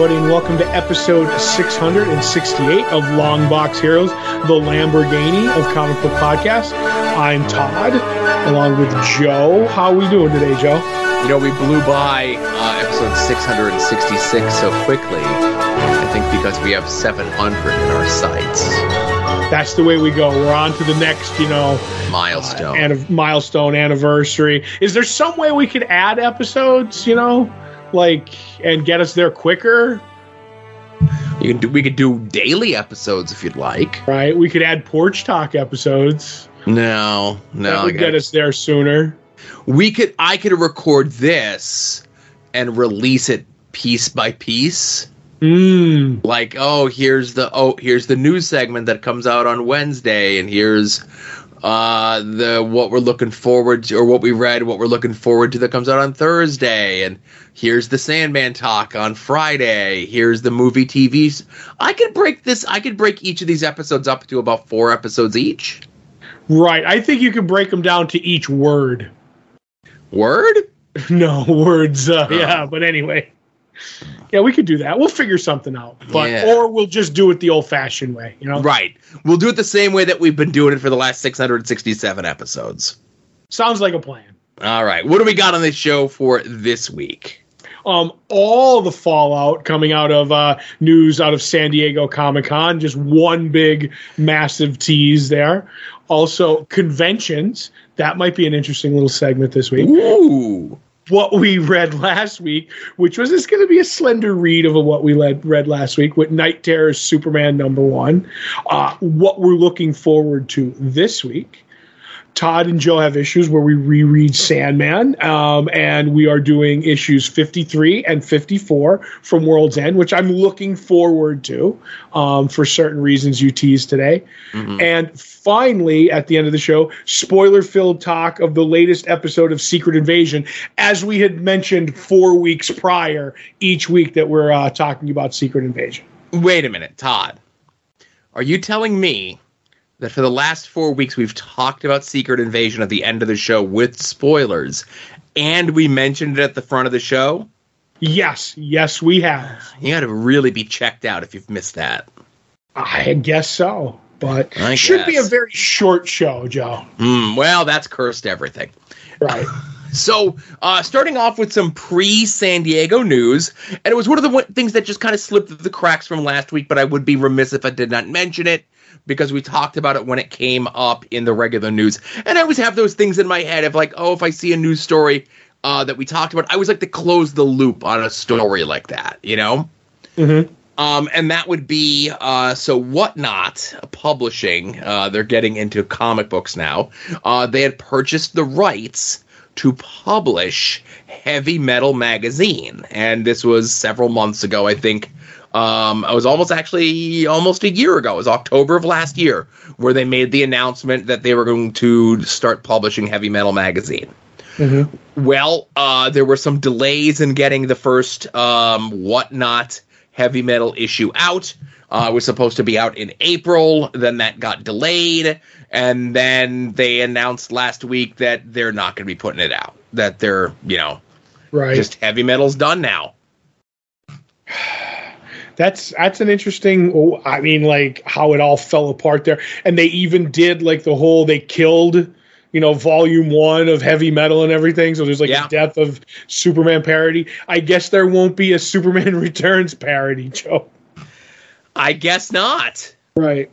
everybody, and welcome to episode 668 of Longbox Heroes, the Lamborghini of Comic Book Podcast. I'm Todd, along with Joe. How are we doing today, Joe? You know, we blew by uh, episode 666 so quickly. I think because we have 700 in our sights. That's the way we go. We're on to the next, you know, Milestone. and milestone anniversary. Is there some way we could add episodes, you know, like and get us there quicker? you can do, we could do daily episodes if you'd like. Right? We could add porch talk episodes. No, no. that would get us there sooner. we could I could record this and release it piece by piece. Mm. Like, oh, here's the oh, here's the news segment that comes out on Wednesday, and here's uh the what we're looking forward to or what we read, what we're looking forward to that comes out on Thursday, and here's the Sandman talk on Friday. Here's the movie TVs. I could break this. I could break each of these episodes up to about four episodes each. Right. I think you could break them down to each word. Word. no words. Uh, Oh. Yeah, but anyway. Yeah, we could do that. We'll figure something out. But Yeah. or we'll just do it the old-fashioned way, you know? Right. We'll do it the same way that we've been doing it for the last 667 episodes. Sounds like a plan. All right. What do we got on this show for this week? Um, all the fallout coming out of uh, news out of San Diego Comic Con. Just one big, massive tease there. Also, conventions. That might be an interesting little segment this week. Ooh. What we read last week, which was this going to be a slender read of what we led, read last week with Knight Terrors Superman number one. Uh, what we're looking forward to this week. Todd and Joe have issues where we reread Sandman, um, and we are doing issues 53 and 54 from World's End, which I'm looking forward to um, for certain reasons you teased today. And finally, at the end of the show, spoiler filled talk of the latest episode of Secret Invasion, as we had mentioned four weeks prior, each week that we're uh, talking about Secret Invasion. Wait a minute, Todd. Are you telling me that for the last four weeks we've talked about Secret Invasion at the end of the show with spoilers, and we mentioned it at the front of the show? Yes, yes, we have. You got to really be checked out if you've missed that. I guess so. But I should be a very short show, Joe. Hmm, well, that's cursed everything. Right. So, uh, starting off with some pre San Diego news, and it was one of the one- things that just kind of slipped through the cracks from last week, but I would be remiss if I did not mention it because we talked about it when it came up in the regular news. And I always have those things in my head of like, oh, if I see a news story uh, that we talked about, I always like to close the loop on a story like that, you know? Mhm. Um, and that would be uh, so whatnot publishing. Uh, they're getting into comic books now. Uh, they had purchased the rights to publish Heavy Metal magazine, and this was several months ago. I think um, it was almost actually almost a year ago. It was October of last year where they made the announcement that they were going to start publishing Heavy Metal magazine. Well, uh, there were some delays in getting the first um, whatnot heavy metal issue out. Uh, it was supposed to be out in April, then that got delayed, and then they announced last week that they're not going to be putting it out. That they're, you know, Right. just heavy metal's done now. That's that's an interesting oh, i mean like how it all fell apart there and they even did like the whole they killed you know volume one of heavy metal and everything so there's like Yeah. a death of superman parody i guess there won't be a superman returns parody joe I guess not. right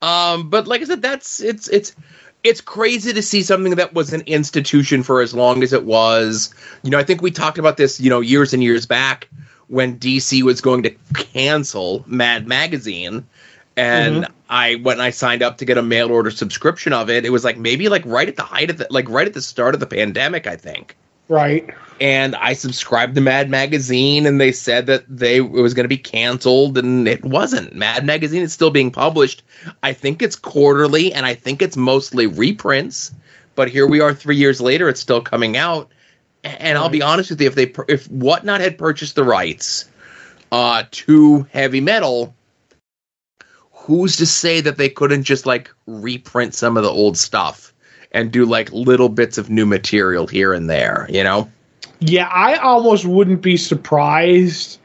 Um, but like I said, that's it's it's it's crazy to see something that was an institution for as long as it was. You know, I think we talked about this, you know, years and years back when DC was going to cancel Mad Magazine. And mm-hmm. I when I signed up to get a mail order subscription of it, it was like maybe like right at the height of the like right at the start of the pandemic, I think. right And I subscribed to Mad Magazine, and they said that they it was going to be canceled, and it wasn't. Mad Magazine is still being published. I think it's quarterly, and I think it's mostly reprints. But here we are, three years later, it's still coming out. And I'll be honest with you, if they if Whatnot had purchased the rights uh, to heavy metal, who's to say that they couldn't just like reprint some of the old stuff and do like little bits of new material here and there, you know? Yeah, I almost wouldn't be surprised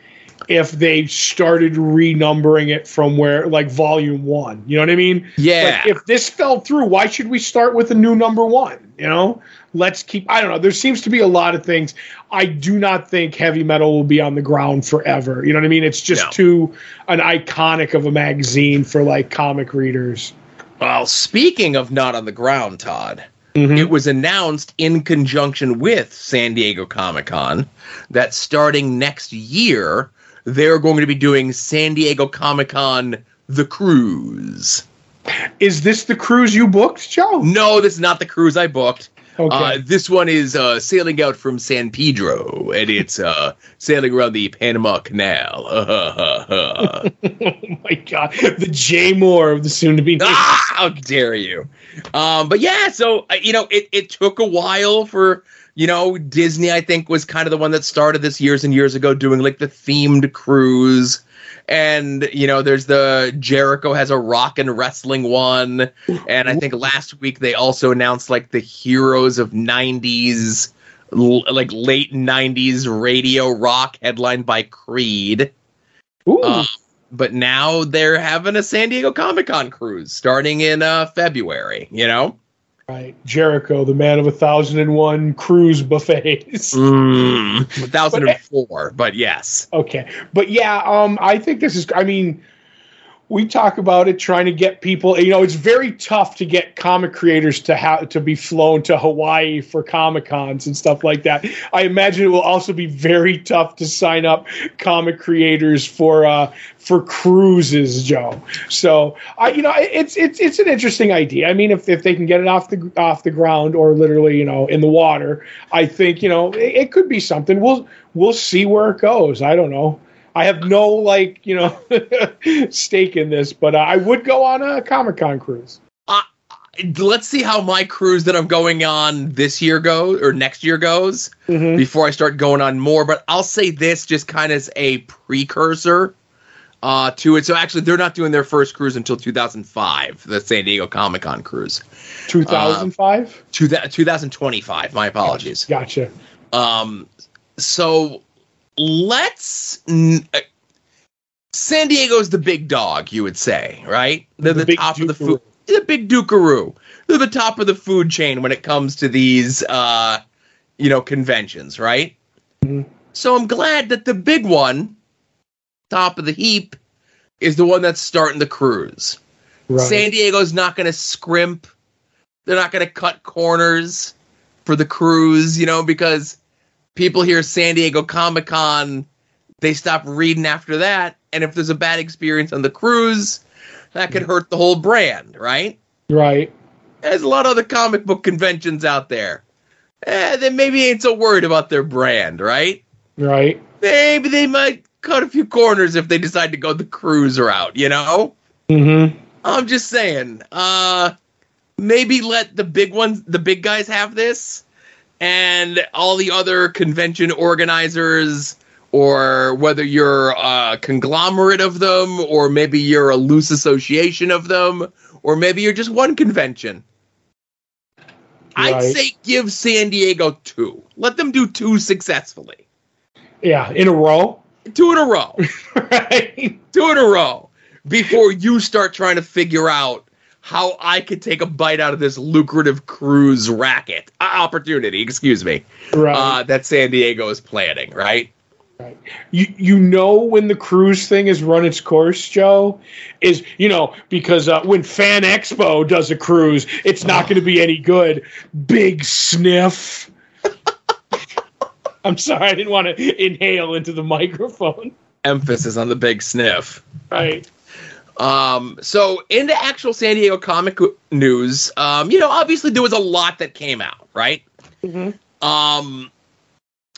if they started renumbering it from where like volume one. You know what I mean? Yeah. Like if this fell through, why should we start with a new number one? You know? Let's keep I don't know. There seems to be a lot of things. I do not think heavy metal will be on the ground forever. You know what I mean? It's just No. too an iconic of a magazine for like comic readers. Well, speaking of not on the ground, Todd, Mhm. it was announced in conjunction with San Diego Comic Con that starting next year, they're going to be doing San Diego Comic Con The Cruise. Is this the cruise you booked, Joe? No, this is not the cruise I booked. Okay. Uh, this one is uh, sailing out from San Pedro, and it's uh, sailing around the Panama Canal. oh my god. The J Moore of the soon to be ah, how dare you? Um, but yeah, so uh, you know, it it took a while for you know Disney. I think was kind of the one that started this years and years ago, doing like the themed cruise. And you know, there's the Jericho has a rock and wrestling one, and I think last week they also announced like the heroes of '90s, l- like late '90s radio rock, headlined by Creed. Ooh. Uh, but now they're having a San Diego Comic Con cruise starting in uh, February. You know, right. Jericho, the man of a thousand and one cruise buffets. mm, 2004, but yes, Okay. But yeah, um, I think this is I mean, we talk about it trying to get people you know, it's very tough to get comic creators to have to be flown to Hawaii for Comic Cons and stuff like that. I imagine it will also be very tough to sign up comic creators for uh for cruises, Joe. So I you know, it's it's it's an interesting idea. I mean if, if they can get it off the off the ground or literally, you know, in the water, I think, you know, it, it could be something. We'll we'll see where it goes. I don't know. I have no like you know stake in this, but uh, I would go on a Comic Con cruise. let's see how my cruise that I'm going on this year goes or next year goes Mhm. before I start going on more. But I'll say this just kind of as a precursor uh, to it. So actually, they're not doing their first cruise until 2005, the San Diego Comic Con cruise. 2005. Two, 2025. My apologies. Gotcha. Um, so let's. n- uh, San Diego's the big dog, you would say, right? They're the, big top of the food. The big Dukaroo. They're the top of the food chain when it comes to these, uh, you know, conventions, right? Mhm. So I'm glad that the big one, top of the heap, is the one that's starting the cruise. Right. San Diego's not going to scrimp. They're not going to cut corners for the cruise, you know, because people hear San Diego Comic Con, they stop reading after that. And if there's a bad experience on the cruise, that could hurt the whole brand, right? right. There's a lot of other comic book conventions out there. Eh, they maybe ain't so worried about their brand, right? Right. Maybe they might cut a few corners if they decide to go the cruise route, you know? Mm-hmm. I'm just saying, uh, maybe let the big ones, the big guys have this, and all the other convention organizers, or whether you're a conglomerate of them, or maybe you're a loose association of them, or maybe you're just one convention. I'd say give San Diego two. Let them do two successfully. Yeah, in a row. Two in a row. right. two in a row before you start trying to figure out how I could take a bite out of this lucrative cruise racket uh, opportunity, excuse me, Right. uh, that San Diego is planning, right? Right. You you know when the cruise thing has run its course, Joe, is you know because uh, when Fan Expo does a cruise, it's not going to be any good. Big sniff. I'm sorry, I didn't want to inhale into the microphone. Emphasis on the big sniff. Right. Um, so into actual San Diego comic news, um, you know, obviously there was a lot that came out, right? Mm-hmm. Um,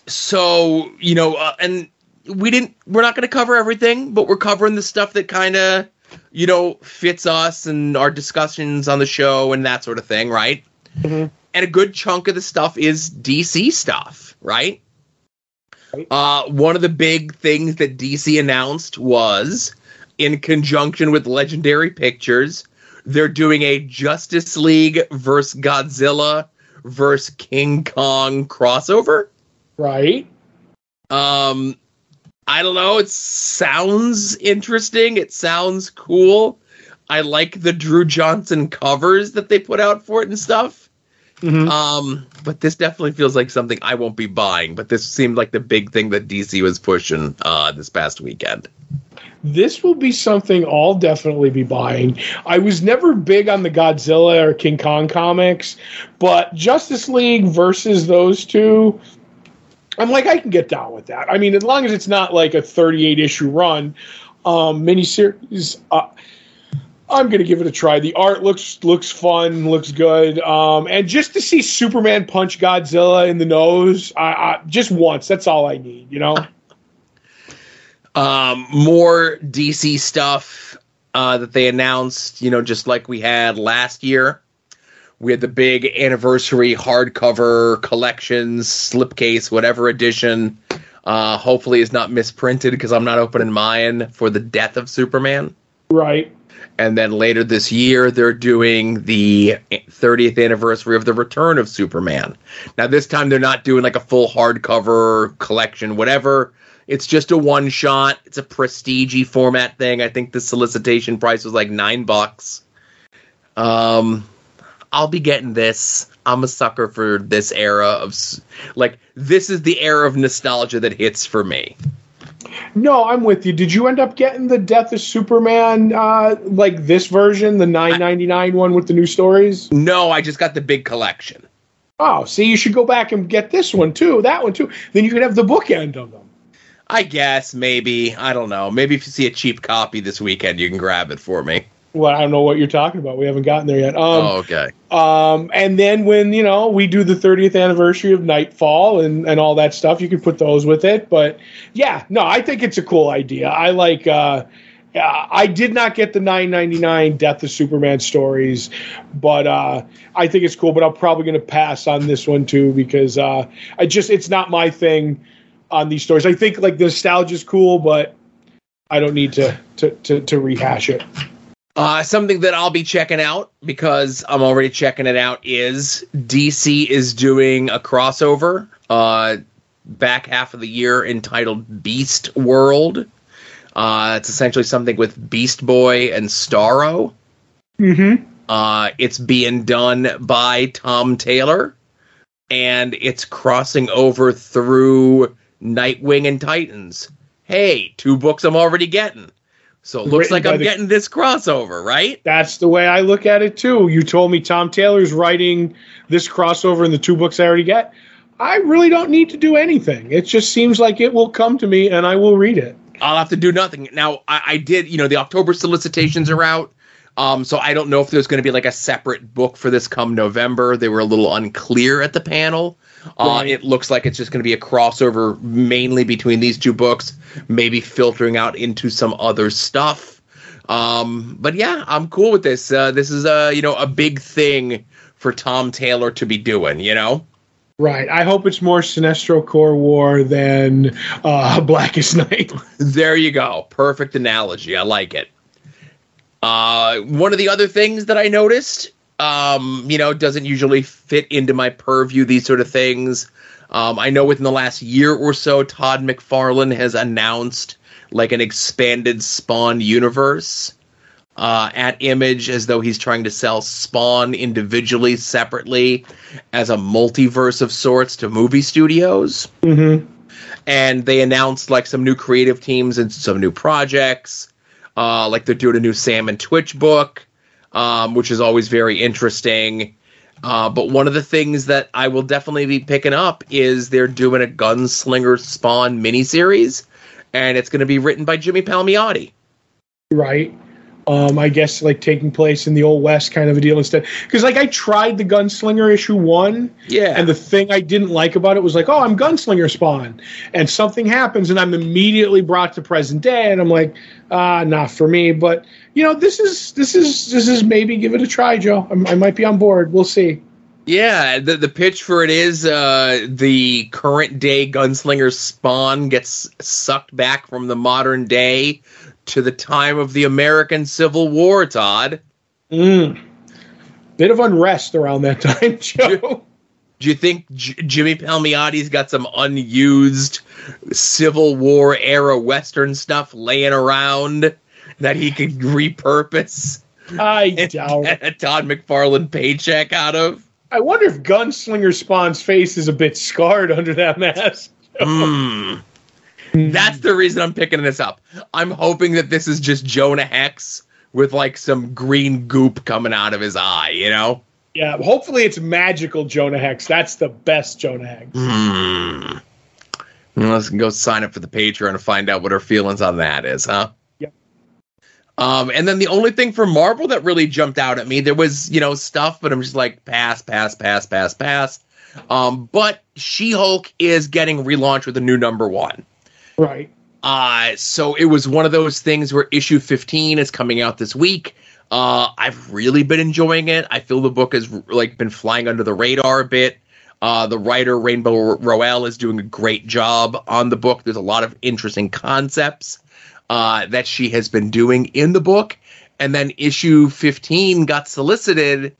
so you know, uh, and we didn't. We're not going to cover everything, but we're covering the stuff that kind of, you know, fits us and our discussions on the show and that sort of thing, right? Mhm. And a good chunk of the stuff is DC stuff, right? Right. Uh, one of the big things that DC announced was, in conjunction with Legendary Pictures, they're doing a Justice League versus Godzilla versus King Kong crossover. Right. Um, I don't know. It sounds interesting. It sounds cool. I like the Drew Johnson covers that they put out for it and stuff. Mhm. Um, but this definitely feels like something I won't be buying. But this seemed like the big thing that DC was pushing uh, this past weekend. This will be something I'll definitely be buying. I was never big on the Godzilla or King Kong comics, but Justice League versus those two, I'm like, I can get down with that. I mean, as long as it's not like a 38 issue run, um, miniseries. Uh, I'm gonna give it a try. The art looks looks fun, looks good, um, and just to see Superman punch Godzilla in the nose, I, I, just once. That's all I need, you know. Um, more DC stuff uh, that they announced, you know, just like we had last year. We had the big anniversary hardcover collections, slipcase, whatever edition. Uh, hopefully, is not misprinted because I'm not opening mine for the death of Superman. Right. And then later this year, they're doing the 30th anniversary of the return of Superman. Now, this time they're not doing like a full hardcover collection, whatever. It's just a one shot. It's a prestige format thing. I think the solicitation price was like nine bucks. Um, I'll be getting this. I'm a sucker for this era of like this is the era of nostalgia that hits for me. No, I'm with you. Did you end up getting the Death of Superman, uh, like this version, the 9.99 one with the new stories? No, I just got the big collection. Oh, see, you should go back and get this one too, that one too. Then you can have the bookend of them. I guess maybe I don't know. Maybe if you see a cheap copy this weekend, you can grab it for me. Well, I don't know what you're talking about. We haven't gotten there yet. Um, oh, okay. um, and then when you know we do the 30th anniversary of Knightfall and and all that stuff, you can put those with it. But yeah, no, I think it's a cool idea. I like. Uh, uh, I did not get the 9.99 Death of Superman stories, but uh, I think it's cool. But I'm probably going to pass on this one too because uh, I just it's not my thing on these stories. I think like the nostalgia is cool, but I don't need to to to, to rehash it. Uh, something that I'll be checking out because I'm already checking it out is DC is doing a crossover uh, back half of the year entitled Beast World. Uh, it's essentially something with Beast Boy and Starro. Mm-hmm. Uh, it's being done by Tom Taylor, and it's crossing over through Nightwing and Titans. Hey, two books I'm already getting. So it looks like I'm the- getting this crossover, right? That's the way I look at it too. You told me Tom Taylor's writing this crossover in the two books I already get. I really don't need to do anything. It just seems like it will come to me and I will read it. I'll have to do nothing. Now, I, I did, you know, the October solicitations are out. Um, so I don't know if there's going to be like a separate book for this come November. They were a little unclear at the panel. Uh, It looks like it's just going to be a crossover mainly between these two books, maybe filtering out into some other stuff. Um, but yeah, I'm cool with this. Uh, this is a you know a big thing for Tom Taylor to be doing. You know. Right. I hope it's more Sinestro Corps War than uh, Blackest Night. There you go. Perfect analogy. I like it. Uh, one of the other things that I noticed, um, you know, doesn't usually fit into my purview, these sort of things. Um, I know within the last year or so, Todd McFarlane has announced like an expanded Spawn universe uh, at Image as though he's trying to sell Spawn individually, separately, as a multiverse of sorts to movie studios mm-hmm. and they announced like some new creative teams and some new projects. Uh, like they're doing a new Sam and Twitch book, um, which is always very interesting. Uh, but one of the things that I will definitely be picking up is they're doing a Gunslinger Spawn miniseries, and it's going to be written by Jimmy Palmiotti. Right. Um, I guess like taking place in the old west kind of a deal instead. Because like I tried the Gunslinger issue one, Yeah, And the thing I didn't like about it was like, oh, I'm gunslinger spawn, and something happens, and I'm immediately brought to present day, and I'm like, ah, not for me. But you know, this is this is this is maybe give it a try, Joe. I'm, I might be on board. We'll see. Yeah, the the pitch for it is uh, the current day gunslinger Spawn gets sucked back from the modern day to the time of the American Civil War. Todd, Mm. Bit of unrest around that time, Joe. Do you think J- Jimmy Palmiotti's got some unused Civil War era Western stuff laying around that he could repurpose I doubt get a Todd McFarlane paycheck out of? I wonder if Gunslinger Spawn's face is a bit scarred under that mask. Hmm. That's the reason I'm picking this up. I'm hoping that this is just Jonah Hex with like some green goop coming out of his eye, you know? Yeah, hopefully it's magical Jonah Hex. That's the best Jonah Hex. Hmm. Let's go sign up for the Patreon and find out what her feelings on that is, huh? Yep. Um, and then the only thing for Marvel that really jumped out at me, there was, you know, stuff, but I'm just like, pass, pass, pass, pass, pass. Um, but She Hulk is getting relaunched with a new number one. Right. Uh, so it was one of those things where issue 15 is coming out this week. Uh, I've really been enjoying it. I feel the book has like been flying under the radar a bit. Uh, the writer Rainbow Rowell is doing a great job on the book. There's a lot of interesting concepts uh, that she has been doing in the book. And then issue 15 got solicited,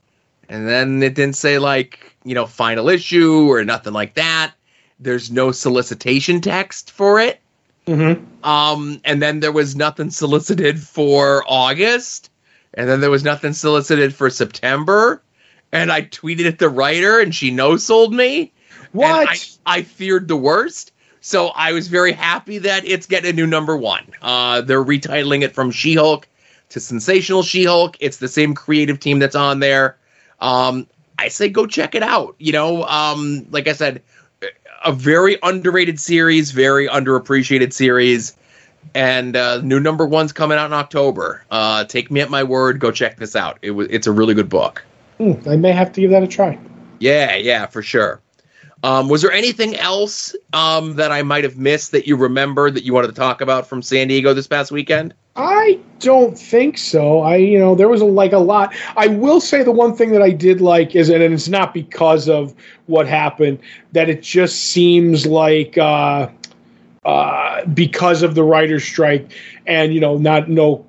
and then it didn't say like you know final issue or nothing like that. There's no solicitation text for it. Mm-hmm. Um, and then there was nothing solicited for August, and then there was nothing solicited for September. And I tweeted at the writer, and she no sold me. What? And I, I feared the worst. So I was very happy that it's getting a new number one. Uh, they're retitling it from She Hulk to Sensational She Hulk. It's the same creative team that's on there. Um, I say go check it out. You know, um, like I said, a very underrated series, very underappreciated series. And uh, new number one's coming out in October. Uh, take me at my word. Go check this out. It was it's a really good book. Hmm, I may have to give that a try. Yeah, yeah, for sure. Um, was there anything else um, that I might have missed that you remember that you wanted to talk about from San Diego this past weekend? I don't think so. I, you know, there was a, like a lot. I will say the one thing that I did like is, and it's not because of what happened, that it just seems like uh, uh, because of the writer's strike and you know, not no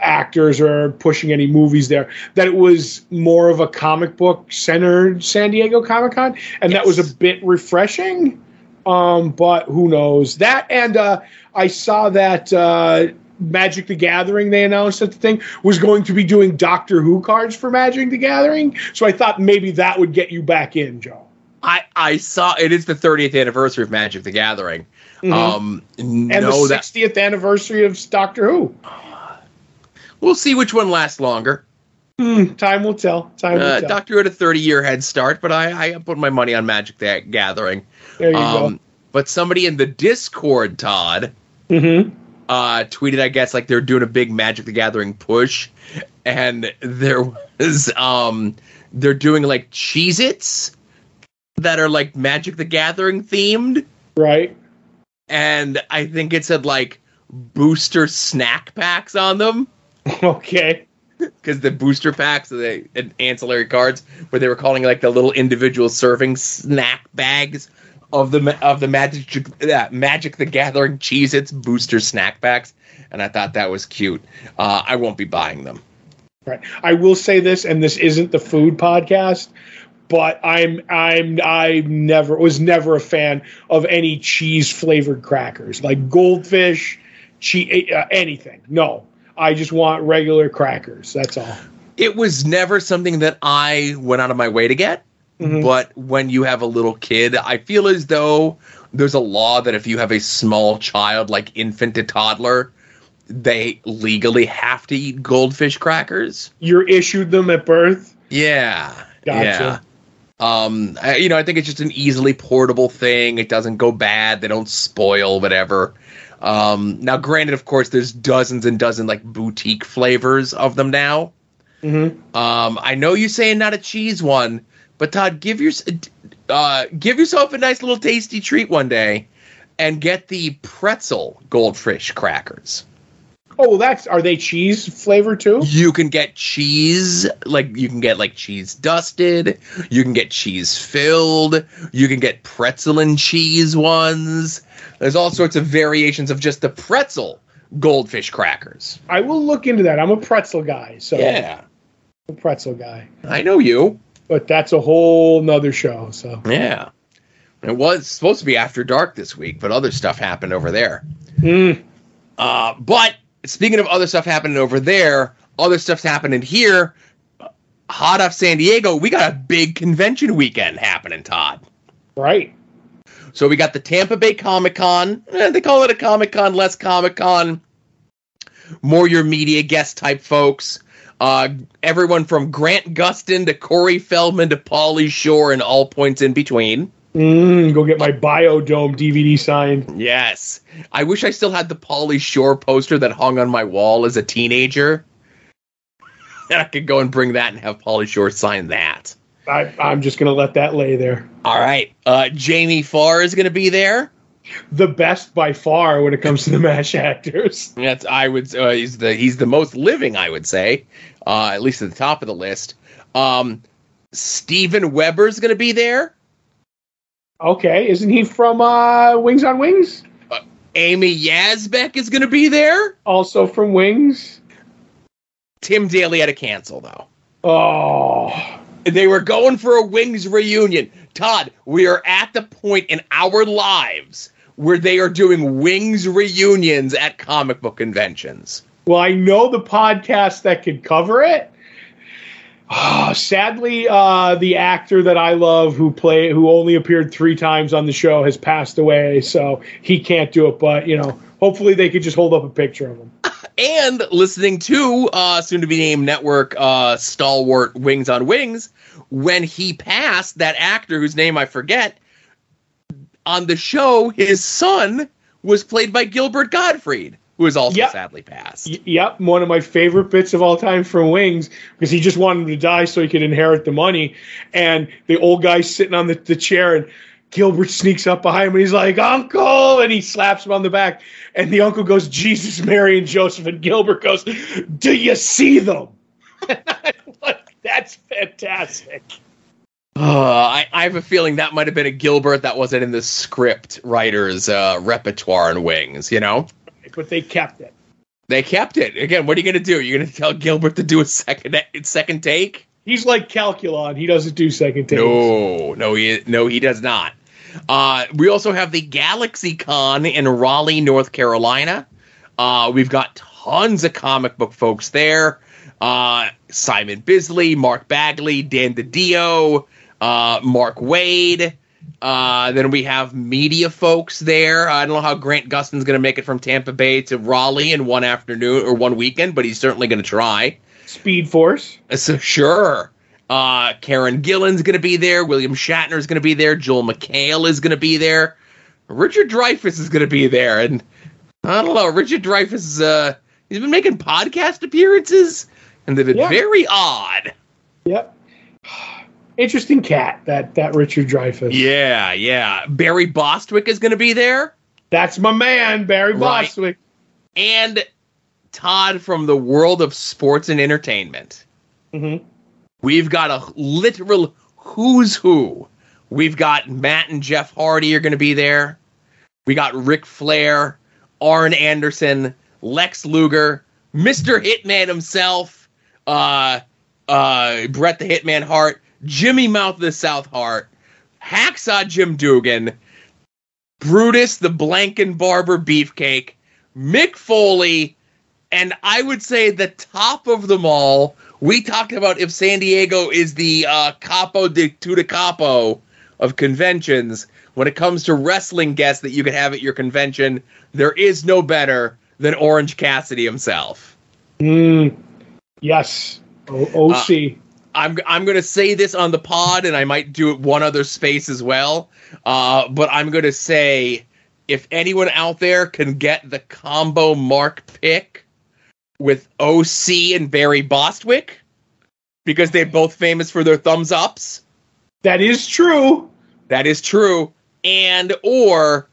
actors or pushing any movies there, that it was more of a comic book centered San Diego Comic Con, and that was a bit refreshing. Um, but who knows that? And uh, I saw that uh, Magic the Gathering they announced that the thing was going to be doing Doctor Who cards for Magic the Gathering. So I thought maybe that would get you back in, Joe. I I saw it is the 30th anniversary of Magic the Gathering. Mhm. Um, And know the that 60th anniversary of Doctor Who. We'll see which one lasts longer. Hmm, time will tell. Time will Uh, tell. Doctor Who had a 30 year head start, but I I put my money on Magic the Gathering. there you Um, but somebody in the Discord, Todd, go. hmm uh, tweeted, I guess, like they're doing a big Magic the Gathering push, and there was um, they're doing like Cheez Its that are like Magic the Gathering themed, Right. and I think it said like booster snack packs on them Okay. because the booster packs, the ancillary cards, where they were calling like the little individual serving snack bags of the of the magic uh, Magic the Gathering Cheez Its booster snack packs, and I thought that was cute. Uh, I won't be buying them. Right. I will say this, and this isn't the food podcast, but I'm I'm I never was never a fan of any cheese flavored crackers like goldfish, cheese, uh, anything. No, I just want regular crackers. That's all. It was never something that I went out of my way to get. Mhm. But when you have a little kid, I feel as though there's a law that if you have a small child, like infant to toddler, they legally have to eat goldfish crackers. You're issued them at birth. Yeah. Gotcha. Yeah. Um, I, you know, I think it's just an easily portable thing. It doesn't go bad. They don't spoil, whatever. Um, now, granted, of course, there's dozens and dozens like boutique flavors of them now. hmm Um, I know you're saying not a cheese one, but Todd, give your uh, give yourself a nice little tasty treat one day, and get the pretzel goldfish crackers. Oh, well, that's are they cheese flavored too? You can get cheese, like you can get like cheese dusted. You can get cheese filled. You can get pretzel and cheese ones. There's all sorts of variations of just the pretzel goldfish crackers. I will look into that. I'm a pretzel guy, so Yeah, I'm a pretzel guy. I know you. but that's a whole nother show. So Yeah. It was supposed to be after dark this week, but other stuff happened over there. Mm. Uh, but speaking of other stuff happening over there, other stuff's happening here. Hot off San Diego, we got a big convention weekend happening, Todd. right. So we got the Tampa Bay Comic Con. Eh, they call it a Comic Con, less Comic Con, more your media guest type folks. Uh, everyone from Grant Gustin to Corey Feldman to Pauly Shore and all points in between. Mm, go get my Biodome DVD signed. Yes. I wish I still had the Pauly Shore poster that hung on my wall as a teenager. And I could go and bring that and have Pauly Shore sign that. I, I'm just gonna let that lay there. All right. Uh, Jamie Farr is going to be there. The best by far when it comes to the Mash actors. That's I would uh, he's the he's the most living I would say, uh, at least at the top of the list. Um, Steven Weber's going to be there. Okay, isn't he from uh, Wings on Wings? Amy Yasbeck is going to be there. Also from Wings. Tim Daly had to cancel though. Oh, They were going for a Wings reunion. Todd, we are at the point in our lives where they are doing Wings reunions at comic book conventions. well, I know the podcast that could cover it. Ah, sadly, uh, the actor that I love, who play, who only appeared three times on the show, has passed away, so he can't do it. But you know, hopefully, they could just hold up a picture of him. and listening to uh, soon to be named network uh, stalwart Wings on Wings, when he passed, that actor whose name I forget, on the show, his son was played by Gilbert Gottfried, who has also Yep. sadly passed. Y- Yep, one of my favorite bits of all time from Wings because he just wanted him to die so he could inherit the money. And the old guy's sitting on the, the chair, and Gilbert sneaks up behind him and he's like, Uncle! And he slaps him on the back. And the uncle goes, Jesus, Mary, and Joseph. And Gilbert goes, Do you see them? like, that's fantastic. Uh, I, I have a feeling that might have been a Gilbert that wasn't in the script writer's uh, repertoire in Wings, you know? But they kept it. They kept it. Again, what are you going to do? You're going to tell Gilbert to do a second second take? He's like Calculon. He doesn't do second takes. No, no, he no, he does not. Uh, we also have the Galaxy Con in Raleigh, North Carolina. Uh, we've got tons of comic book folks there. Uh, Simon Bisley, Mark Bagley, Dan DiDio, uh, Mark Waid. Uh, then we have media folks there. I don't know how Grant Gustin's going to make it from Tampa Bay to Raleigh in one afternoon or one weekend, but he's certainly going to try. Speed Force. So sure. Uh, Karen Gillan's going to be there. William Shatner's going to be there. Joel McHale is going to be there. Richard Dreyfuss is going to be there. And I don't know. Richard Dreyfuss is, uh, he's been making podcast appearances, and they've been Yeah. very odd. Yep. Interesting cat, that, that Richard Dreyfuss. Yeah, yeah. Barry Bostwick is going to be there. That's my man, Barry Right. Bostwick. And Todd from the world of sports and entertainment. Mm-hmm. We've got a literal who's who. We've got Matt and Jeff Hardy are going to be there. We got Ric Flair, Arn Anderson, Lex Luger, Mr. Hitman himself, uh, uh, Bret the Hitman Hart, Jimmy Mouth of the South Hart, Hacksaw Jim Duggan, Brutus the Blanken Barber Beefcake, Mick Foley, and I would say the top of them all. We talked about if San Diego is the uh, capo de tutti capo of conventions. When it comes to wrestling guests that you could have at your convention, there is no better than Orange Cassidy himself. Mm, yes. O- OC. I'm I'm going to say this on the pod, and I might do it one other space as well. Uh, but I'm going to say, if anyone out there can get the combo Mark pick with OC and Barry Bostwick, because they're both famous for their thumbs ups, that is true. that is true. And or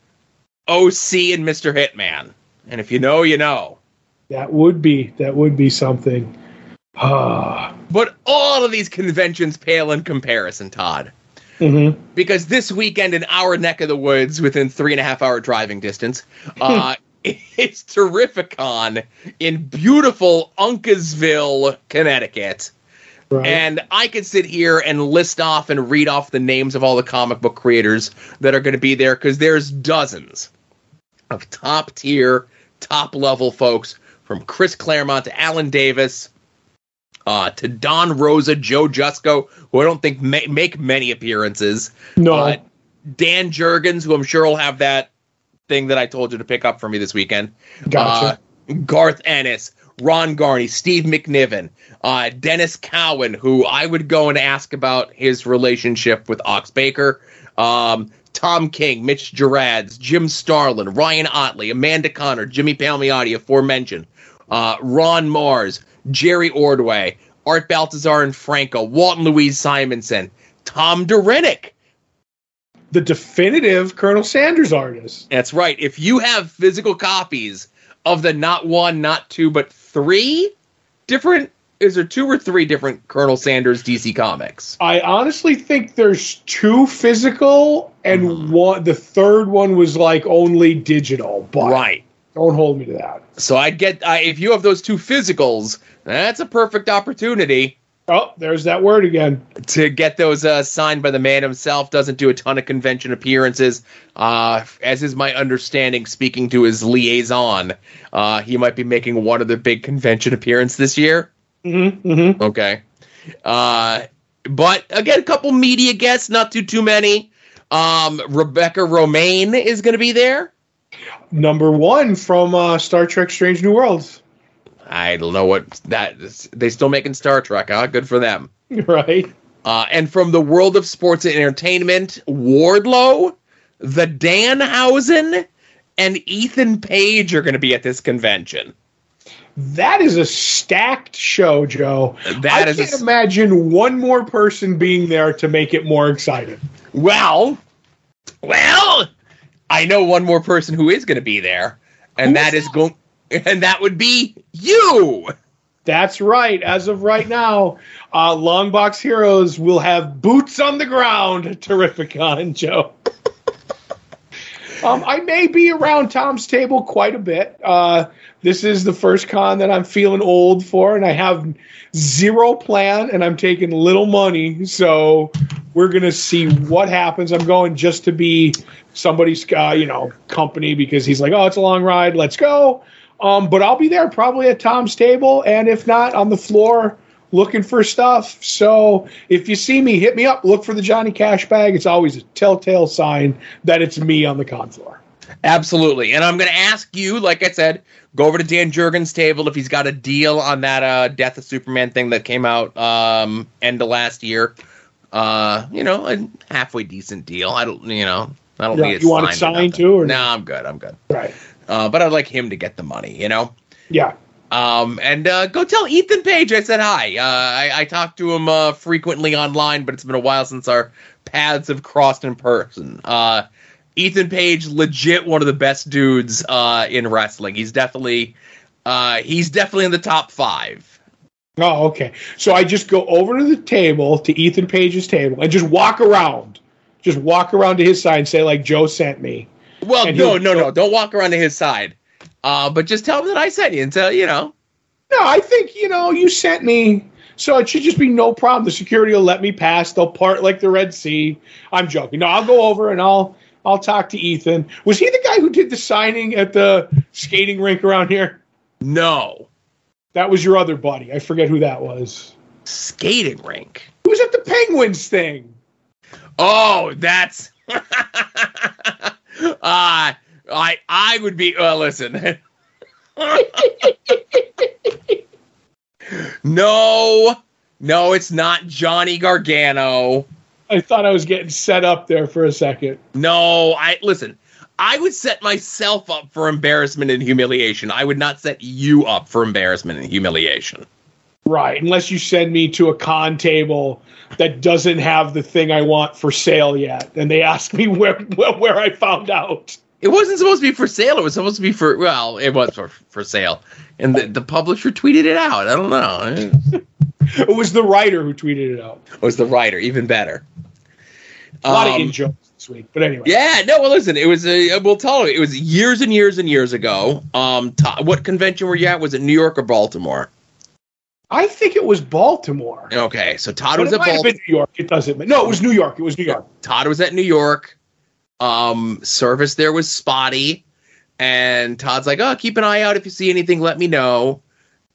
OC and Mr. Hitman. And if you know, you know. That would be that would be something. Ah. But all of these conventions pale in comparison, Todd. mm-hmm. because this weekend in our neck of the woods, within three and a half hour driving distance, uh, it's Terrificon in beautiful Uncasville, Connecticut. Right. And I could sit here and list off and read off the names of all the comic book creators that are going to be there because there's dozens of top tier, top level folks from Chris Claremont to Alan Davis uh, to Don Rosa, Joe Jusko, who I don't think may- make many appearances. no, Uh, Dan Jurgens, who I'm sure will have that thing that I told you to pick up for me this weekend. gotcha. Uh, Garth Ennis, Ron Garney, Steve McNiven, uh, Denys Cowan, who I would go and ask about his relationship with Ox Baker, um, Tom King, Mitch Gerads, Jim Starlin, Ryan Ottley, Amanda Conner, Jimmy Palmiotti, aforementioned, uh, Ron Marz, Jerry Ordway, Art Baltazar and Franco, Walton Louise Simonson, Tom Derenick. the definitive Colonel Sanders artist. That's right. If you have physical copies of the not one, not two, but three different, is there two or three different Colonel Sanders DC comics? I honestly think there's two physical, and Mhm. one. The third one was like only digital. But Right. Don't hold me to that. So I'd get I, if you have those two physicals, that's a perfect opportunity Oh, there's that word again. to get those uh, signed by the man himself. Doesn't do a ton of convention appearances, uh, as is my understanding. Speaking to his liaison, uh, he might be making one of the big convention appearance this year. Mm-hmm, mm-hmm. Okay. Uh, but again, a couple media guests, not too too many. Um, Rebecca Romijn is going to be there. Number one from uh, Star Trek: Strange New Worlds. I don't know what that is. They still making Star Trek. Huh? Good for them. Right. Uh, and from the world of sports and entertainment, Wardlow, the Danhausen, and Ethan Page are going to be at this convention. That is a stacked show, Joe. That I is can't s- imagine one more person being there to make it more exciting. Well, well, I know one more person who is going to be there, and that is going, and that would be you. That's right. As of right now, uh, Longbox Heroes will have boots on the ground. Terrific, Terrificon, Joe. um, I may be around Tom's table quite a bit. Uh, this is the first con that I'm feeling old for, and I have zero plan, and I'm taking little money. So we're gonna see what happens. I'm going just to be somebody's, uh, you know, company because he's like, oh, it's a long ride. Let's go. Um, but I'll be there probably at Tom's table, and if not, on the floor looking for stuff. So if you see me, hit me up. Look for the Johnny Cash bag. It's always a telltale sign that it's me on the con floor. Absolutely. And I'm going to ask you, like I said, go over to Dan Jurgens' table if he's got a deal on that uh, Death of Superman thing that came out um, end of last year. Uh, you know, a halfway decent deal. I don't, you know, I don't Yeah, need you want it signed or too, or- no, I'm good. I'm good. Right. Uh, but I'd like him to get the money, you know? Yeah. Um, and uh, go tell Ethan Page I said hi. Uh, I, I talk to him uh, frequently online, but it's been a while since our paths have crossed in person. Uh, Ethan Page, legit one of the best dudes uh, in wrestling. He's definitely uh, he's definitely in the top five. Oh, okay. So I just go over to the table, to Ethan Page's table, and just walk around. Just walk around to his side and say, like, Joe sent me. Well, And no, no, no. Don't walk around to his side. Uh, but just tell him that I sent you and tell you know. No, I think, you know, you sent me. So it should just be no problem. The security will let me pass. They'll part like the Red Sea. I'm joking. No, I'll go over and I'll I'll talk to Ethan. Was he the guy who did the signing at the skating rink around here? No That was your other buddy. I forget who that was. skating rink. Who was at the Penguins thing? Oh, that's. uh, I I would be. Well, listen. no, no, it's not Johnny Gargano. I thought I was getting set up there for a second. No, I listen. I would set myself up for embarrassment and humiliation. I would not set you up for embarrassment and humiliation. Right, unless you send me to a con table that doesn't have the thing I want for sale yet, and they ask me where where, where I found out. It wasn't supposed to be for sale. It was supposed to be for well, it was for for sale, and the, the publisher tweeted it out. I don't know. It was the writer who tweeted it out. It was the writer, even better. A lot of Um, in jokes this week, but anyway. Yeah, no. Well, listen, it was a. We'll tell you, it was years and years and years ago. Um, to, what convention were you at? Was it New York or Baltimore? I think it was Baltimore. Okay, so Todd But was at Baltimore. been New York. It doesn't. matter. No, it was New York. It was New York. Todd was at New York. Um, service there was spotty, and Todd's like, "Oh, keep an eye out. If you see anything, let me know."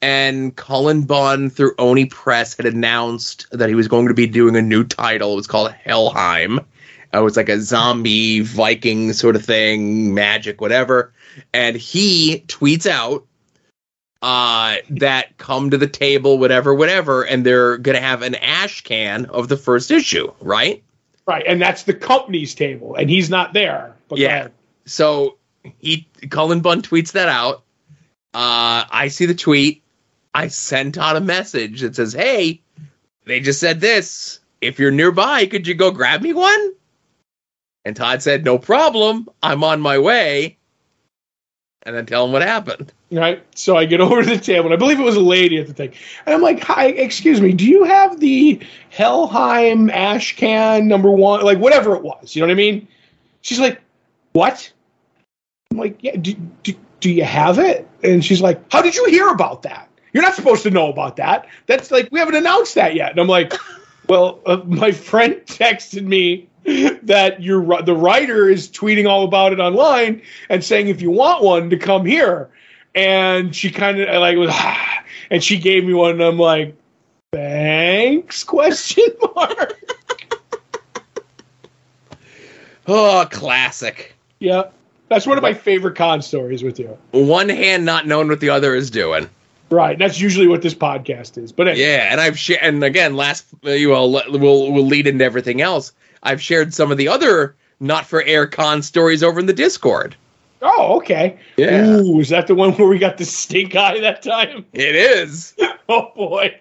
And Cullen Bunn through Oni Press had announced that he was going to be doing a new title. It was called Helheim. It was like a zombie Viking sort of thing, magic, whatever. And he tweets out uh, that come to the table, whatever, whatever, and they're gonna have an ash can of the first issue, right? Right, and that's the company's table, and he's not there. But Yeah. So he Cullen Bunn tweets that out. Uh, I see the tweet. I sent Todd a message that says, "Hey, they just said this. If you're nearby, could you go grab me one?" And Todd said, "No problem. I'm on my way." And then tell him what happened. Right. So I get over to the table, and I believe it was a lady at the thing. And I'm like, Hi, excuse me, do you have the Helheim ash can number one? Like, whatever it was. You know what I mean? She's like, What? I'm like, Yeah, do, do, do you have it? And she's like, How did you hear about that? You're not supposed to know about that. That's like, we haven't announced that yet. And I'm like, Well, uh, my friend texted me that your the writer is tweeting all about it online and saying if you want one to come here and she kind of like was ah, and she gave me one and i'm like thanks question mark Oh, classic. yeah that's one of my favorite con stories with you One hand not knowing what the other is doing. Right that's usually what this podcast is but anyway, Yeah, and I've shared, and again, last uh, you will will will lead into everything else. I've shared some of the other not for air con stories over in the Discord. oh okay Yeah. Ooh, is that the one where we got the stink eye that time It is. oh boy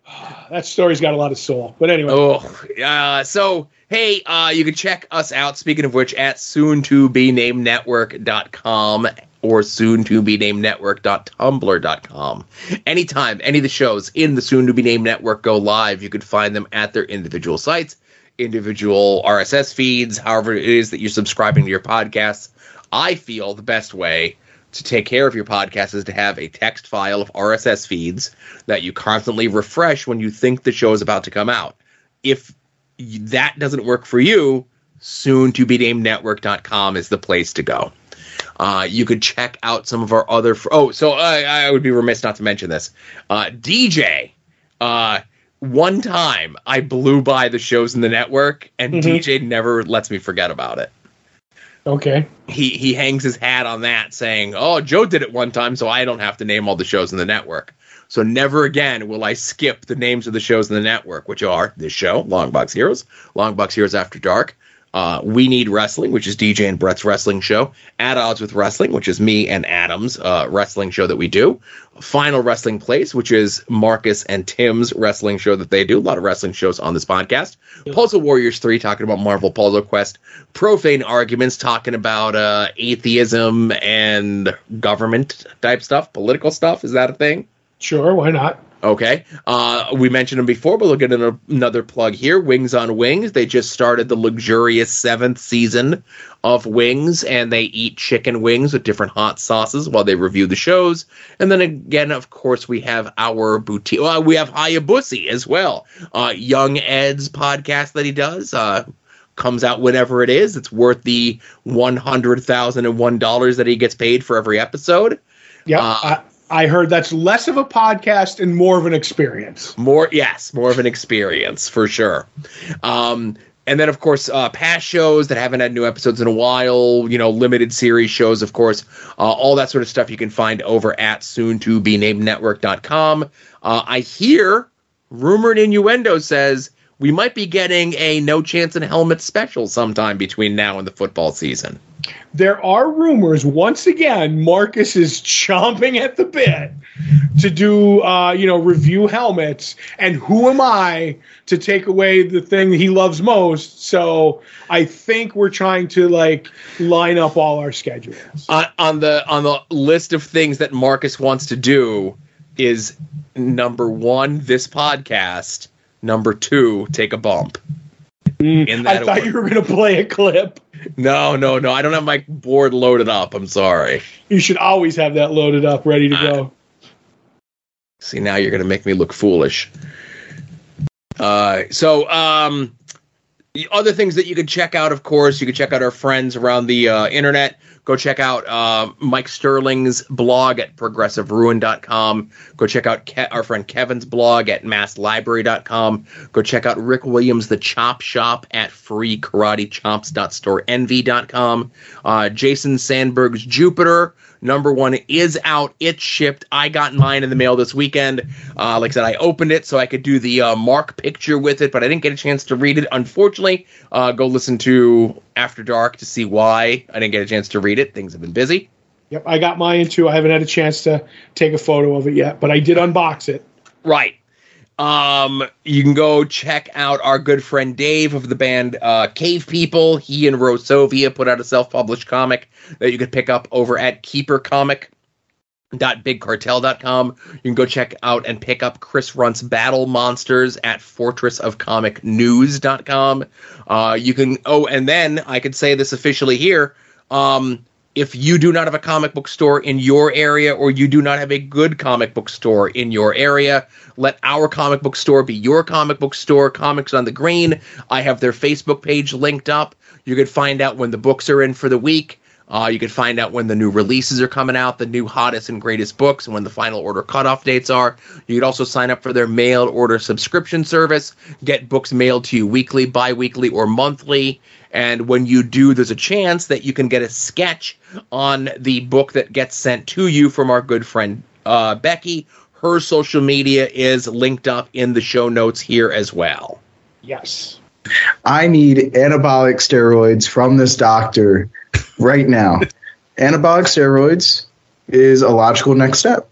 that story's got a lot of soul but anyway Oh, uh, so hey, uh, you can check us out. Speaking of which, at soon to be named network.com or soon to be named network.tumblr.com. Anytime any of the shows in the soon to be named network go live, you can find them at their individual sites, individual RSS feeds, however it is that you're subscribing to your podcasts. I feel the best way to take care of your podcast is to have a text file of RSS feeds that you constantly refresh when you think the show is about to come out. If that doesn't work for you, soon to be named network.com is the place to go. Uh, you could check out some of our other. Fr- oh, so I, I would be remiss not to mention this. Uh, DJ, uh, one time I blew by the shows in the network, and Mhm. DJ never lets me forget about it okay he he hangs his hat on that saying oh joe did it one time so i don't have to name all the shows in the network so never again will i skip the names of the shows in the network which are this show long box heroes long box heroes after dark uh, we need wrestling which is dj and brett's wrestling show at odds with wrestling which is me and adam's uh, wrestling show that we do final wrestling place which is marcus and tim's wrestling show that they do a lot of wrestling shows on this podcast puzzle warriors 3 talking about marvel puzzle quest profane arguments talking about uh, atheism and government type stuff, political stuff. Is that a thing? sure why not Okay. Uh, we mentioned them before, but we'll get another plug here. Wings on Wings. They just started the luxurious seventh season of Wings, and they eat chicken wings with different hot sauces while they review the shows. And then again, of course, we have our boutique. Well, we have Hayabusa as well. Uh, Young Ed's podcast that he does. Uh, comes out whenever it is. It's worth the one hundred thousand and one dollars that he gets paid for every episode. yeah Uh, I, heard that's less of a podcast and more of an experience More, yes, more of an experience for sure. Um, and then, of course, uh, past shows that haven't had new episodes in a while, you know, limited series shows, of course, uh, all that sort of stuff you can find over at soon to be named network.com. Uh, I hear rumored innuendo says we might be getting a no chance in helmet special sometime between now and the football season. There are rumors once again marcus is chomping at the bit to do uh, you know review helmets. And who am i to take away the thing he loves most? So i think we're trying to like line up all our schedules. On, on the on the list of things that Marcus wants to do is number one this podcast, number two take a bump. In i thought order. you were going to play a clip No, no, no. I don't have my board loaded up. I'm sorry. you should always have that loaded up ready to Uh, go See, now you're going to make me look foolish. Uh, so, um, the other things that you can check out, of course, you can check out our friends around the uh, internet. Go check out uh, Mike Sterling's blog at progressiveruin.com. Go check out Ke- our friend Kevin's blog at masslibrary.com. Go check out Rick Williams' The Chop Shop at freekaratechops.storeenvy.com. Uh, Jason Sandberg's Jupiter number one is out. It's shipped. I got mine in the mail this weekend. Uh, like I said, I opened it so I could do the uh, mark picture with it, but I didn't get a chance to read it. Unfortunately, uh, go listen to After Dark to see why I didn't get a chance to read it. Things have been busy. Yep, I got mine too. I haven't had a chance to take a photo of it yet, but I did unbox it. Right. Um, you can go check out our good friend Dave of the band uh, Cave People. He and Rosovia put out a self-published comic that you could pick up over at Keeper Comic keepercomic.bigcartel.com. You can go check out and pick up Chris Runt's Battle Monsters at fortressofcomicnews.com. Uh, you can oh, and then I could say this officially here. Um, if you do not have a comic book store in your area or you do not have a good comic book store in your area, let our comic book store be your comic book store, Comics on the Green. I have their Facebook page linked up. You can find out when the books are in for the week. Uh, you can find out when the new releases are coming out, the new hottest and greatest books, and when the final order cutoff dates are. You could also sign up for their mail order subscription service, get books mailed to you weekly, bi weekly, or monthly. And when you do, there's a chance that you can get a sketch on the book that gets sent to you from our good friend uh, Becky. Her social media is linked up in the show notes here as well. Yes. I need anabolic steroids from this doctor right now. anabolic steroids is a logical next step.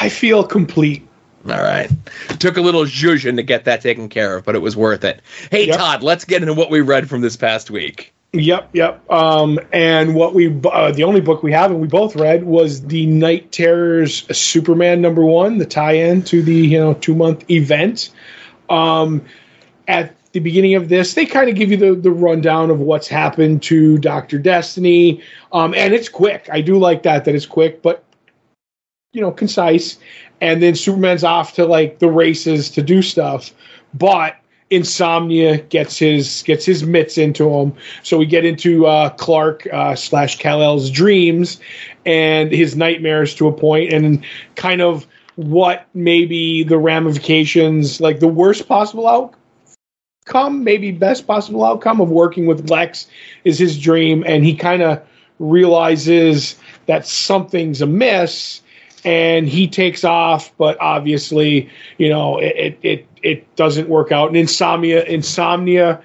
I feel complete. All right. Took a little zhuzhin to get that taken care of, but it was worth it. Hey, Yep. Todd, let's get into what we read from this past week. Yep, yep. Um, and what we, uh, the only book we have and we both read was the Knight Terrors Superman number one, the tie-in to the you know two month event. Um, at the beginning of this, they kind of give you the the rundown of what's happened to Doctor Destiny, um, and it's quick. I do like that that it's quick, but you know concise. And then Superman's off to like the races to do stuff, but Insomnia gets his gets his mitts into him. So we get into uh, Clark uh, slash Kal El's dreams and his nightmares to a point, and kind of what maybe the ramifications, like the worst possible outcome, maybe best possible outcome of working with Lex is his dream, and he kind of realizes that something's amiss and he takes off, but obviously, you know, it it it, doesn't work out. And insomnia insomnia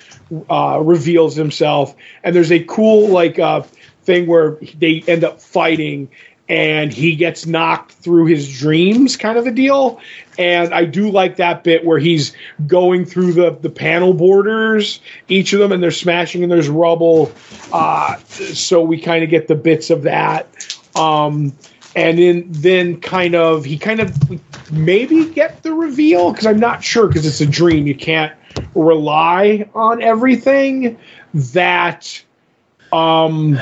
uh, reveals himself, and there's a cool like uh, thing where they end up fighting, and he gets knocked through his dreams, kind of a deal. And I do like that bit where he's going through the the panel borders, each of them, and they're smashing, and there's rubble. Uh, so we kind of get the bits of that. Um, and then then kind of he kind of maybe get the reveal because I'm not sure because it's a dream. You can't rely on everything that um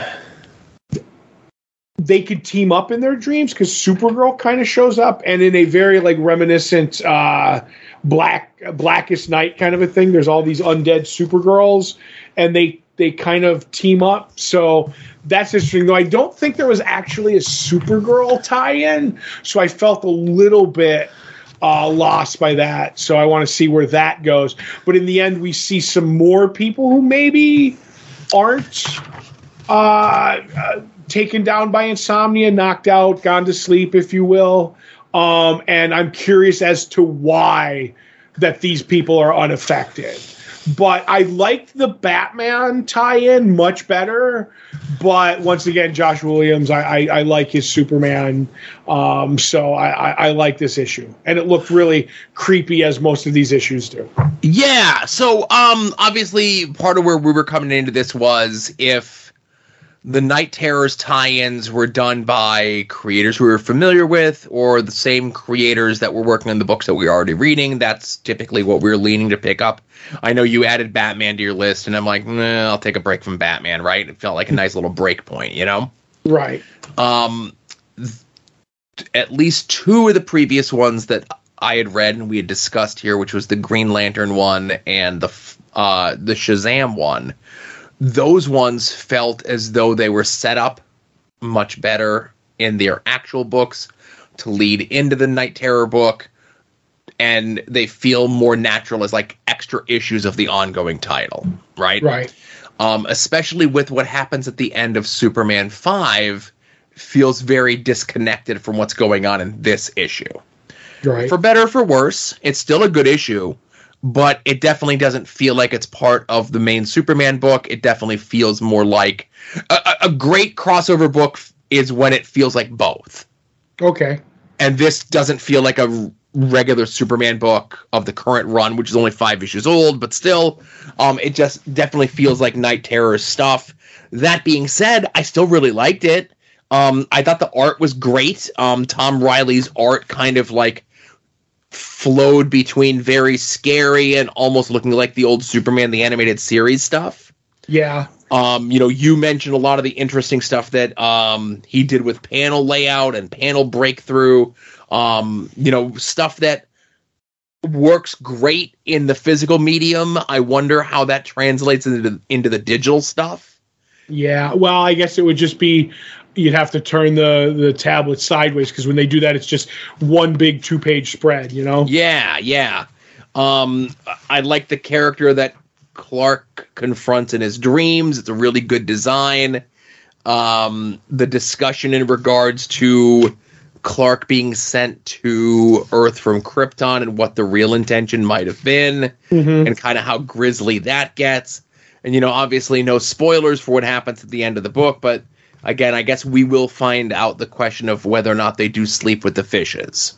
they could team up in their dreams because Supergirl kind of shows up and in a very like reminiscent uh black blackest night kind of a thing. There's all these undead Supergirls and they they kind of team up. So that's interesting. Though I don't think there was actually a Supergirl tie-in, so I felt a little bit uh, lost by that. So I want to see where that goes. But in the end, we see some more people who maybe aren't uh, uh, taken down by insomnia, knocked out, gone to sleep, if you will. Um, and I'm curious as to why that these people are unaffected. But I liked the Batman tie-in much better. But once again, Josh Williamson, I, I, I like his Superman. Um, so I, I, I like this issue, and it looked really creepy as most of these issues do. Yeah. So, um, obviously, part of where we were coming into this was if the Knight Terrors tie-ins were done by creators we were familiar with, or the same creators that were working on the books that we were already reading. That's typically what we are leaning to pick up. I know you added Batman to your list, and I'm like, nah, I'll take a break from Batman. Right? It felt like a nice little break point, you know. Right. Um, th- at least two of the previous ones that I had read and we had discussed here, which was the Green Lantern one and the uh, the Shazam one. Those ones felt as though they were set up much better in their actual books to lead into the Knight Terror book, and they feel more natural as like extra issues of the ongoing title, right? Right. Um, especially with what happens at the end of Superman 5, feels very disconnected from what's going on in this issue. Right. For better or for worse, it's still a good issue, but it definitely doesn't feel like it's part of the main Superman book. It definitely feels more like a, a great crossover book is when it feels like both. okay. And this doesn't feel like a regular Superman book of the current run, which is only five issues old, but still, um, it just definitely feels like Knight Terror stuff. That being said, I still really liked it. Um, I thought the art was great. Um, Tom Riley's art kind of like flowed between very scary and almost looking like the old Superman the animated series stuff. Yeah. Um, you know, you mentioned a lot of the interesting stuff that um, he did with panel layout and panel breakthrough. Um, you know, stuff that works great in the physical medium. I wonder how that translates into into the digital stuff. Yeah. Well, I guess it would just be you'd have to turn the the tablet sideways because when they do that, it's just one big two page spread. You know. Yeah, yeah. Um, I like the character that Clark confronts in his dreams. It's a really good design. Um, the discussion in regards to Clark being sent to Earth from Krypton and what the real intention might have been, Mhm. and kind of how grisly that gets. And you know, obviously, no spoilers for what happens at the end of the book, but again, I guess we will find out the question of whether or not they do sleep with the fishes.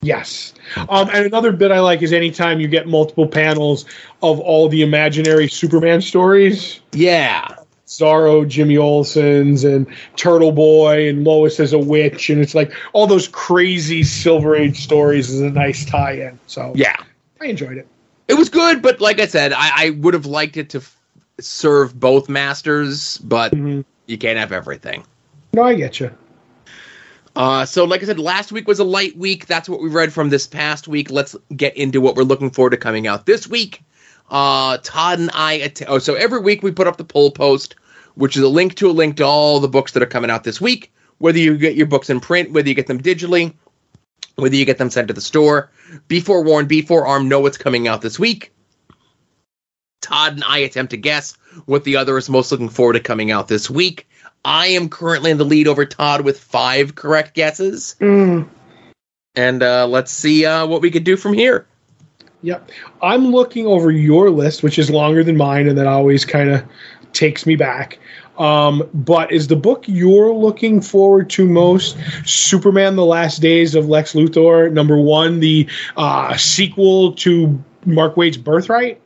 Yes. Um, and another bit I like is anytime you get multiple panels of all the imaginary Superman stories. Yeah, Zorro, Jimmy Olsen's, and Turtle Boy, and Lois as a witch, and it's like all those crazy Silver Age stories is a nice tie-in. So yeah. I enjoyed it. It was good, but like I said, I, I would have liked it to f- serve both masters, but Mhm. You can't have everything. No, I get you. Uh, so, like I said, last week was a light week. That's what we read from this past week. Let's get into what we're looking forward to coming out this week. Uh, Todd and I. Att- oh, so every week we put up the poll post, which is a link to a link to all the books that are coming out this week. Whether you get your books in print, whether you get them digitally, whether you get them sent to the store. Be forewarned, be forearmed, know what's coming out this week. Todd and I attempt to guess what the other is most looking forward to coming out this week. I am currently in the lead over Todd with five correct guesses. And uh, let's see uh, what we could do from here. Yep. I'm looking over your list, which is longer than mine, and that always kind of takes me back. Um, but is the book you're looking forward to most Superman: The Last Days of Lex Luthor, number one, the uh, sequel to Mark Waid's Birthright?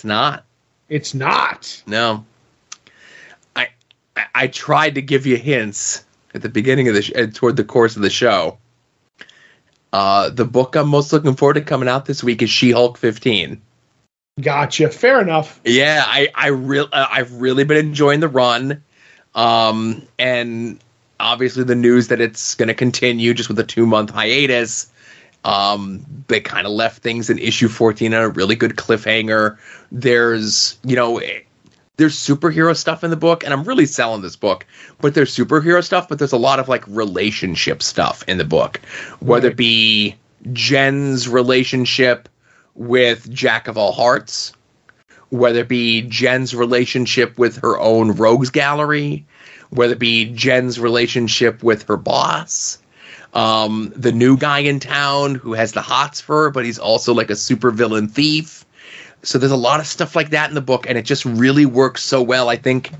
It's not. It's not. No. I I, tried to give you hints at the beginning of the sh- uh, toward the course of the show. Uh, the book I'm most looking forward to coming out this week is She-Hulk 15. Gotcha. Fair enough. Yeah, I I real uh, I've really been enjoying the run, um, and obviously the news that it's going to continue just with a two month hiatus. Um, they kind of left things in issue 14 on a really good cliffhanger. There's you know eh, there's superhero stuff in the book, and I'm really selling this book. But there's superhero stuff, but there's a lot of like relationship stuff in the book, whether it be Jen's relationship with Jack of All Hearts, whether it be Jen's relationship with her own rogues gallery, whether it be Jen's relationship with her boss, um, the new guy in town who has the hots for her, but he's also like a super villain thief. So there's a lot of stuff like that in the book, and it just really works so well. I think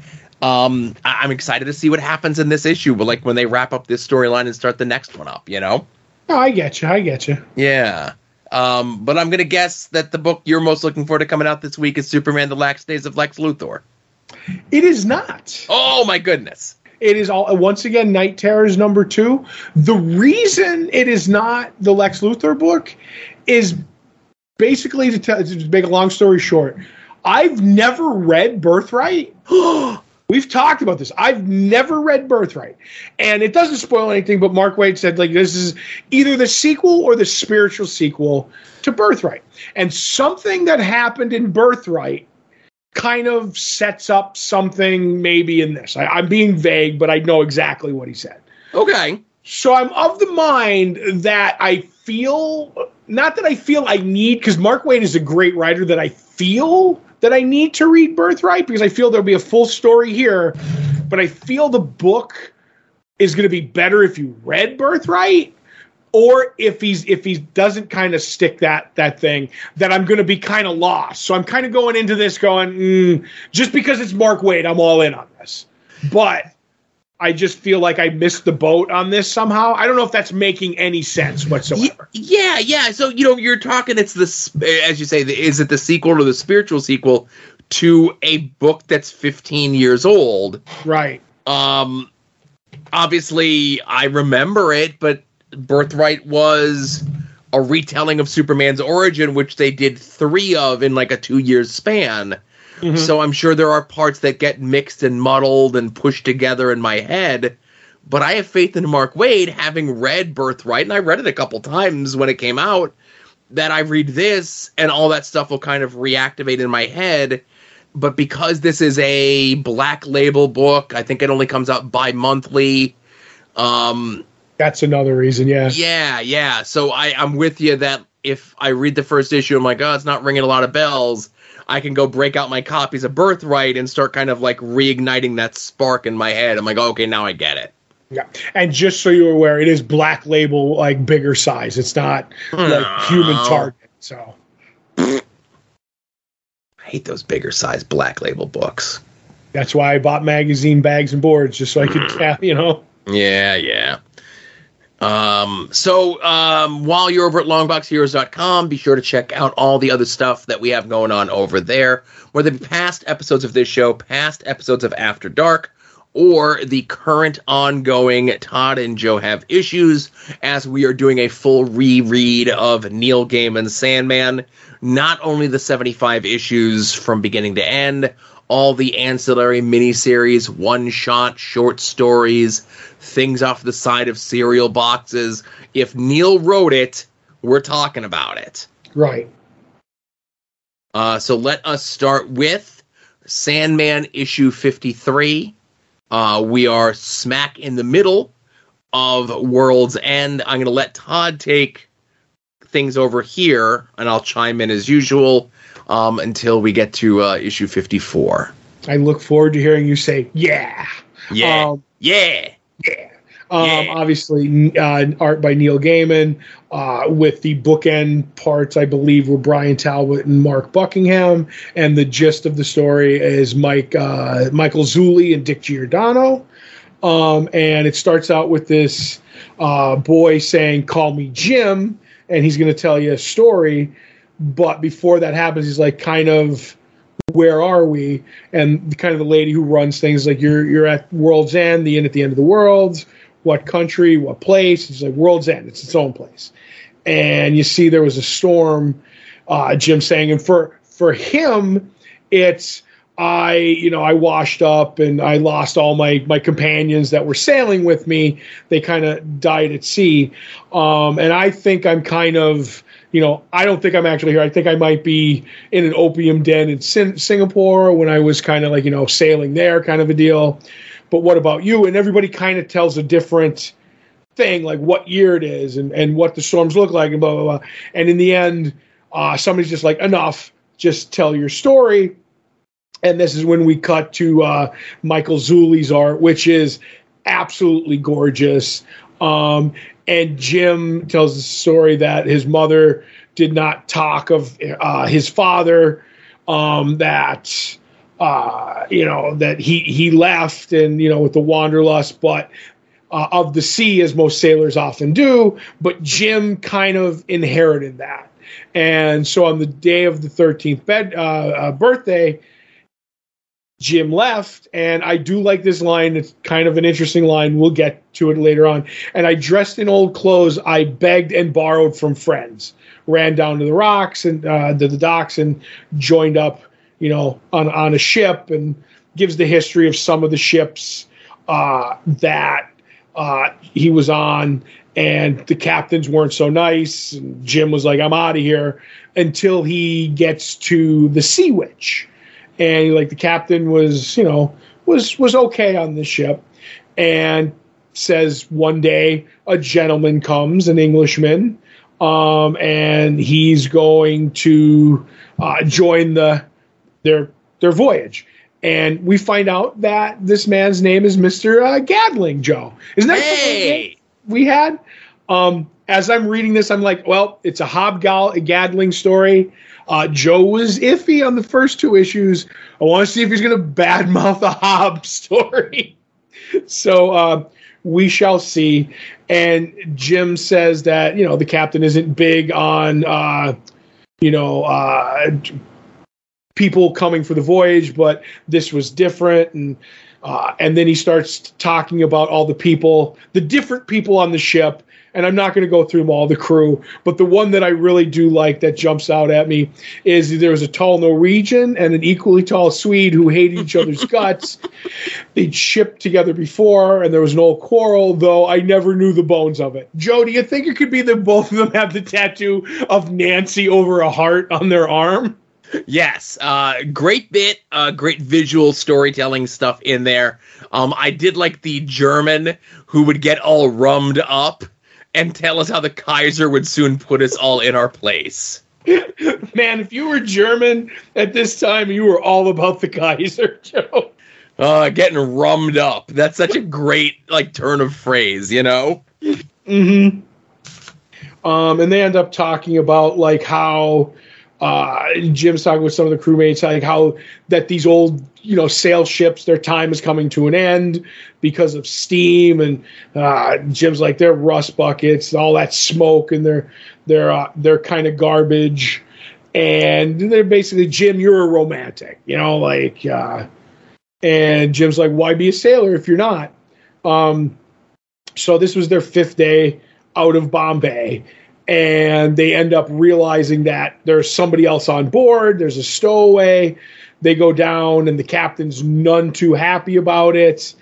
um, I- I'm excited to see what happens in this issue, but like when they wrap up this storyline and start the next one up, you know? No, I get you. I get you. Yeah. Um, but I'm gonna guess that the book you're most looking forward to coming out this week is Superman: The Last Days of Lex Luthor. It is not. Oh my goodness! It is all once again Knight Terror's number two. The reason it is not the Lex Luthor book is basically to, tell, to make a long story short. I've never read Birthright, We've talked about this. I've never read Birthright, and it doesn't spoil anything. But Mark Waid said like this is either the sequel or the spiritual sequel to Birthright, and something that happened in Birthright kind of sets up something maybe in this. I, I'm being vague, but I know exactly what he said. Okay. So I'm of the mind that I feel not that I feel I need because Mark Waid is a great writer that I feel that I need to read Birthright because I feel there'll be a full story here, but I feel the book is going to be better if you read Birthright or if he's if he doesn't kind of stick that that thing that I'm going to be kind of lost. So I'm kind of going into this going mm, just because it's Mark Waid I'm all in on this. But I just feel like I missed the boat on this somehow. I don't know if that's making any sense whatsoever. Yeah, yeah. So you know, you're talking. It's this, as you say, is it the sequel or the spiritual sequel to a book that's 15 years old? Right. Um, obviously, I remember it, but Birthright was a retelling of Superman's origin, which they did three of in like a two years span. Mm-hmm. So I'm sure there are parts that get mixed and muddled and pushed together in my head. But I have faith in Mark Waid, having read Birthright, and I read it a couple times when it came out, that I read this and all that stuff will kind of reactivate in my head. But because this is a black label book, I think it only comes out bi monthly. Um, That's another reason, yeah. Yeah, yeah. So I, I'm with you that if I read the first issue, I'm like, oh, it's not ringing a lot of bells. I can go break out my copies of Birthright and start kind of like reigniting that spark in my head. I'm like, oh, okay, now I get it. Yeah, and just so you're aware, it is black label, like bigger size. It's not like human target. So I hate those bigger size black label books. That's why I bought magazine bags and boards just so I could, mm. you know. Yeah, yeah. Um, so um, while you're over at longboxheroes.com, be sure to check out all the other stuff that we have going on over there, whether it be past episodes of this show, past episodes of After Dark, or the current ongoing Todd and Joe Have Issues, as we are doing a full reread of Neil Gaiman's Sandman. Not only the 75 issues from beginning to end, all the ancillary miniseries, one shot, short stories, things off the side of cereal boxes. If Neil wrote it, we're talking about it. Right. Uh, so let us start with Sandman issue 53. Uh, we are smack in the middle of World's End. I'm going to let Todd take things over here, and I'll chime in as usual um, until we get to uh, issue 54. I look forward to hearing you say, yeah. Yeah. Um, yeah. Yeah. Um, yeah. Obviously, uh, art by Neil Gaiman, uh, with the bookend parts, I believe, were Bryan Talbot and Mark Buckingham, and the gist of the story is Mike uh, Michael Zulli and Dick Giordano. Um, and it starts out with this uh, boy saying, "Call me Jim," and he's going to tell you a story. But before that happens, he's like, kind of where are we? And kind of the lady who runs things like you're you're at World's End, the inn at the end of the world what country, what place. It's like World's End. It's its own place. And you see there was a storm, uh, Jim saying, and for for him, it's I, you know, I washed up and I lost all my my companions that were sailing with me. They kind of died at sea, um, and I think I'm kind of, you know, I don't think I'm actually here. I think I might be in an opium den in Sin- Singapore when I was kind of like, you know, sailing there, kind of a deal but what about you? And everybody kind of tells a different thing, like what year it is and, and what the storms look like and blah, blah, blah. And in the end, uh, somebody's just like, enough, just tell your story. And this is when we cut to uh, Michael Zulli's art, which is absolutely gorgeous. Um, and Jim tells the story that his mother did not talk of uh, his father, um, that uh, you know that he he left and you know with the wanderlust, but uh, of the sea as most sailors often do. But Jim kind of inherited that, and so on the day of the thirteenth uh, uh, birthday. Jim left, and I do like this line. It's kind of an interesting line. We'll get to it later on. And I dressed in old clothes I begged and borrowed from friends. Ran down to the rocks and uh, to the docks and joined up you know, on on a ship and gives the history of some of the ships uh, that uh, he was on, and the captains weren't so nice. And Jim was like, "I'm out of here," until he gets to the Sea Witch, and like the captain was, you know, was was okay on the ship, and says one day a gentleman comes, an Englishman, um, and he's going to uh, join the their their voyage. And we find out that this man's name is Mister uh, Gadling Joe. Isn't that Hey! we had? Um, as I'm reading this, I'm like, well, it's a Hobgal Gadling story. Uh, Joe was iffy on the first two issues. I want to see if he's going to badmouth a Hob story. so uh, we shall see. And Jim says that you know the captain isn't big on uh, you know uh, people coming for the voyage, but this was different. And uh, and then he starts talking about all the people, the different people on the ship. And I'm not going to go through them all, the crew, but the one that I really do like that jumps out at me is there was a tall Norwegian and an equally tall Swede who hated each other's guts. They'd shipped together before, and there was an old quarrel, though I never knew the bones of it. Joe, do you think it could be that both of them have the tattoo of Nancy over a heart on their arm? Yes, uh, great bit, uh, great visual storytelling stuff in there. Um, I did like the German who would get all rummed up and tell us how the Kaiser would soon put us all in our place. Man, if you were German at this time, you were all about the Kaiser, Joe. Uh, getting rummed up. That's such a great like turn of phrase, you know. Mm-hmm. Um, and they end up talking about like how uh, Jim's talking with some of the crewmates, like how that these old, you know, sail ships, their time is coming to an end because of steam, and uh, Jim's like they're rust buckets, all that smoke, and they're they're uh, they're kind of garbage, and they're basically Jim, you're a romantic, you know, like, uh, and Jim's like, why be a sailor if you're not? Um, so this was their fifth day out of Bombay and they end up realizing that there's somebody else on board. There's a stowaway. They go down, and the captain's none too happy about it.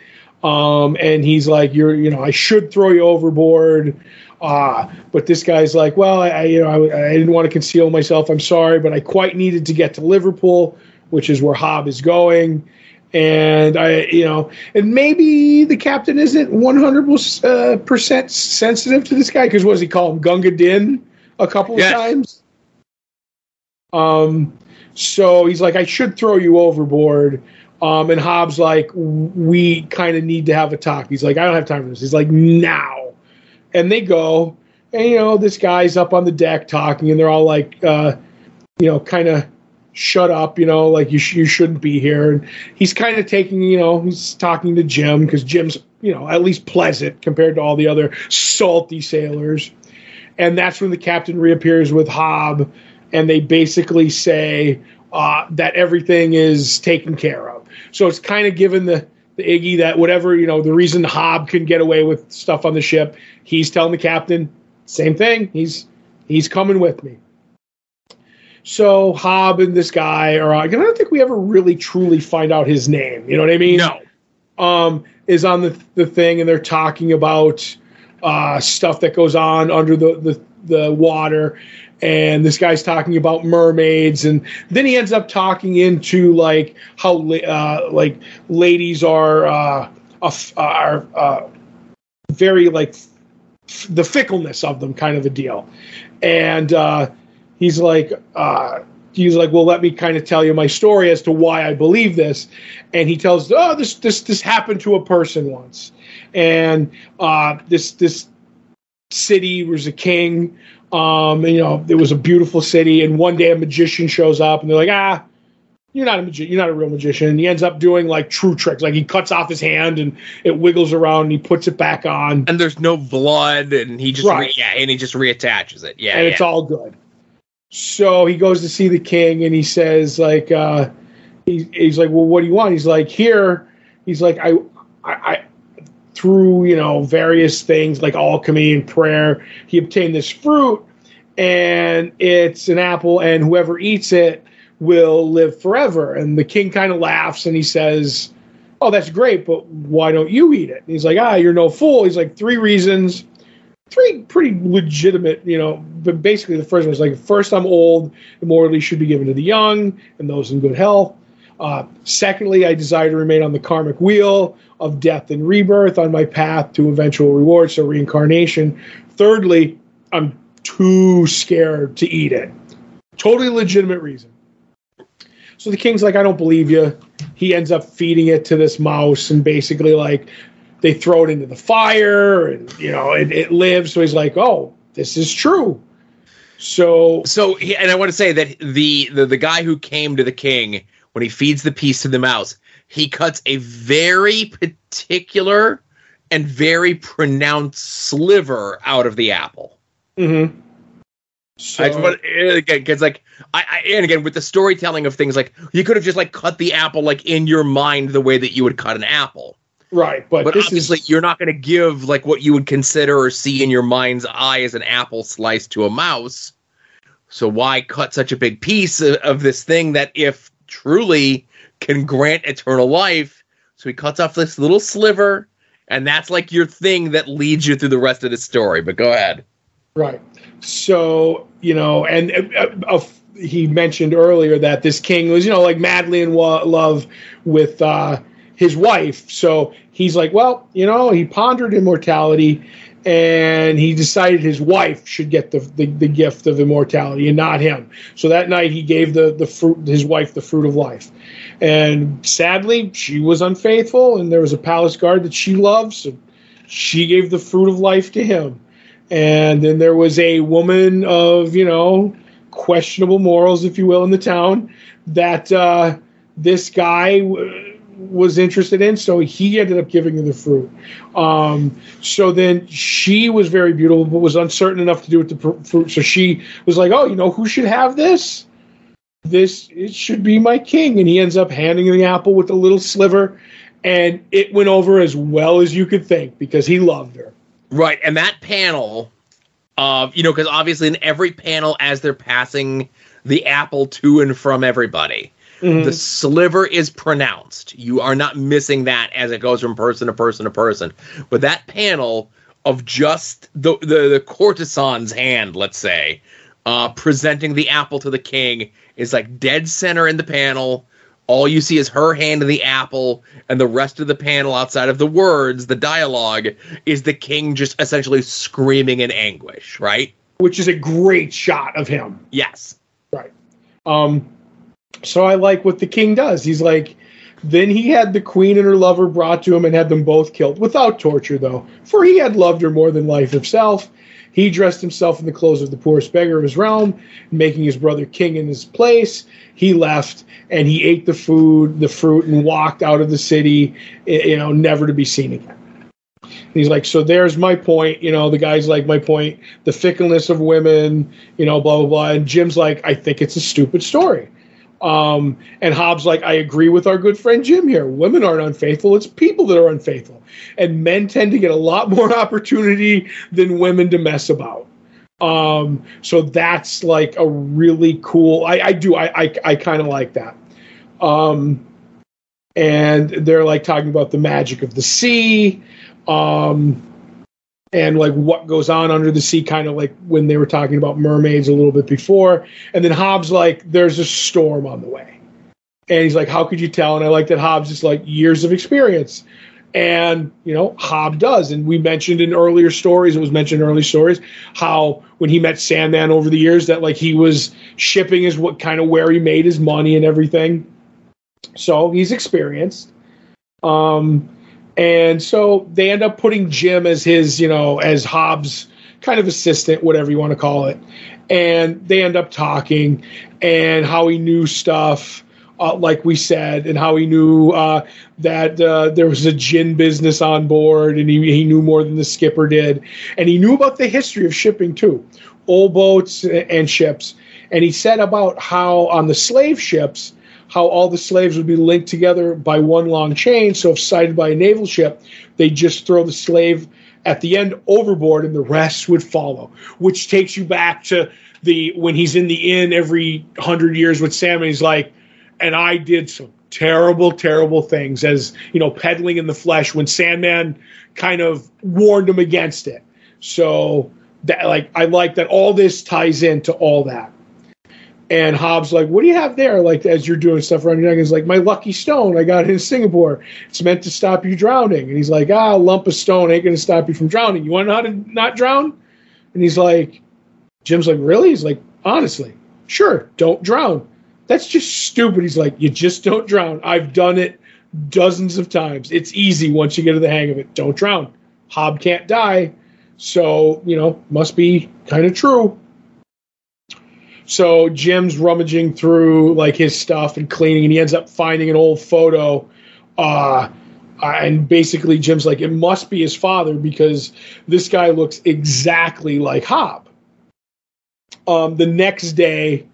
Um, and he's like, "You're, you know, I should throw you overboard." Uh, but this guy's like, "Well, I, you know, I, I didn't want to conceal myself. I'm sorry, but I quite needed to get to Liverpool, which is where Hob is going." And I, you know, and maybe the captain isn't one hundred uh, percent sensitive to this guy because what does he call him, Gunga Din, a couple Yes. of times. Um, so he's like, I should throw you overboard. Um, and Hob's like, we kind of need to have a talk. He's like, I don't have time for this. He's like, now, and they go, and you know, this guy's up on the deck talking, and they're all like, uh, you know, kind of shut up, you know, like you, sh- you shouldn't be here. And he's kind of taking, you know, he's talking to Jim because Jim's, you know, at least pleasant compared to all the other salty sailors. And that's when the captain reappears with Hob, and they basically say uh, that everything is taken care of. So it's kind of given the, the Iggy that whatever, you know, the reason Hob can get away with stuff on the ship, he's telling the captain, same thing. He's he's coming with me. So Hob and this guy are. I don't think we ever really truly find out his name. You know what I mean? No. Um, is on the the thing, and they're talking about uh, stuff that goes on under the, the the water. And this guy's talking about mermaids, and then he ends up talking into like how uh, like ladies are uh, a f- are uh, very like f- the fickleness of them kind of a deal, and uh, he's like uh, he's like well let me kind of tell you my story as to why i believe this and he tells oh this this this happened to a person once and uh, this this city was a king um and, you know it was a beautiful city and one day a magician shows up and they're like ah you're not a magi- you're not a real magician and he ends up doing like true tricks like he cuts off his hand and it wiggles around and he puts it back on And there's no blood, and he just Right. re- yeah, and he just reattaches it. Yeah, and yeah. it's all good. So he goes to see the king and he says like uh he, he's like, Well what do you want? He's like, Here he's like, I I, I through, you know, various things like alchemy and prayer, he obtained this fruit and it's an apple and whoever eats it will live forever. And the king kind of laughs and he says, Oh, that's great, but why don't you eat it? And he's like, Ah, you're no fool. He's like, Three reasons, three pretty legitimate, you know, but basically the first one is like, First, I'm old, immortality should be given to the young and those in good health. Uh, secondly, I desire to remain on the karmic wheel of death and rebirth on my path to eventual reward, so reincarnation. Thirdly, I'm too scared to eat it. Totally legitimate reason. So the king's like, I don't believe you. He ends up feeding it to this mouse, and basically, like, they throw it into the fire, and you know, it, it lives. So he's like, oh, this is true. So, so, and I want to say that the, the the guy who came to the king when he feeds the piece to the mouse, he cuts a very particular and very pronounced sliver out of the apple. Mm-hmm. So, I just want again because like I, I, and again with the storytelling of things like you could have just like cut the apple like in your mind the way that you would cut an apple. Right, but, but obviously is, you're not going to give like what you would consider or see in your mind's eye as an apple slice to a mouse. So why cut such a big piece of, of this thing that if truly can grant eternal life? So he cuts off this little sliver, and that's like your thing that leads you through the rest of the story. But go ahead. Right. So you know, and uh, uh, he mentioned earlier that this king was, you know, like madly in wa- love with uh, his wife. So he's like, well, you know, he pondered immortality, and he decided his wife should get the, the, the gift of immortality and not him. So that night he gave the the fruit his wife the fruit of life. And sadly, she was unfaithful, and there was a palace guard that she loves. so she gave the fruit of life to him and then there was a woman of you know questionable morals, if you will, in the town that uh, this guy was interested in. So he ended up giving her the fruit. Um, so then she was very beautiful, but was uncertain enough to do with the pr- fruit. So she was like, "Oh, you know who should have this? This it should be my king." And he ends up handing the apple with a little sliver, and it went over as well as you could think because he loved her. Right, and that panel, uh, you know, because obviously in every panel as they're passing the apple to and from everybody, mm-hmm. the sliver is pronounced. You are not missing that as it goes from person to person to person. But that panel of just the the, the courtesan's hand, let's say, uh, presenting the apple to the king is like dead center in the panel all you see is her hand in the apple, and the rest of the panel outside of the words, the dialogue, is the king just essentially screaming in anguish, right? Which is a great shot of him. Yes. Right. Um, so I like what the king does. He's like, then he had the queen and her lover brought to him and had them both killed, without torture, though, for he had loved her more than life himself. He dressed himself in the clothes of the poorest beggar of his realm, making his brother king in his place. He left and he ate the food, the fruit, and walked out of the city, you know, never to be seen again. he's like, so there's my point. You know, the guy's like, my point, the fickleness of women, you know, blah, blah, blah. And Jim's like, I think it's a stupid story. Um, and Hob's like, I agree with our good friend Jim here. Women aren't unfaithful; it's people that are unfaithful, and men tend to get a lot more opportunity than women to mess about. Um, so that's like a really cool. I, I do. I I, I kind of like that. Um, and they're like talking about the magic of the sea. Um, and like what goes on under the sea, kind of like when they were talking about mermaids a little bit before. And then Hob's like, there's a storm on the way, and he's like, how could you tell? And I like that Hobbs is like years of experience, and you know Hobbs does. And we mentioned in earlier stories, it was mentioned in early stories, how when he met Sandman over the years, that like he was shipping is what kind of where he made his money and everything. So he's experienced. Um, and so they end up putting Jim as his, you know, as Hob's kind of assistant, whatever you want to call it. And they end up talking and how he knew stuff, uh, like we said, and how he knew uh, that uh, there was a gin business on board and he, he knew more than the skipper did. And he knew about the history of shipping too, old boats and ships. And he said about how on the slave ships, how all the slaves would be linked together by one long chain. So if sighted by a naval ship, they'd just throw the slave at the end overboard and the rest would follow, which takes you back to the when he's in the inn every hundred years with Sam, and he's like, and I did some terrible, terrible things as you know, peddling in the flesh when Sandman kind of warned him against it. So that like I like that all this ties into all that. And Hob's like, what do you have there? Like as you're doing stuff around your neck, he's like, my lucky stone. I got it in Singapore. It's meant to stop you drowning. And he's like, ah, lump of stone ain't gonna stop you from drowning. You want to know how to not drown? And he's like, Jim's like, really? He's like, honestly, sure, don't drown. That's just stupid. He's like, you just don't drown. I've done it dozens of times. It's easy once you get to the hang of it. Don't drown. Hob can't die. So, you know, must be kind of true. So Jim's rummaging through like his stuff and cleaning, and he ends up finding an old photo. Uh, and basically, Jim's like, it must be his father because this guy looks exactly like Hob. Um, the next day,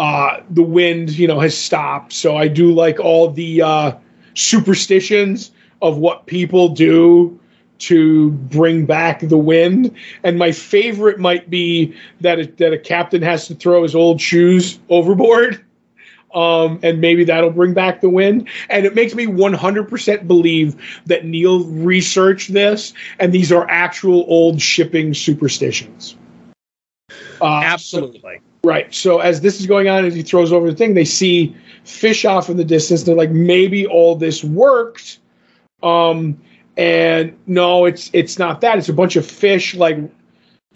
uh, the wind, you know, has stopped. So I do like all the uh, superstitions of what people do to bring back the wind. And my favorite might be that a, that a captain has to throw his old shoes overboard. Um, and maybe that'll bring back the wind. And it makes me 100% believe that Neil researched this and these are actual old shipping superstitions. Uh, Absolutely. So, right. So as this is going on, as he throws over the thing, they see fish off in the distance. They're like, maybe all this worked. Um, and no, it's it's not that. It's a bunch of fish like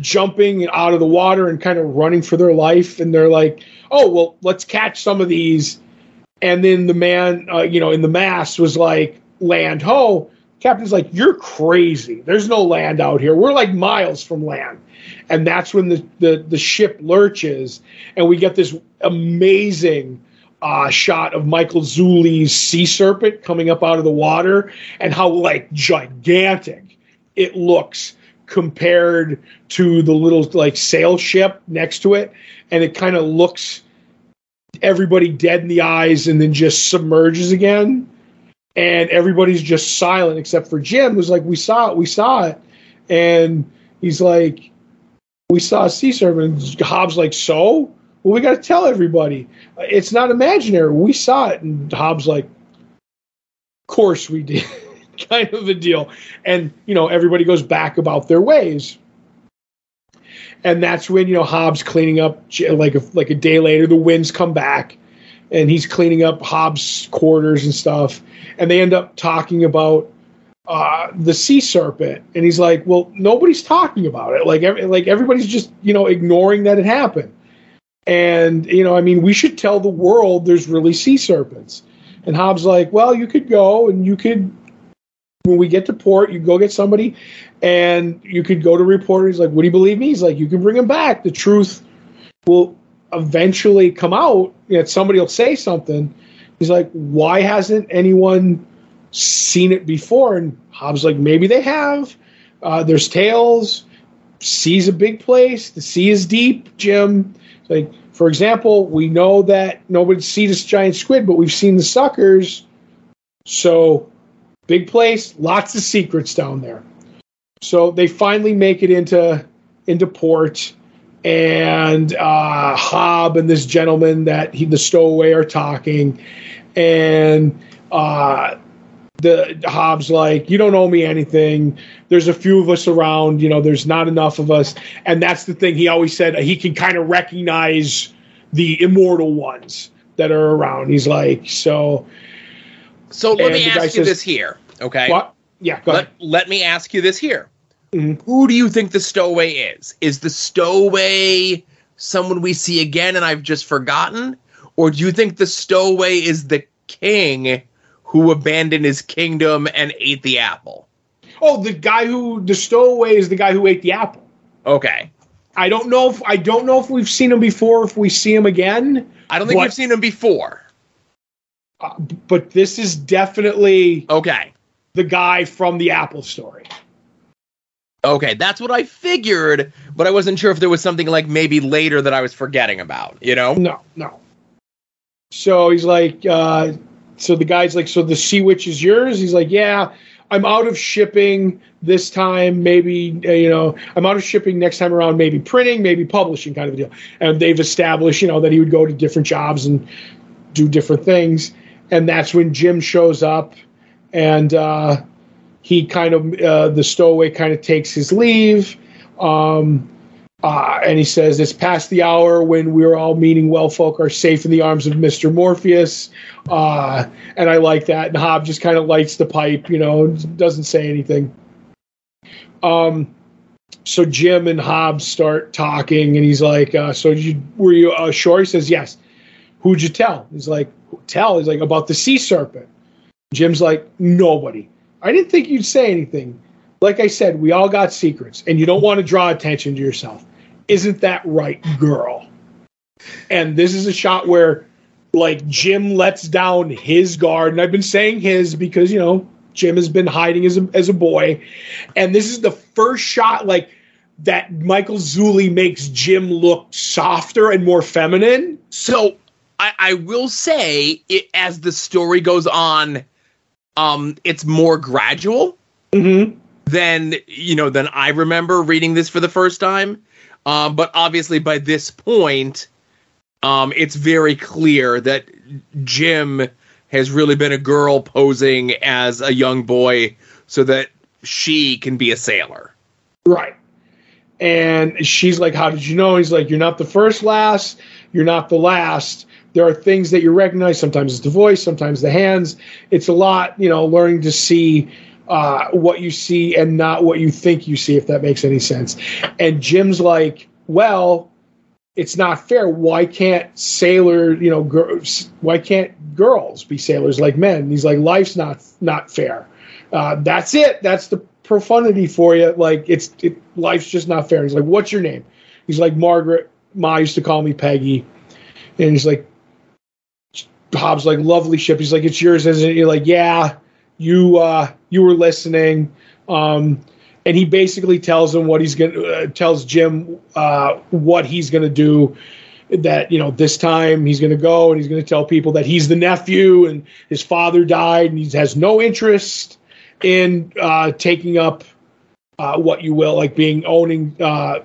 jumping out of the water and kind of running for their life. And they're like, oh well, let's catch some of these. And then the man, uh, you know, in the mast was like, land ho. Captain's like, you're crazy. There's no land out here. We're like miles from land. And that's when the, the, the ship lurches and we get this amazing uh, shot of Michael Zulli's sea serpent coming up out of the water and how like gigantic it looks compared to the little like sail ship next to it. And it kind of looks everybody dead in the eyes and then just submerges again. And everybody's just silent except for Jim who's like we saw it we saw it. And he's like we saw a sea serpent. Hob's like so well, we got to tell everybody. It's not imaginary. We saw it. And Hob's like, of course we did. kind of a deal. And, you know, everybody goes back about their ways. And that's when, you know, Hob's cleaning up like a, like a day later, the winds come back and he's cleaning up Hob's quarters and stuff. And they end up talking about uh, the sea serpent. And he's like, well, nobody's talking about it. Like, every, like everybody's just, you know, ignoring that it happened. And, you know, I mean, we should tell the world there's really sea serpents. And Hob's like, well, you could go and you could, when we get to port, you go get somebody and you could go to reporter. He's like, would he believe me? He's like, you can bring him back. The truth will eventually come out. You know, somebody will say something. He's like, why hasn't anyone seen it before? And Hob's like, maybe they have. Uh, there's tales. Sea's a big place. The sea is deep, Jim. Like, for example, we know that nobody's seen this giant squid, but we've seen the suckers. So, big place, lots of secrets down there. So they finally make it into into port, and uh, Hob and this gentleman that he the stowaway are talking, and uh, the Hob's like, you don't owe me anything. There's a few of us around, you know, there's not enough of us. And that's the thing he always said he can kind of recognize the immortal ones that are around. He's like, so So let me ask you says, this here, okay? What? Yeah, go let, ahead. Let me ask you this here. Mm-hmm. Who do you think the stowaway is? Is the stowaway someone we see again and I've just forgotten? Or do you think the stowaway is the king who abandoned his kingdom and ate the apple. Oh, the guy who the stowaway is the guy who ate the apple. Okay. I don't know if I don't know if we've seen him before. If we see him again, I don't think but, we've seen him before. Uh, but this is definitely okay. The guy from the Apple story. Okay, that's what I figured, but I wasn't sure if there was something like maybe later that I was forgetting about. You know? No, no. So he's like, uh, so the guy's like, so the sea witch is yours? He's like, yeah. I'm out of shipping this time. Maybe uh, you know, I'm out of shipping next time around. Maybe printing, maybe publishing, kind of a deal. And they've established, you know, that he would go to different jobs and do different things. And that's when Jim shows up, and uh, he kind of uh, the stowaway kind of takes his leave. Um, uh, and he says, It's past the hour when we're all meeting well folk are safe in the arms of Mr. Morpheus. Uh, and I like that. And Hob just kind of lights the pipe, you know, doesn't say anything. Um, so Jim and Hobbs start talking, and he's like, uh, So you, were you uh, sure? He says, Yes. Who'd you tell? He's like, Tell? He's like, About the sea serpent. Jim's like, Nobody. I didn't think you'd say anything. Like I said, we all got secrets, and you don't want to draw attention to yourself. Isn't that right, girl? And this is a shot where, like, Jim lets down his guard, and I've been saying his because you know Jim has been hiding as a as a boy, and this is the first shot like that Michael Zulli makes Jim look softer and more feminine. So I, I will say, it, as the story goes on, um, it's more gradual Mm-hmm. than you know than I remember reading this for the first time. Um, but obviously, by this point, um, it's very clear that Jim has really been a girl posing as a young boy so that she can be a sailor. Right. And she's like, How did you know? He's like, You're not the first last, you're not the last. There are things that you recognize. Sometimes it's the voice, sometimes the hands. It's a lot, you know, learning to see uh, what you see and not what you think you see, if that makes any sense. And Jim's like, Well, it's not fair. Why can't sailor, you know, girls, why can't girls be sailors like men? And he's like, life's not not fair. Uh, that's it. That's the profundity for you. Like it's it, life's just not fair. He's like, what's your name? He's like, Margaret. Ma used to call me Peggy, and he's like, Hob's like, lovely ship. He's like, it's yours, isn't it? You're like, yeah. You uh, you were listening. Um, and he basically tells him what he's going to uh, tells Jim uh, what he's going to do. That you know this time he's going to go and he's going to tell people that he's the nephew and his father died and he has no interest in uh, taking up uh, what you will like being owning uh,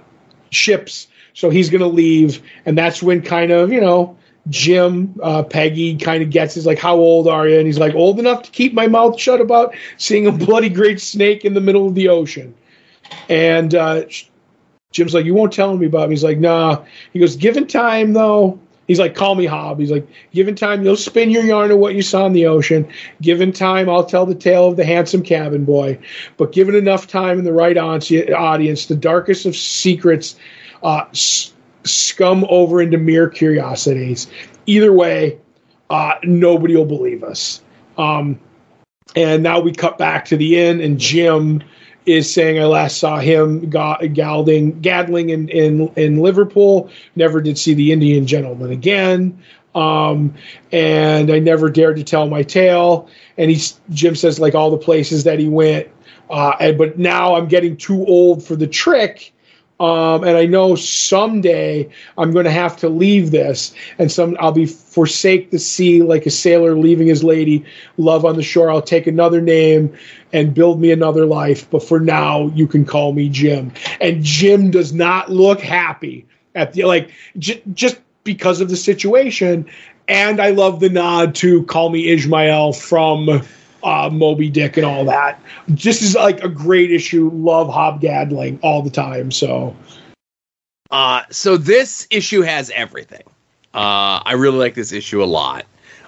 ships. So he's going to leave, and that's when kind of you know Jim uh, Peggy kind of gets is like, "How old are you?" And he's like, "Old enough to keep my mouth shut about seeing a bloody great snake in the middle of the ocean." And uh, Jim's like, "You won't tell me, about." Bob." He's like, "Nah." He goes, "Given time, though." He's like, "Call me Hob." He's like, "Given time, you'll spin your yarn of what you saw in the ocean. Given time, I'll tell the tale of the handsome cabin boy. But given enough time and the right audience, the darkest of secrets." Uh, scum over into mere curiosities. Either way, uh, nobody will believe us. Um, and now we cut back to the inn, and Jim is saying I last saw him ga- gaddling in, in in Liverpool. Never did see the Indian gentleman again. Um, and I never dared to tell my tale. And he's Jim says like all the places that he went. Uh, and, but now I'm getting too old for the trick um, and I know someday I'm going to have to leave this, and some I'll be forsake the sea like a sailor leaving his lady, love on the shore. I'll take another name and build me another life. But for now, you can call me Jim. And Jim does not look happy at the like j- just because of the situation. And I love the nod to call me Ishmael from uh, Moby Dick and all that. This is like a great issue. Love Hob Gadling all the time. So, uh, so this issue has everything. Uh, I really like this issue a lot.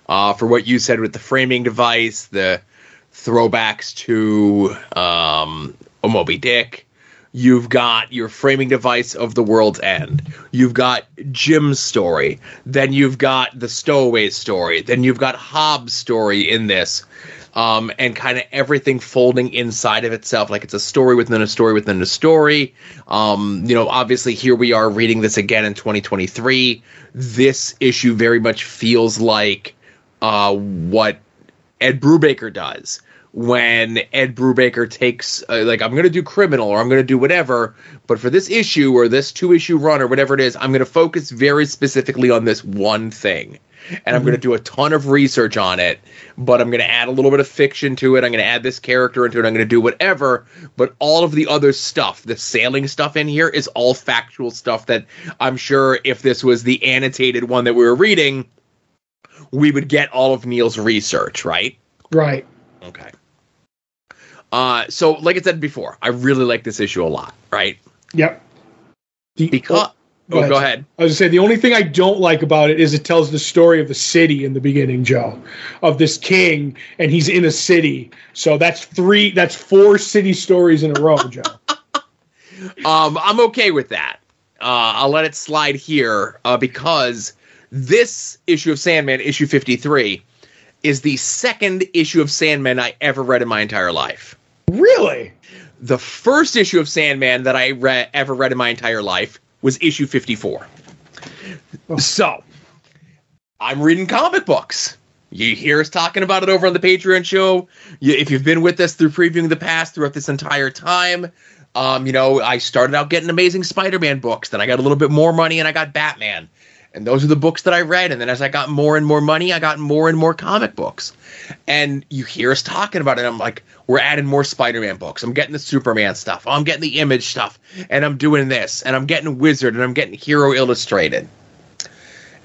Uh, for what you said with the framing device, the throwbacks to um, Moby Dick. You've got your framing device of the world's end. You've got Jim's story. Then you've got the stowaway story. Then you've got Hob's story in this um, and kind of everything folding inside of itself, like it's a story within a story within a story. Um, you know, obviously here we are reading this again in 2023. This issue very much feels like uh, what Ed Brubaker does when Ed Brubaker takes uh, like I'm going to do criminal or I'm going to do whatever, but for this issue or this two issue run or whatever it is, I'm going to focus very specifically on this one thing. And I'm going to do a ton of research on it, but I'm going to add a little bit of fiction to it. I'm going to add this character into it. I'm going to do whatever, but all of the other stuff, the sailing stuff in here is all factual stuff that I'm sure if this was the annotated one that we were reading, we would get all of Neil's research, right? Right. Okay. Uh, so like I said before, I really like this issue a lot, right? Yep. The, Because Go oh, ahead. go ahead. I was gonna say the only thing I don't like about it is it tells the story of the city in the beginning, Joe, of this king, and he's in a city. So that's three, that's four city stories in a row, Joe. Um, I'm okay with that. Uh, I'll let it slide here uh, because this issue of Sandman, issue 53, is the second issue of Sandman I ever read in my entire life. Really? The first issue of Sandman that I re- ever read in my entire life was issue 54. So, I'm reading comic books. You hear us talking about it over on the Patreon show. You, if you've been with us through previewing the past throughout this entire time, um, you know, I started out getting Amazing Spider-Man books. Then I got a little bit more money, and I got Batman. And those are the books that I read. And then as I got more and more money, I got more and more comic books. And you hear us talking about it. I'm like, we're adding more Spider-Man books. I'm getting the Superman stuff. I'm getting the Image stuff. And I'm doing this. And I'm getting Wizard. And I'm getting Hero Illustrated.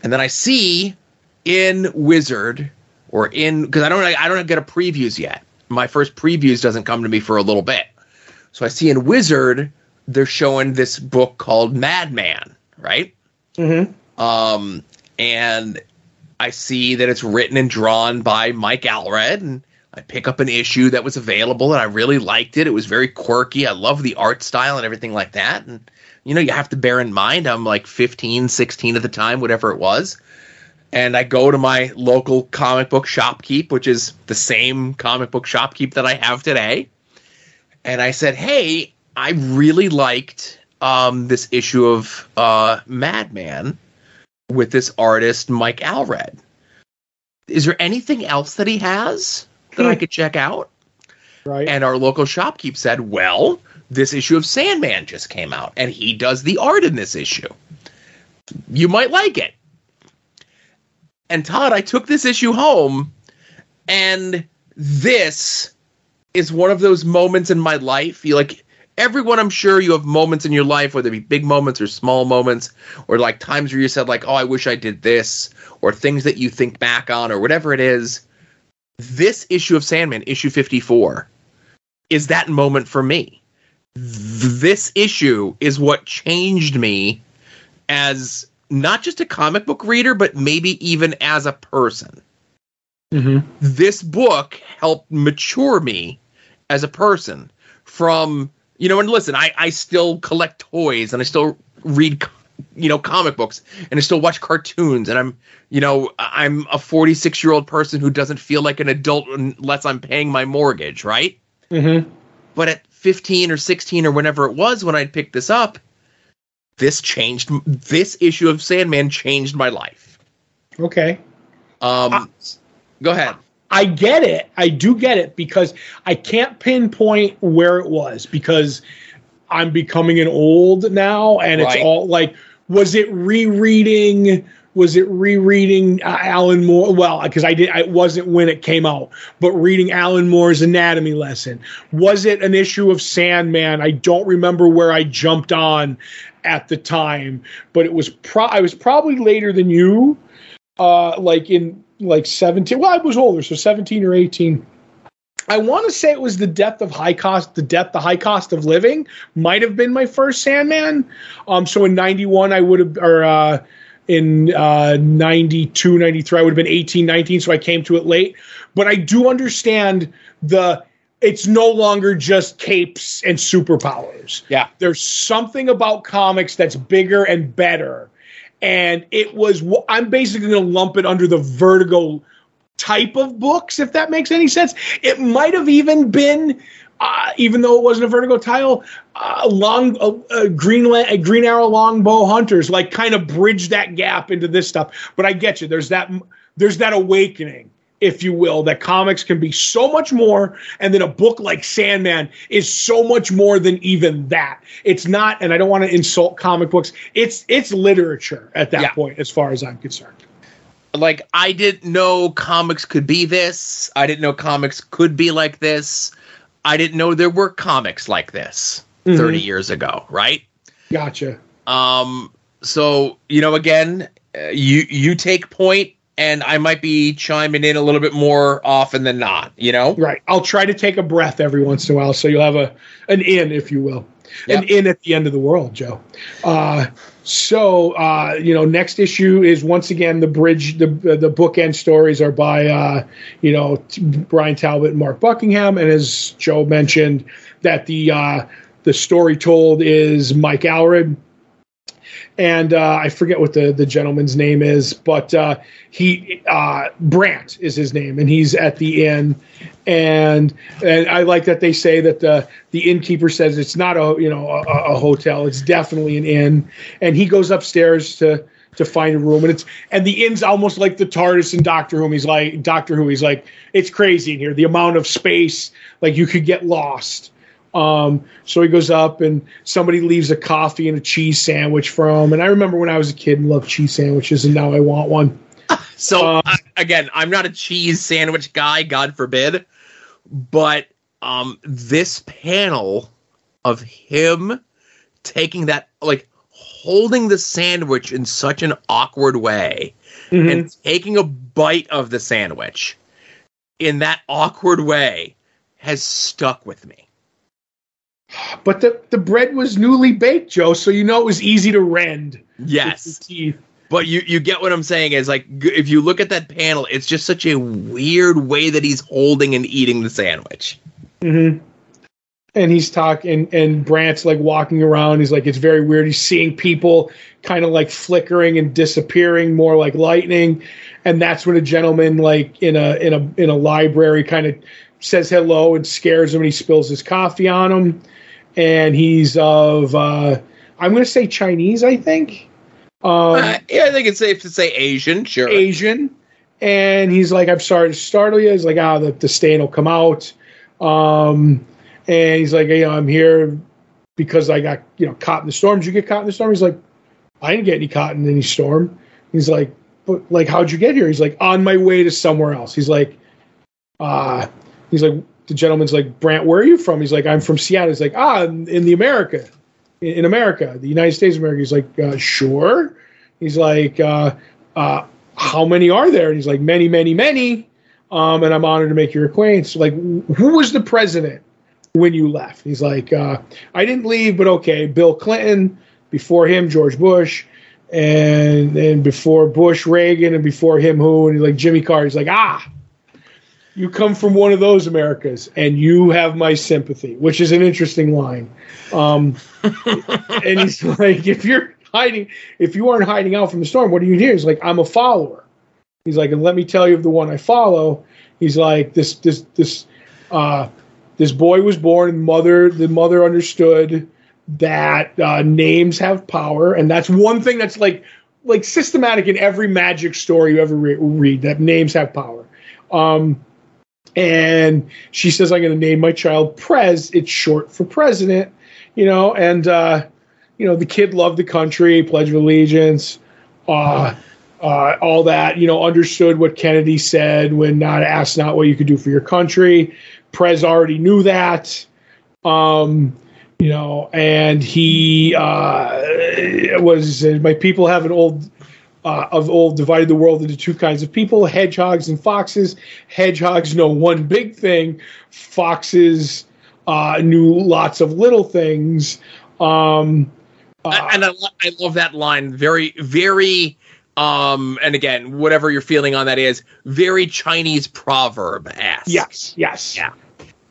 And then I see in Wizard or in because I don't I don't get a previews yet. My first previews doesn't come to me for a little bit. So I see in Wizard they're showing this book called Madman, right? Mm-hmm. Um, and I see that it's written and drawn by Mike Allred, and I pick up an issue that was available, and I really liked it. It was very quirky. I love the art style and everything like that. And you know, you have to bear in mind I'm like 15, 16 at the time, whatever it was. And I go to my local comic book shopkeep, which is the same comic book shopkeep that I have today. And I said, "Hey, I really liked um, this issue of uh, Madman." With this artist Mike Allred. Is there anything else that he has that I Hmm. could check out? Right. And our local shopkeep said, "Well, this issue of Sandman just came out, and he does the art in this issue. You might like it." And Todd, I took this issue home, and this is one of those moments in my life. You like everyone I'm sure you have moments in your life, whether it be big moments or small moments, or like times where you said, like, oh, I wish I did this, or things that you think back on, or whatever it is. This issue of Sandman, issue 54, is that moment for me. This issue is what changed me as not just a comic book reader, but maybe even as a person mm-hmm. this book helped mature me as a person from you know and listen i i still collect toys and i still read you know comic books and i still watch cartoons and i'm you know i'm a 46 year old person who doesn't feel like an adult unless i'm paying my mortgage right Mm-hmm. but at 15 or 16 or whenever it was when i picked this up this changed this issue of sandman changed my life Okay. um Ah. go ahead I get it. I do get it because I can't pinpoint where it was because I'm becoming an old now, and Right. it's all like, was it rereading? Was it rereading uh, Alan Moore? Well, because I did, I wasn't when it came out, but reading Alan Moore's anatomy lesson. Was it an issue of Sandman? I don't remember where I jumped on at the time, but it was pro. I was probably later than you, uh, like in like 17 well i was older so 17 or 18 i want to say it was the death of high cost the death the high cost of living might have been my first sandman. Um so in 91 i would have or uh in uh 92 93 i would have been 18 19 so i came to it late. But i do understand the it's no longer just capes and superpowers. Yeah. There's something about comics that's bigger and better and it was i'm basically going to lump it under the vertigo type of books if that makes any sense. It might have even been uh, even though it wasn't a vertigo title uh, long uh, uh, green arrow longbow hunters like kind of bridge that gap into this stuff. But i get you there's that there's that awakening if you will, that comics can be so much more, and then a book like Sandman is so much more than even that. It's not, and I don't want to insult comic books. It's it's literature at that Yeah. point, as far as I'm concerned. like I didn't know comics could be this. I didn't know comics could be like this. I didn't know there were comics like this Mhm. 30 years ago, right? Gotcha. Um so, you know again, uh, you you take point and I might be chiming in a little bit more often than not, you know? Right. I'll try to take a breath every once in a while, so you'll have a an in, if you will, an in at the end of the world, Joe. Uh, so uh, you know, next issue is once again the bridge. The the bookend stories are by uh, you know t- Bryan Talbot and Mark Buckingham, and as Joe mentioned, that the uh, the story told is Mike Allred and uh, I forget what the the gentleman's name is, but uh, he uh, Brant is his name, and he's at the inn, and and I like that they say that the the innkeeper says it's not a you know a, a hotel, it's definitely an inn, and he goes upstairs to to find a room, and it's and the inn's almost like the TARDIS in Doctor Who. He's like Doctor Who. He's like it's crazy in here, the amount of space, like you could get lost. Um, so he goes up and somebody leaves a coffee and a cheese sandwich for him. And I remember when I was a kid and loved cheese sandwiches, and now I want one. So Um, I- again, I'm not a cheese sandwich guy, God forbid, but um, this panel of him taking that, like holding the sandwich in such an awkward way Mhm. and taking a bite of the sandwich in that awkward way has stuck with me. But the, the bread was newly baked, Joe, so you know it was easy to rend. Yes, teeth. but you you get what I'm saying is like if you look at that panel, it's just such a weird way that he's holding and eating the sandwich. hmm And he's talking, and Brant's like walking around. He's like, it's very weird. He's seeing people kind of like flickering and disappearing, more like lightning. And that's when a gentleman, like in a in a in a library, kind of says hello and scares him, and he spills his coffee on him. And he's of, uh, I'm going to say Chinese, I think. Um, Uh, yeah, I think it's safe to say Asian, sure. Asian, and he's like, "I'm sorry to startle you." He's like, "Ah, the, the stain will come out," um, and he's like, "You know, I'm here because I got you know caught in the storm. Did you get caught in the storm?" He's like, "I didn't get any caught in any storm." He's like, "But like, how'd you get here?" He's like, "On my way to somewhere else." He's like, "Uh," he's like, the gentleman's like, "Brant, where are you from?" He's like, "I'm from Seattle." He's like, "Ah, in, in the America." In in America, the United States of America. He's like, uh, sure. He's like, uh, uh, how many are there? And he's like, many, many, many. Um, and I'm honored to make your acquaintance. Like, who was the president when you left? He's like, uh, I didn't leave, but okay. Bill Clinton, before him, George Bush, and and before Bush, Reagan, and before him, who? And he's like Jimmy Carter. He's like, ah, you come from one of those Americas, and you have my sympathy, which is an interesting line. Um, and he's like, if you're hiding, if you aren't hiding out from the storm, what are you here? He's like, I'm a follower. He's like, and let me tell you of the one I follow. He's like, this, this, this, uh, this boy was born, and mother, the mother understood that uh, names have power, and that's one thing that's like, like systematic in every magic story you ever re- read. That names have power. Um, and she says, I'm going to name my child Prez. It's short for president, you know, and, uh, you know, the kid loved the country, Pledge of Allegiance, uh, uh, all that, you know, understood what Kennedy said when not asked not what you could do for your country. Prez already knew that. Um, you know, and he uh, was my people have an old uh, of old divided the world into two kinds of people: hedgehogs and foxes. Hedgehogs know one big thing; foxes uh, knew lots of little things. Um, uh, and I, I love that line. Very, very. Um, and again, whatever your feeling on that is, very Chinese proverb ass. yes, yes. Yeah.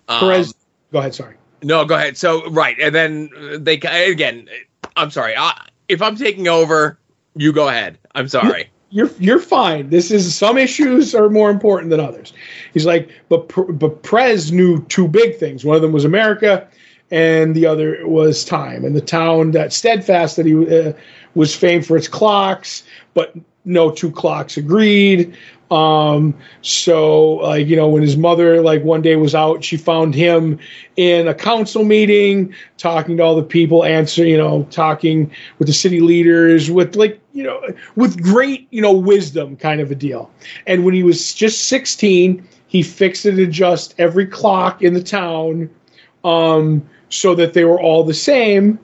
Um, Perez, go ahead. Sorry. No, go ahead. So right, and then they again. I'm sorry. I, if I'm taking over, you go ahead. I'm sorry. you're you're fine. This is some issues are more important than others. He's like, but but Prez knew two big things. One of them was America, and the other was time. And the town that steadfast that he uh, was famed for its clocks, but no two clocks agreed. Um, so like you know when his mother like one day was out, she found him in a council meeting talking to all the people, answer you know talking with the city leaders with like you know with great you know wisdom kind of a deal. And when he was just 16, he fixed and adjust every clock in the town um, so that they were all the same.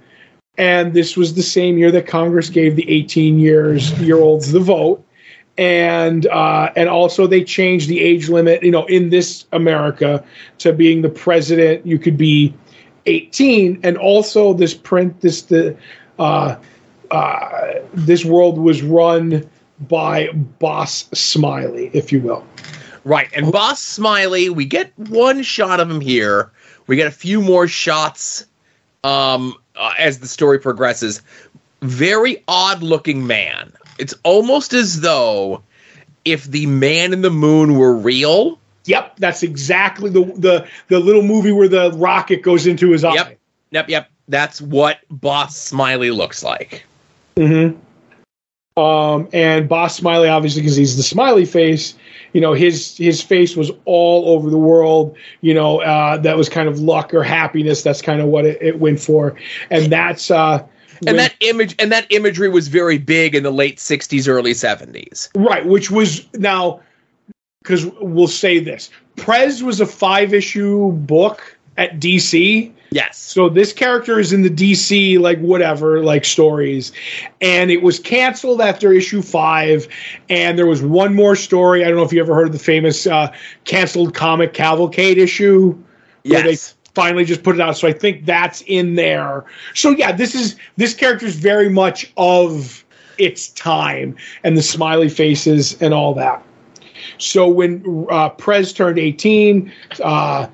And this was the same year that Congress gave the 18 years year olds the vote and uh, and also they changed the age limit. You know, in this America, to being the president, you could be 18, and also this print this the uh, uh, this world was run by Boss Smiley, if you will. Right, and Boss Smiley, we get one shot of him here. We get a few more shots um, uh, as the story progresses. Very odd looking man it's almost as though if the man in the moon were real. Yep, that's exactly the the the little movie where the rocket goes into his eye. Yep, yep, yep. That's what Boss Smiley looks like. Mm-hmm. Um, and Boss Smiley, obviously, because he's the smiley face, you know, his his face was all over the world. You know, uh, that was kind of luck or happiness. That's kind of what it, it went for, and that's uh, and that image and that imagery was very big in the late 60s early 70s right which was now because we'll say this. Prez was a five issue book at dc yes. So this character is in the dc like whatever like stories. And it was canceled after issue five and there was one more story. I don't know if you ever heard of the famous uh, canceled comic cavalcade issue? Yes finally just put it out. So I think that's in there. So yeah, this is this character is very much of its time and the smiley faces and all that. So when uh, Prez turned 18, uh,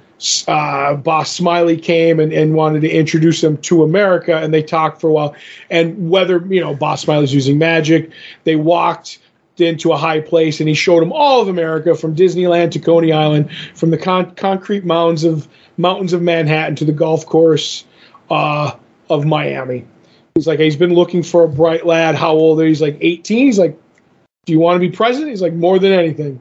uh, Boss Smiley came and, and wanted to introduce him to America, and they talked for a while. And whether you know Boss Smiley's using magic, they walked into a high place, and he showed him all of America, from Disneyland to Coney Island, from the con- concrete mounds of mountains of Manhattan to the golf course uh, of Miami. He's like, he's been looking for a bright lad. How old are you? He's like 18. He's like, do you want to be president? He's like, more than anything.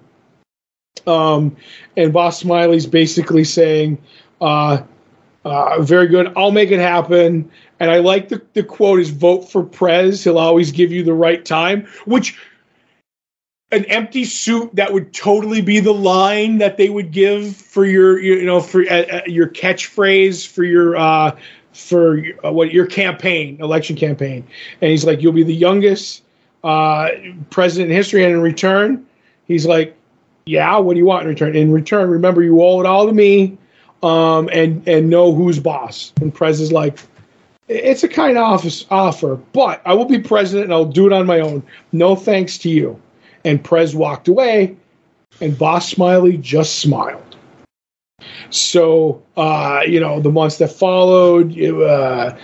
Um, and Boss Smiley's basically saying, uh, uh, very good. I'll make it happen. And I like the, the quote is vote for Prez. He'll always give you the right time, which an empty suit that would totally be the line that they would give for your you know for uh, uh your catchphrase for your uh for uh, what your campaign election campaign. And he's like you'll be the youngest uh president in history. And in return he's like yeah what do you want in return? In return remember you owe it all to me um and and know who's boss. And prez is like it's a kind of office offer but i will be president and i'll do it on my own. No thanks to you and Prez walked away, and Boss Smiley just smiled. So, uh, you know, the months that followed, uh,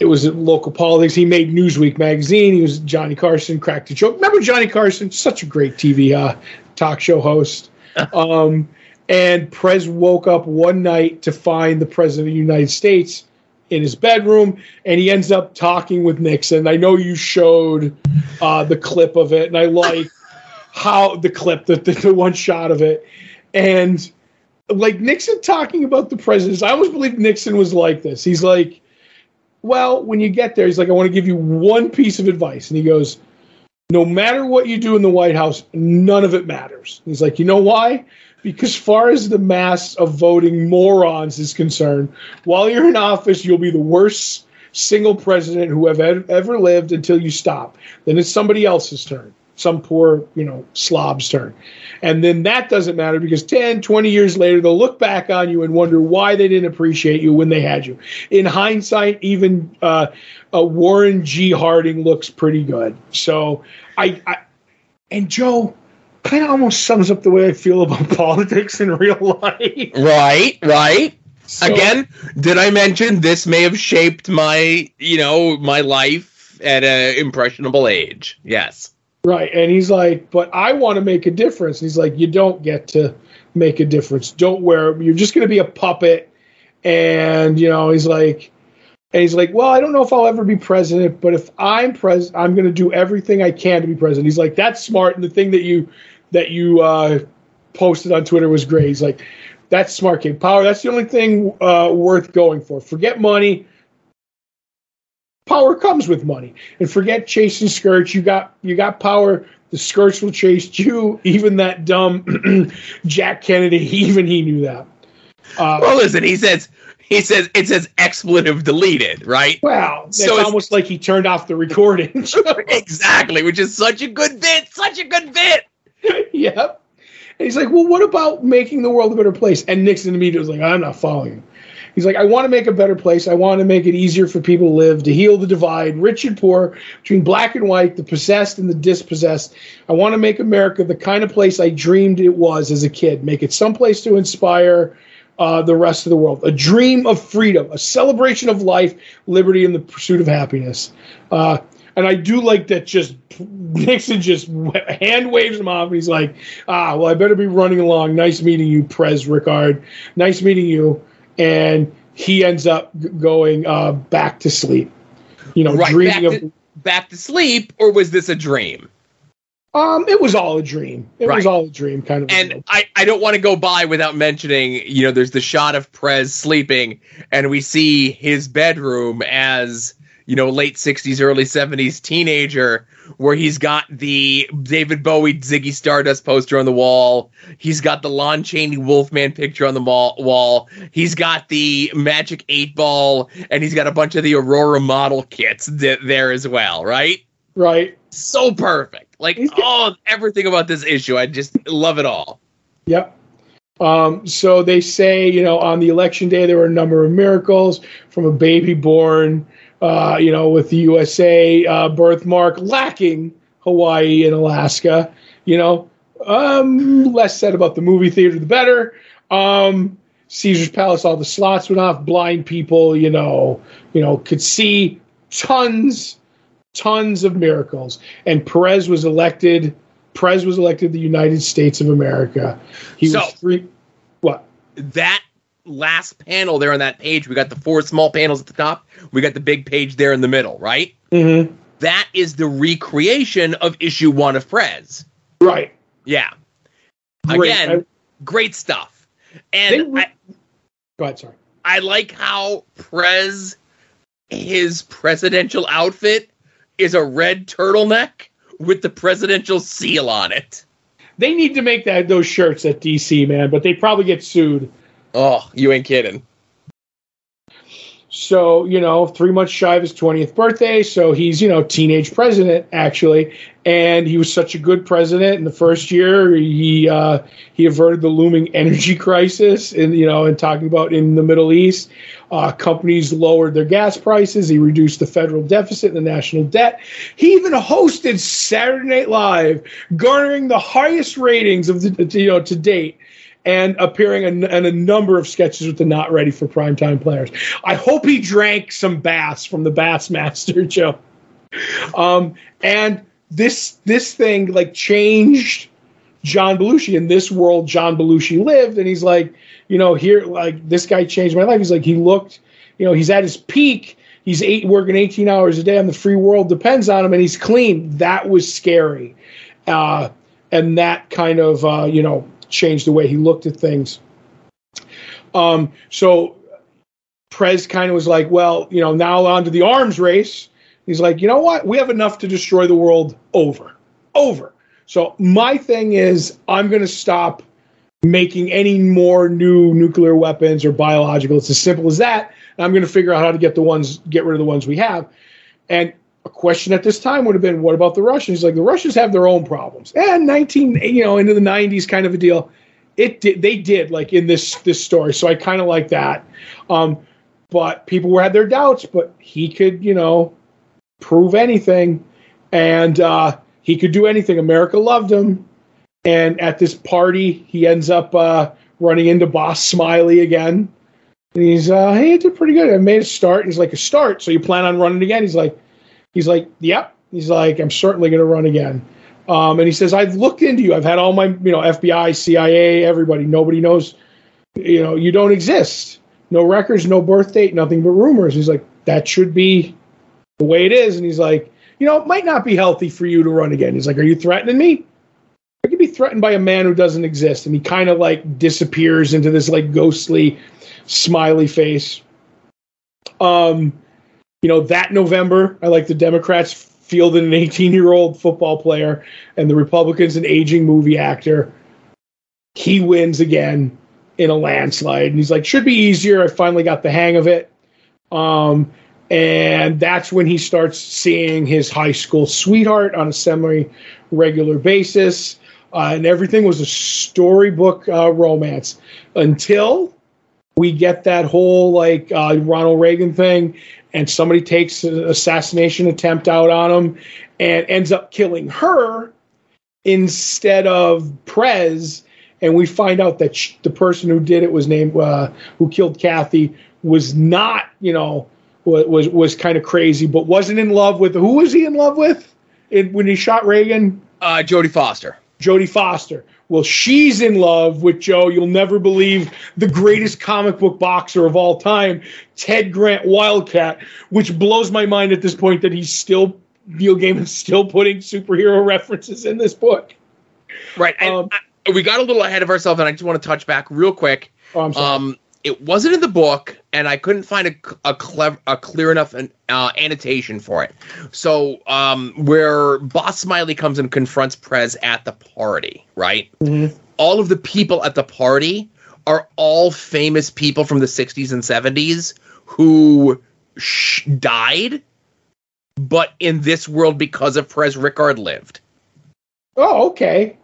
it was local politics. He made Newsweek magazine. He was Johnny Carson, cracked a joke. Remember Johnny Carson? Such a great TV uh, talk show host. Um, and Prez woke up one night to find the president of the United States in his bedroom, and he ends up talking with Nixon. I know you showed uh, the clip of it, and I like how the clip, the, the, the one shot of it, and like Nixon talking about the presidents. I always believed Nixon was like this. He's like, well, when you get there, he's like, I want to give you one piece of advice, and he goes, no matter what you do in the White House, none of it matters. He's like, you know why? Because far as the mass of voting morons is concerned, while you're in office, you'll be the worst single president who have ever lived until you stop. Then it's somebody else's turn some poor, you know, slob's turn. And then that doesn't matter because 10, 20 years later, they'll look back on you and wonder why they didn't appreciate you when they had you. In hindsight, even uh, uh, Warren G. Harding looks pretty good. So I, I and Joe kind of almost sums up the way I feel about politics in real life. Right, right. So, Again, did I mention this may have shaped my, you know, my life at an impressionable age? Yes. Right. And he's like, but I want to make a difference. And he's like, you don't get to make a difference. Don't wear, you're just going to be a puppet. And, you know, he's like, and he's like, well, I don't know if I'll ever be president, but if I'm president, I'm going to do everything I can to be president. He's like, that's smart. And the thing that you, that you uh, posted on Twitter was great. He's like, "That's smart kid power. That's the only thing uh, worth going for. Forget money. Power comes with money, and forget chasing skirts. You got you got power. The skirts will chase you. Even that dumb Jack Kennedy, even he knew that. Uh, well, listen, he says he says it says expletive deleted, right? Well, it's so it's almost like he turned off the recording. exactly, which is such a good bit, such a good bit. yep. And he's like, well, what about making the world a better place? And Nixon immediately was like, I'm not following you. He's like, I want to make a better place. I want to make it easier for people to live, to heal the divide, rich and poor, between black and white, the possessed and the dispossessed. I want to make America the kind of place I dreamed it was as a kid. Make it someplace to inspire uh, the rest of the world. A dream of freedom, a celebration of life, liberty, and the pursuit of happiness. Uh, and I do like that just Nixon just hand waves him off. And he's like, ah, well, I better be running along. Nice meeting you, Prez Rickard. Nice meeting you. And he ends up going uh, back to sleep. You know, right, dreaming back to, of. Back to sleep, or was this a dream? Um, it was all a dream. It right. was all a dream, kind of. And I, I don't want to go by without mentioning, you know, there's the shot of Prez sleeping, and we see his bedroom as you know, late 60s, early 70s teenager where he's got the David Bowie Ziggy Stardust poster on the wall. He's got the Lon Chaney Wolfman picture on the wall. He's got the Magic 8 Ball, and he's got a bunch of the Aurora model kits th- there as well, right? Right. So perfect. Like, oh, everything about this issue. I just love it all. Yep. Um, so they say, you know, on the election day, there were a number of miracles from a baby born uh, you know, with the USA uh, birthmark lacking Hawaii and Alaska. You know, um, less said about the movie theater, the better. Um, Caesar's Palace, all the slots went off. Blind people, you know, you know, could see tons, tons of miracles. And Prez was elected. Prez was elected the United States of America. He so, was three. What? That last panel there on that page, we got the four small panels at the top. We got the big page there in the middle, right? Mm-hmm. That is the recreation of issue one of Prez. Right. Yeah. Great. Again, I, great stuff. And re- I, go ahead. Sorry. I like how Prez, his presidential outfit is a red turtleneck with the presidential seal on it. They need to make that those shirts at DC, man, but they probably get sued. Oh, you ain't kidding. So, you know, three months shy of his 20th birthday. So he's, you know, teenage president, actually. And he was such a good president. In the first year, he uh, he averted the looming energy crisis, and you know, and talking about in the Middle East, uh, companies lowered their gas prices. He reduced the federal deficit and the national debt. He even hosted Saturday Night Live, garnering the highest ratings of the you know to date and appearing in, in, a number of sketches with the not ready for primetime players. I hope he drank some bass from the Bass-O-Matic, Joe. Um, and this this thing like changed John Belushi in this world. John Belushi lived, and he's like, you know, here like this guy changed my life. He's like, he looked, you know, he's at his peak. He's eight working 18 hours a day, and the free world depends on him, and he's clean. That was scary, uh, and that kind of uh, you know changed the way he looked at things. Um, so Prez kind of was like, well, you know, now on to the arms race. He's like, you know what? We have enough to destroy the world over. Over. So my thing is, I'm going to stop making any more new nuclear weapons or biological. It's as simple as that. I'm going to figure out how to get the ones, get rid of the ones we have. And a question at this time would have been, what about the Russians? Like the Russians have their own problems. And 19, you know, into the 90s kind of a deal. It did, they did like in this this story. So I kind of like that. Um, but people were had their doubts, but he could, you know, prove anything, and uh, he could do anything. America loved him, and at this party, he ends up uh, running into Boss Smiley again. And he's, uh, hey, did pretty good. I made a start. He's like, a start. So you plan on running again? He's like, He's like, yep. He's like, I'm certainly going to run again. Um, and he says, I've looked into you. I've had all my, you know, FBI, CIA, everybody. Nobody knows, you know, you don't exist. No records, no birth date, nothing but rumors. He's like, that should be the way it is. And he's like, you know, it might not be healthy for you to run again. He's like, are you threatening me? I could be threatened by a man who doesn't exist, and he kind of like disappears into this like ghostly, smiley face. Um, you know that November, I like the Democrats fielded an 18 year old football player, and the Republicans an aging movie actor. He wins again in a landslide, and he's like, should be easier. I finally got the hang of it. Um, and that's when he starts seeing his high school sweetheart on a semi regular basis. Uh, and everything was a storybook uh, romance until we get that whole like uh, Ronald Reagan thing, and somebody takes an assassination attempt out on him and ends up killing her instead of Prez. And we find out that sh- the person who did it was named, uh, who killed Kathy, was not, you know, was was, kind of crazy, but wasn't in love with. Who was he in love with in, when he shot Reagan? Uh, Jodie Foster. Jodie Foster. Well, she's in love with Joe. You'll never believe the greatest comic book boxer of all time, Ted Grant Wildcat, which blows my mind at this point that he's still Neil Gaiman's still putting superhero references in this book. Right. And Um, I, we got a little ahead of ourselves, and I just want to touch back real quick. Oh, I'm sorry. Um, it wasn't in the book, and I couldn't find a, a clever, a clear enough uh, annotation for it. So, um, where Boss Smiley comes and confronts Prez at the party, right? Mhm. All of the people at the party are all famous people from the '60s and '70s who sh- died, but in this world because of Prez Rickard lived. Oh, okay.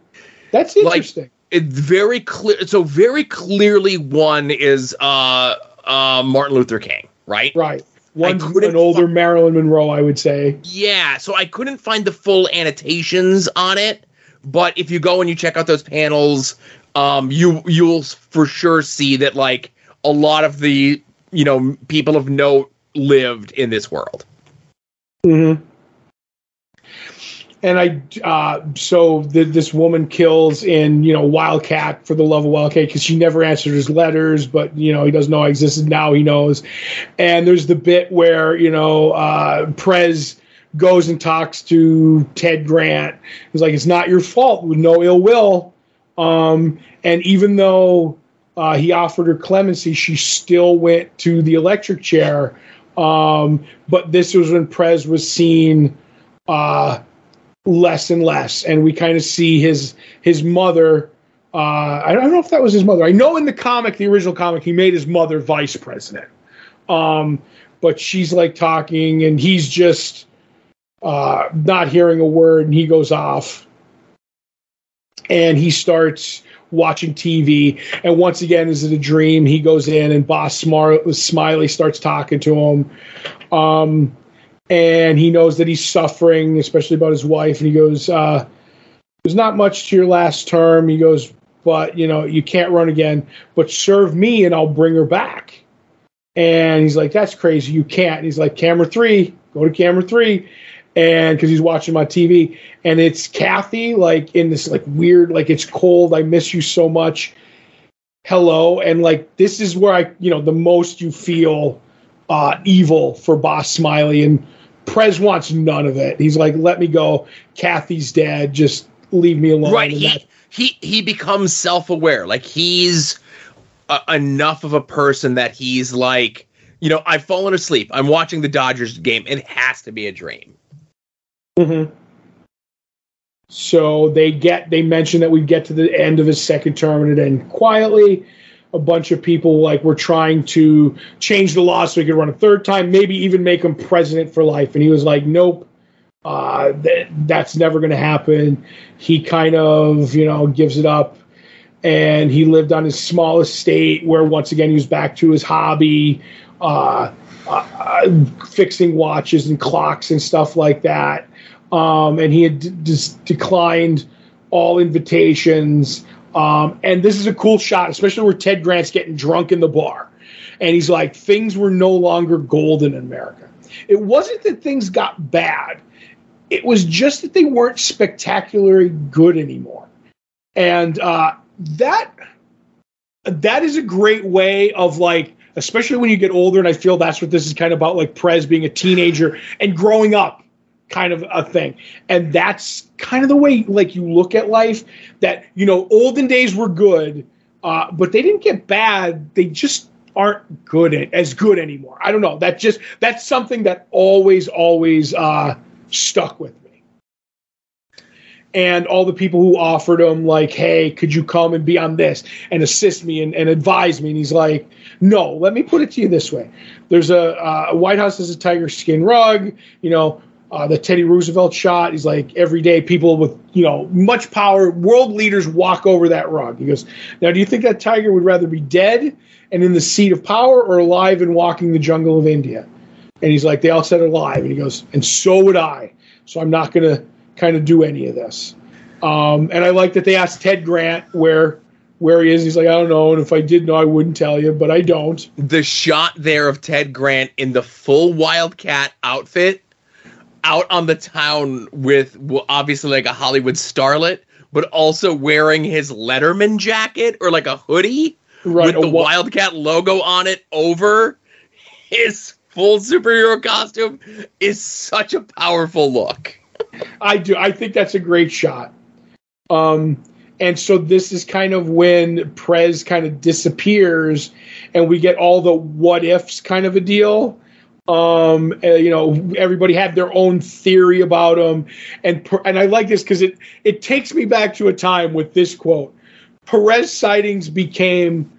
That's Like- interesting. It's very clear. So very clearly, one is uh, uh, Martin Luther King, right? right. One an older fi- Marilyn Monroe, I would say. Yeah, so I couldn't find the full annotations on it, but if you go and you check out those panels, um, you you'll for sure see that like a lot of the you know people of note lived in this world. Mm-hmm. And I, uh, so the, this woman kills in, you know, Wildcat for the love of Wildcat because she never answered his letters, but, you know, he doesn't know I existed. Now he knows. And there's the bit where, you know, uh, Prez goes and talks to Ted Grant. He's like, it's not your fault with no ill will. Um, and even though uh, he offered her clemency, she still went to the electric chair. Um, but this was when Prez was seen uh, less and less, and we kind of see his his mother. Uh, I don't know if that was his mother. I know in the comic, the original comic, he made his mother vice president. Um, but she's like talking, and he's just uh, not hearing a word, and he goes off, and he starts watching TV. And once again, is it a dream? He goes in, and Boss Smiley starts talking to him. Um, and he knows that he's suffering, especially about his wife. And he goes, uh, "There's not much to your last term." He goes, "But you know, you can't run again. But serve me, and I'll bring her back." And he's like, "That's crazy. You can't." And he's like, "Camera three, go to camera three. And because he's watching my TV, and it's Kathy, like in this like weird, like it's cold. I miss you so much. Hello, and like this is where I, you know, the most you feel uh, evil for Boss Smiley, and Prez wants none of it. He's like, "Let me go. Kathy's dead. Just leave me alone." right he, that- he he becomes self-aware like he's uh, enough of a person that he's like you know i've fallen asleep i'm watching the dodgers game it has to be a dream Mhm. So they get they mention that we get to the end of his second term and it end quietly. A bunch of people like were trying to change the law so he could run a third time, maybe even make him president for life. And he was like, "Nope, uh, that that's never going to happen." He kind of you know gives it up, and he lived on his small estate where once again he was back to his hobby. Uh, uh, fixing watches and clocks and stuff like that. Um, and he had d- just declined all invitations. Um, and this is a cool shot, especially where Ted Grant's getting drunk in the bar. And he's like, things were no longer golden in America. It wasn't that things got bad, it was just that they weren't spectacularly good anymore. And uh, that that is a great way of like especially when you get older and i feel that's what this is kind of about like prez being a teenager and growing up kind of a thing. And that's kind of the way like you look at life that, you know, olden days were good, uh, but they didn't get bad. They just aren't good as good anymore. I don't know. That just that's something that always always uh, stuck with me. And all the people who offered him, like, hey, could you come and be on this and assist me and, and advise me? And he's like, no, let me put it to you this way. There's a uh, White House has a tiger skin rug, you know, uh, the Teddy Roosevelt shot. He's like, every day people with, you know, much power, world leaders walk over that rug. He goes, now, do you think that tiger would rather be dead and in the seat of power or alive and walking the jungle of India? And he's like, they all said alive. And he goes, and so would I. So I'm not going to kind of do any of this. Um, and I like that they asked Ted Grant where where he is. He's like, I don't know. And if I did know, I wouldn't tell you, but I don't. The shot there of Ted Grant in the full Wildcat outfit out on the town with well, obviously like a Hollywood starlet, but also wearing his Letterman jacket or like a hoodie Right, with a the wa- Wildcat logo on it over his full superhero costume is such a powerful look. I do. I think that's a great shot. Um, and so this is kind of when Prez kind of disappears, and we get all the what ifs kind of a deal. Um, uh, you know, everybody had their own theory about him, and and I like this because it it takes me back to a time with this quote: Prez sightings became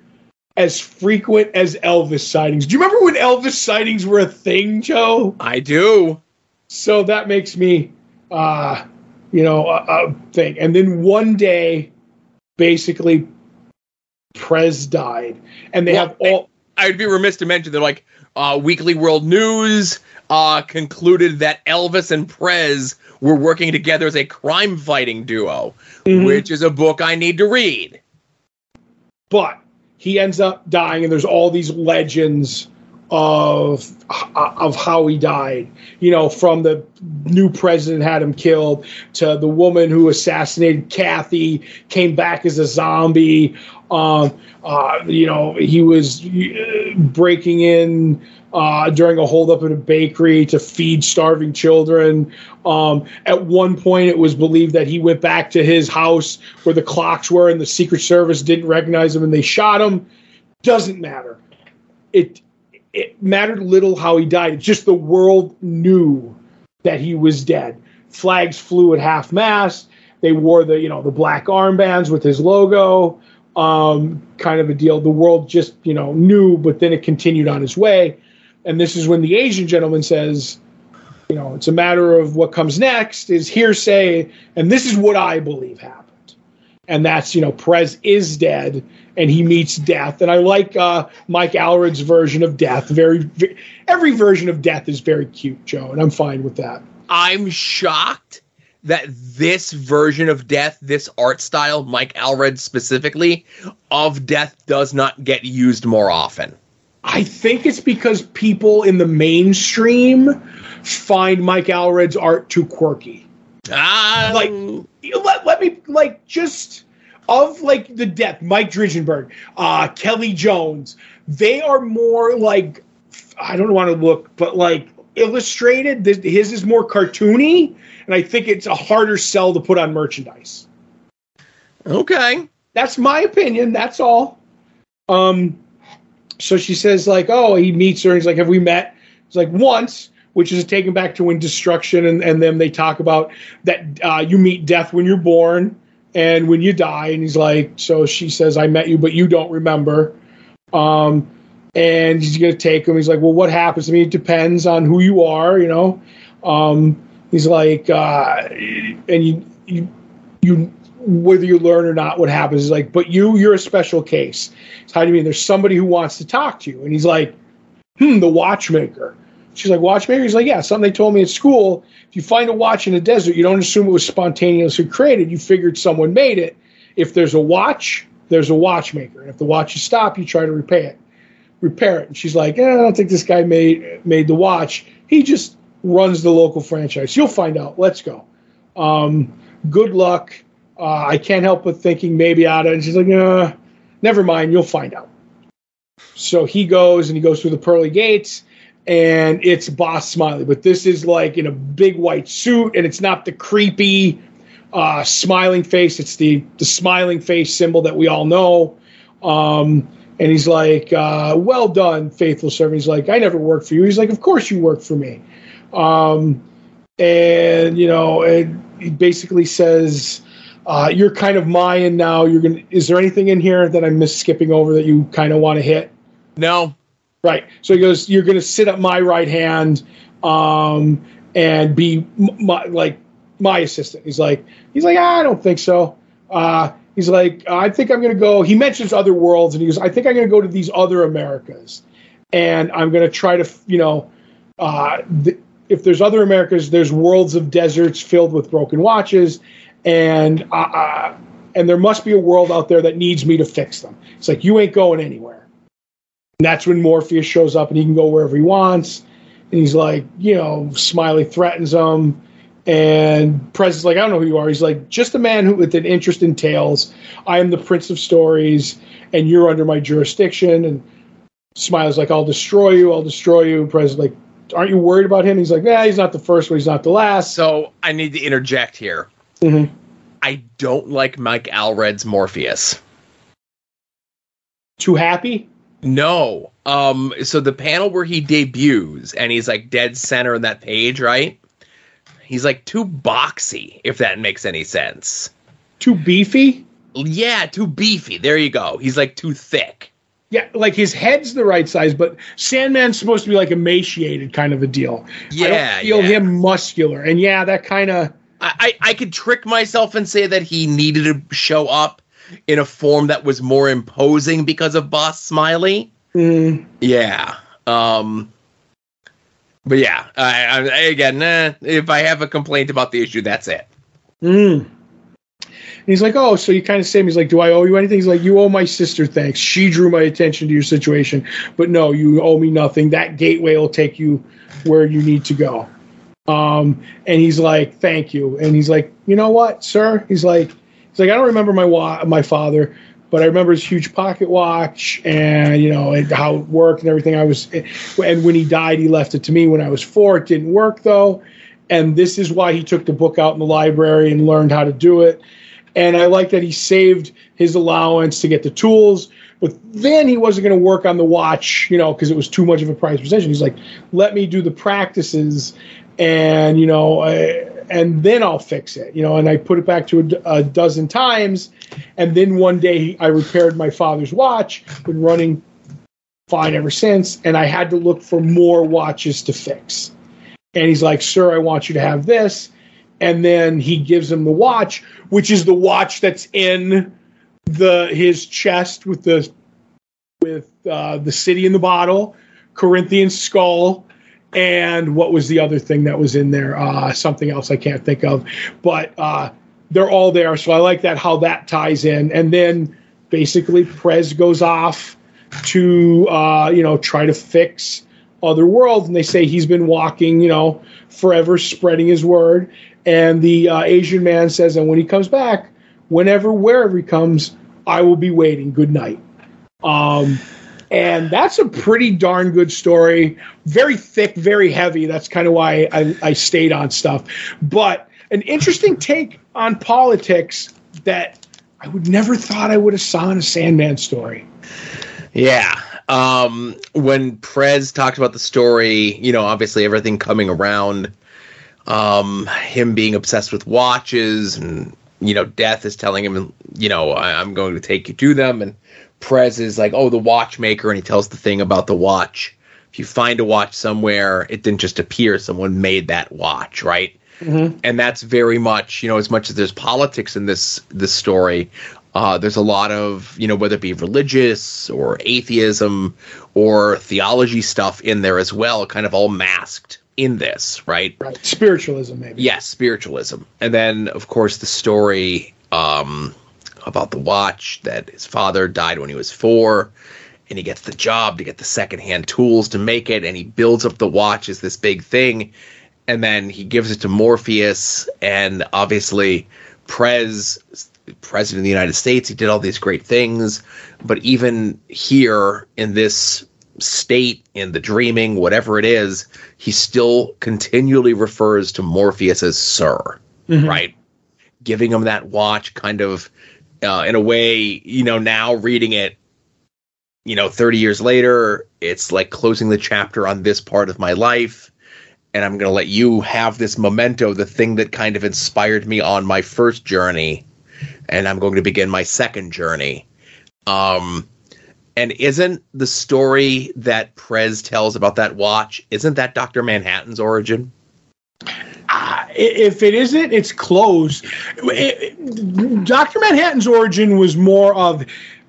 as frequent as Elvis sightings. Do you remember when Elvis sightings were a thing, Joe? I do. so that makes me uh you know a, a thing and then one day basically prez died and they Well, have all I would be remiss to mention they're like uh, Weekly World News uh, concluded that Elvis and Prez were working together as a crime fighting duo, Mhm. which is a book I need to read. but he ends up dying and there's all these legends of of how he died you know from the new president had him killed to the woman who assassinated kathy came back as a zombie um uh you know he was uh, breaking in uh, during a holdup in a bakery to feed starving children. Um, at one point, it was believed that he went back to his house where the clocks were, and the Secret Service didn't recognize him, and they shot him. Doesn't matter. It it mattered little how he died. It's just the world knew that he was dead. Flags flew at half mast. They wore the you know the black armbands with his logo. Um, kind of a deal. The world just you know knew, but then it continued on its way. And this is when the Asian gentleman says, you know, it's a matter of what comes next is hearsay, and this is what I believe happened. And that's, you know, Prez is dead and he meets death. And I like uh, Mike Allred's version of death. Very, ve- every version of death is very cute, Joe, and I'm fine with that. I'm shocked that this version of death, this art style, Mike Allred specifically, of death does not get used more often. I think it's because people in the mainstream find Mike Allred's art too quirky. Ah, Like, let, let me like just of like the death, Mike Dringenberg, uh, Kelly Jones. They are more like I don't want to look, but like illustrated. This, his is more cartoony, and I think it's a harder sell to put on merchandise. okay. That's my opinion. That's all. Um, so she says like, oh, he meets her. And he's like, have we met? It's like once, which is taken back to when destruction, and and then they talk about that uh, you meet death when you're born and when you die. And he's like, so she says, I met you, but you don't remember. Um, and he's gonna take him. He's like, well, what happens? to me? it depends on who you are, you know. Um, he's like, uh, and you you you whether you learn or not what happens. Is like but you you're a special case. So how do you mean? There's somebody who wants to talk to you. And he's like hmm the watchmaker. She's like watchmaker? He's like yeah something they told me at school. If you find a watch in the desert you don't assume it was spontaneously created. You figured someone made it. If there's a watch there's a watchmaker. And if the watch is stopped you try to repair it repair it. And she's like eh, i don't think this guy made made the watch. He just runs the local franchise. You'll find out. Let's go. Um, good luck. Uh, I can't help but thinking maybe out of And she's like, uh, never mind, you'll find out. So he goes and he goes through the pearly gates, and it's Boss Smiley, but this is like in a big white suit, and it's not the creepy uh, smiling face. It's the the smiling face symbol that we all know. Um, and he's like, uh, "Well done, faithful servant." He's like, "I never worked for you." He's like, "Of course you work for me." Um, and you know, and he basically says, uh, "You're kind of Mayan now. You're gonna. Is there anything in here that I'm miss skipping over that you kind of want to hit?" No. Right. So he goes, "You're going to sit at my right hand, um, and be m- my, like my assistant." He's like, "He's like, ah, I don't think so." Uh, he's like, "I think I'm going to go." He mentions other worlds, and he goes, "I think I'm going to go to these other Americas, and I'm going to try to, you know, uh, th- if there's other Americas, there's worlds of deserts filled with broken watches, and uh, uh, and there must be a world out there that needs me to fix them." It's like you ain't going anywhere. And that's when Morpheus shows up and he can go wherever he wants. And he's like, you know, Smiley threatens him. And Prez is like, I don't know who you are. He's like, just a man who with an interest in tales. I am the Prince of Stories, and you're under my jurisdiction. And Smiley's like, I'll destroy you. I'll destroy you. Prez is like, aren't you worried about him? He's like, yeah, he's not the first one. He's not the last. So I need to interject here. Mhm. I don't like Mike Allred's Morpheus. Too happy? No. Um. So the panel where he debuts and he's like dead center in that page, right? He's like too boxy, if that makes any sense. Too beefy? Yeah, too beefy. There you go. He's like too thick. Yeah, like his head's the right size, but Sandman's supposed to be like emaciated kind of a deal. I Yeah, don't feel yeah. him muscular. And yeah, that kind of I, I I could trick myself and say that he needed to show up in a form that was more imposing because of Boss Smiley. mm, Yeah. Um. But yeah, I, I again, eh, if I have a complaint about the issue, that's it. mm. He's like, "Oh, so you kind of say He's like, "Do I owe you anything?" He's like, "You owe my sister thanks. She drew my attention to your situation, but no, you owe me nothing. That gateway will take you where you need to go." Um, and he's like, "Thank you." And he's like, "You know what, sir?" He's like, "He's like, I don't remember my wa- my father, but I remember his huge pocket watch and you know and how it worked and everything. I was, and when he died, he left it to me when I was four. It didn't work though, and this is why he took the book out in the library and learned how to do it. And I like that he saved his allowance to get the tools, but then he wasn't going to work on the watch, you know, because it was too much of a prized possession. He's like, let me do the practices, and you know, I, and then I'll fix it, you know. And I put it back to a dozen times, and then one day I repaired my father's watch. Been running fine ever since, and I had to look for more watches to fix. And he's like, "Sir, I want you to have this." And then he gives him the watch, which is the watch that's in the his chest with the with uh, the city in the bottle, Corinthian skull, and what was the other thing that was in there? Uh, something else I can't think of, but uh, they're all there. So I like that how that ties in, and then basically Prez goes off to uh, you know try to fix other worlds, and they say he's been walking you know forever, spreading his word. And the uh, Asian man says, and when he comes back, whenever, wherever he comes, I will be waiting. Good night. Um, and that's a pretty darn good story. Very thick, very heavy. That's kind of why I, I stayed on stuff. But an interesting take on politics that I would never thought I would have saw in a Sandman story. Yeah. Um, when Prez talked about the story, you know, obviously everything coming around, um, him being obsessed with watches, and you know, Death is telling him, you know, I, I'm going to take you to them, and Prez is like, oh, the watchmaker, and he tells the thing about the watch. If you find a watch somewhere, it didn't just appear; someone made that watch, right? and that's very much you know as much as there's politics in this this story uh, there's a lot of you know whether it be religious or atheism or theology stuff in there as well kind of all masked in this right Right. Spiritualism, maybe. yes spiritualism and then of course the story um, about the watch that his father died when he was four and he gets the job to get the secondhand tools to make it and he builds up the watch as this big thing and then he gives it to morpheus and obviously prez president of the united states he did all these great things but even here in this state, in the dreaming, whatever it is, he still continually refers to Morpheus as Sir, Mhm. right? Giving him that watch, kind of, uh, in a way, you know, now reading it, you know, 30 years later, it's like closing the chapter on this part of my life. And I'm going to let you have this memento, the thing that kind of inspired me on my first journey. And I'm going to begin my second journey. Um, and isn't the story that Prez tells about that watch, isn't that Dr. Manhattan's origin? If it isn't, it's close. Dr. Manhattan's origin was more of,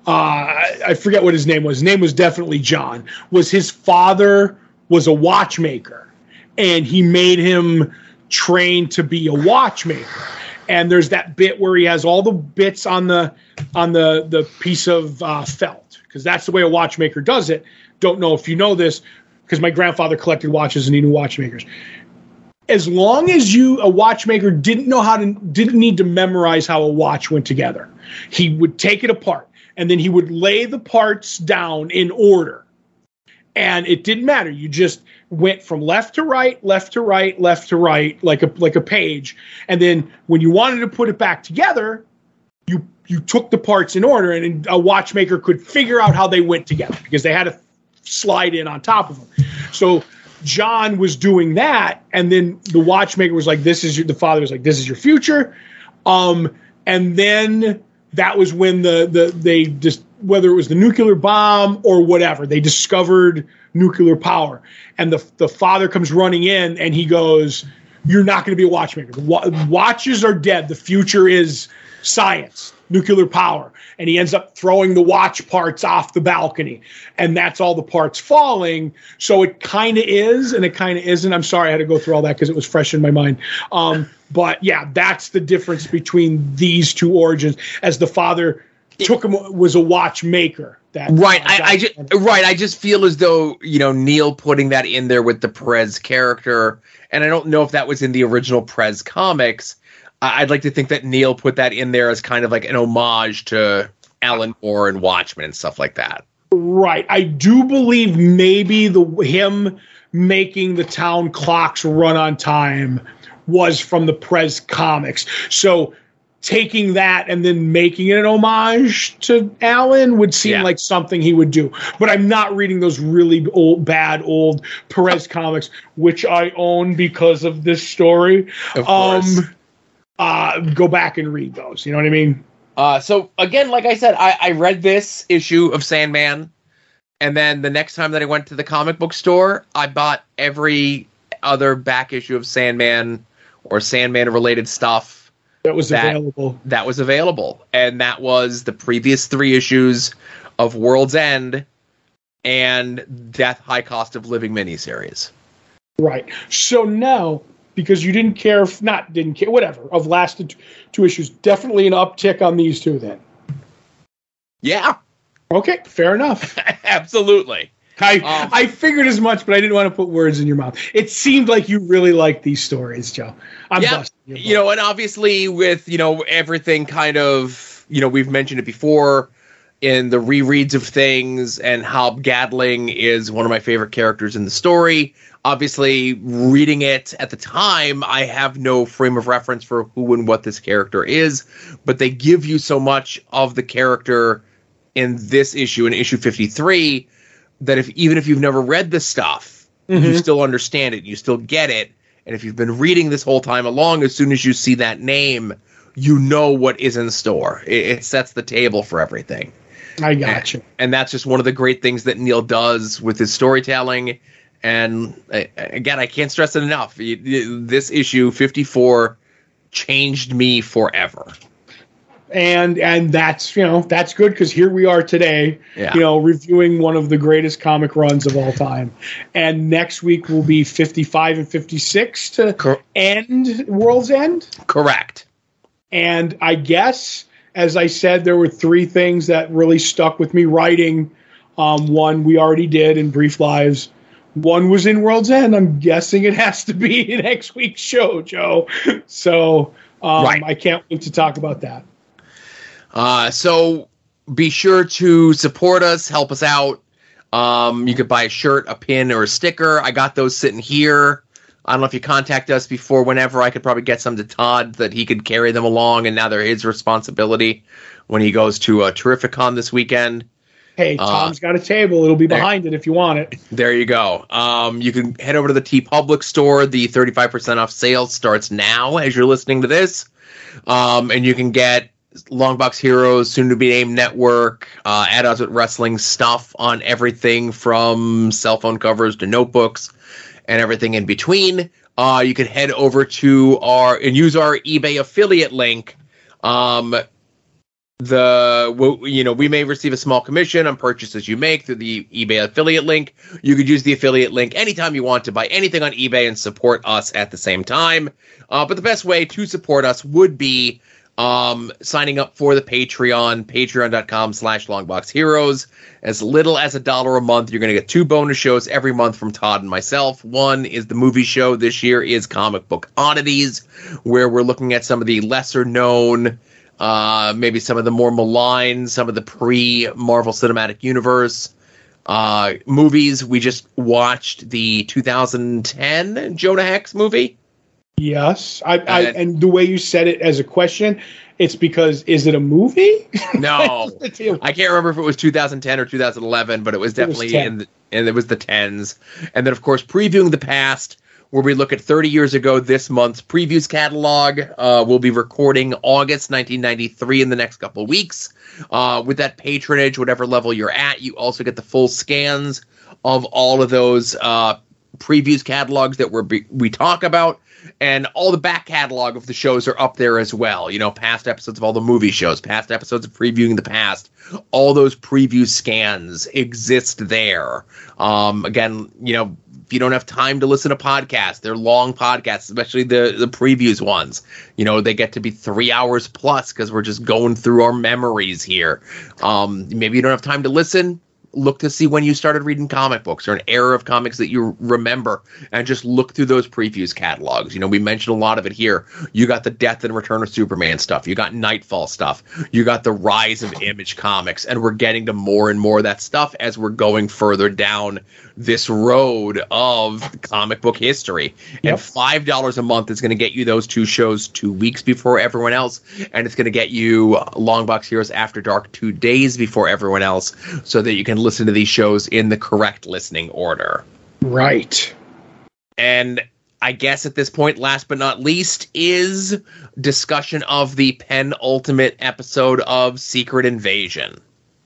uh, I forget what his name was. His name was definitely John. Was his father was a watchmaker, and he made him train to be a watchmaker. And there's that bit where he has all the bits on the on the the piece of uh, felt because that's the way a watchmaker does it. Don't know if you know this because my grandfather collected watches and he knew watchmakers as long as you a watchmaker didn't know how to didn't need to memorize how a watch went together. He would take it apart and then he would lay the parts down in order. And it didn't matter. You just went from left to right left to right left to right like a like a page. And then when you wanted to put it back together you you took the parts in order and a watchmaker could figure out how they went together because they had to slide in on top of them. So John was doing that, and then the watchmaker was like, "This is your." The father was like, "This is your future," um, and then that was when the the they just whether it was the nuclear bomb or whatever they discovered nuclear power, and the the father comes running in and he goes, "You're not going to be a watchmaker. Wa- watches are dead. The future is science." Nuclear power, and he ends up throwing the watch parts off the balcony, and that's all the parts falling. So it kind of is, and it kind of isn't. I'm sorry I had to go through all that because it was fresh in my mind. Um, but yeah, that's the difference between these two origins. As the father took him was a watchmaker. That Right. I, I just right. I just feel as though you know Neil putting that in there with the Prez character, and I don't know if that was in the original Prez comics. I'd like to think that Neil put that in there as kind of like an homage to Alan Moore and Watchmen and stuff like that. Right. I do believe maybe the him making the town clocks run on time was from the Prez comics. So taking that and then making it an homage to Alan would seem Yeah. like something he would do. But I'm not reading those really old bad old Prez comics which I own because of this story. Of um, course. Uh go back and read those. You know what I mean? Uh, so again, like I said, I, I read this issue of Sandman, and then the next time that I went to the comic book store, I bought every other back issue of Sandman or Sandman related stuff That was That- available. that was available, and that was the previous three issues of World's End and Death High Cost of Living miniseries. Right. So now, because you didn't care, if not didn't care, whatever, of lasted two issues, definitely an uptick on these two then. Yeah, Okay, fair enough. absolutely. I Um, I figured as much, but I didn't want to put words in your mouth. It seemed like you really liked these stories, Joe. I'm Yeah, busting your you know, and obviously with you know everything kind of you know we've mentioned it before in the rereads of things, and Hob Gadling is one of my favorite characters in the story. Obviously, reading it at the time, I have no frame of reference for who and what this character is, but they give you so much of the character in this issue, in issue 53, that if even if you've never read this stuff, you Mhm. still understand it, you still get it. And if you've been reading this whole time along, as soon as you see that name, you know what is in store. It, it sets the table for everything. I got you. And that's just one of the great things that Neil does with his storytelling. And again, I can't stress it enough. This issue 54 changed me forever. And and that's you know that's good because here we are today, Yeah. you know, reviewing one of the greatest comic runs of all time. And next week will be 55 and 56 to Cor- end World's End. Correct. And I guess, as I said, there were three things that really stuck with me writing. Um, one we already did in Brief Lives. One was in World's End. I'm guessing it has to be next week's show, Joe. So um, Right. I can't wait to talk about that. Uh, so be sure to support us, help us out. Um, you could buy a shirt, a pin, or a sticker. I got those sitting here. I don't know if you contact us before whenever I could probably get some to Todd that he could carry them along, and now they're his responsibility when he goes to uh, Terrificon this weekend. Hey, Uh, Tom's got a table. It'll be there- behind it if you want it. There you go. Um, you can head over to the TeePublic store. The 35% off sale starts now as you're listening to this. Um, and you can get Longbox Heroes, soon to be named Network, uh, At Odds with Wrestling stuff on everything from cell phone covers to notebooks and everything in between. Uh, you can head over to our and use our eBay affiliate link. Um, the you know we may receive a small commission on purchases you make through the ebay affiliate link. You could use the affiliate link anytime you want to buy anything on ebay and support us at the same time. Uh, but the best way to support us would be um, signing up for the patreon patreon.com slash longbox heroes as little as a dollar a month you're going to get two bonus shows every month from todd and myself. One is the movie show. This year is comic book oddities where we're looking at some of the lesser known uh, maybe some of the more maligned, some of the pre Marvel Cinematic Universe uh, movies. We just watched the 2010 Jonah Hex movie. Yes, I, I And- and the way you said it as a question, it's because is it a movie? No, I can't remember if it was 2010 or 2011, but it was It was definitely in the, and it was the tens. And then, of course, previewing the past, where we look at 30 years ago this month's previews catalog. Uh, we'll be recording August 1993 in the next couple of weeks. Uh, with that patronage, whatever level you're at, you also get the full scans of all of those uh, previews catalogs that we're, we talk about. And all the back catalog of the shows are up there as well. You know, past episodes of all the movie shows, past episodes of previewing the past. All those preview scans exist there. Um, again, you know, if you don't have time to listen to podcasts, they're long podcasts, especially the the previews ones. You know, they get to be three hours plus because we're just going through our memories here. Um, maybe you don't have time to listen. Look to see when you started reading comic books or an era of comics that you remember, and just look through those previews catalogs. You know, we mentioned a lot of it here. You got the Death and Return of Superman stuff. You got Knightfall stuff. You got the Rise of Image comics, and we're getting to more and more of that stuff as we're going further down this road of comic book history. And Yep. five dollars a month is going to get you those two shows two weeks before everyone else, and it's going to get you Longbox Heroes After Dark two days before everyone else, so that you can listen to these shows in the correct listening order. right. And I guess at this point, last but not least, is discussion of the penultimate episode of Secret Invasion.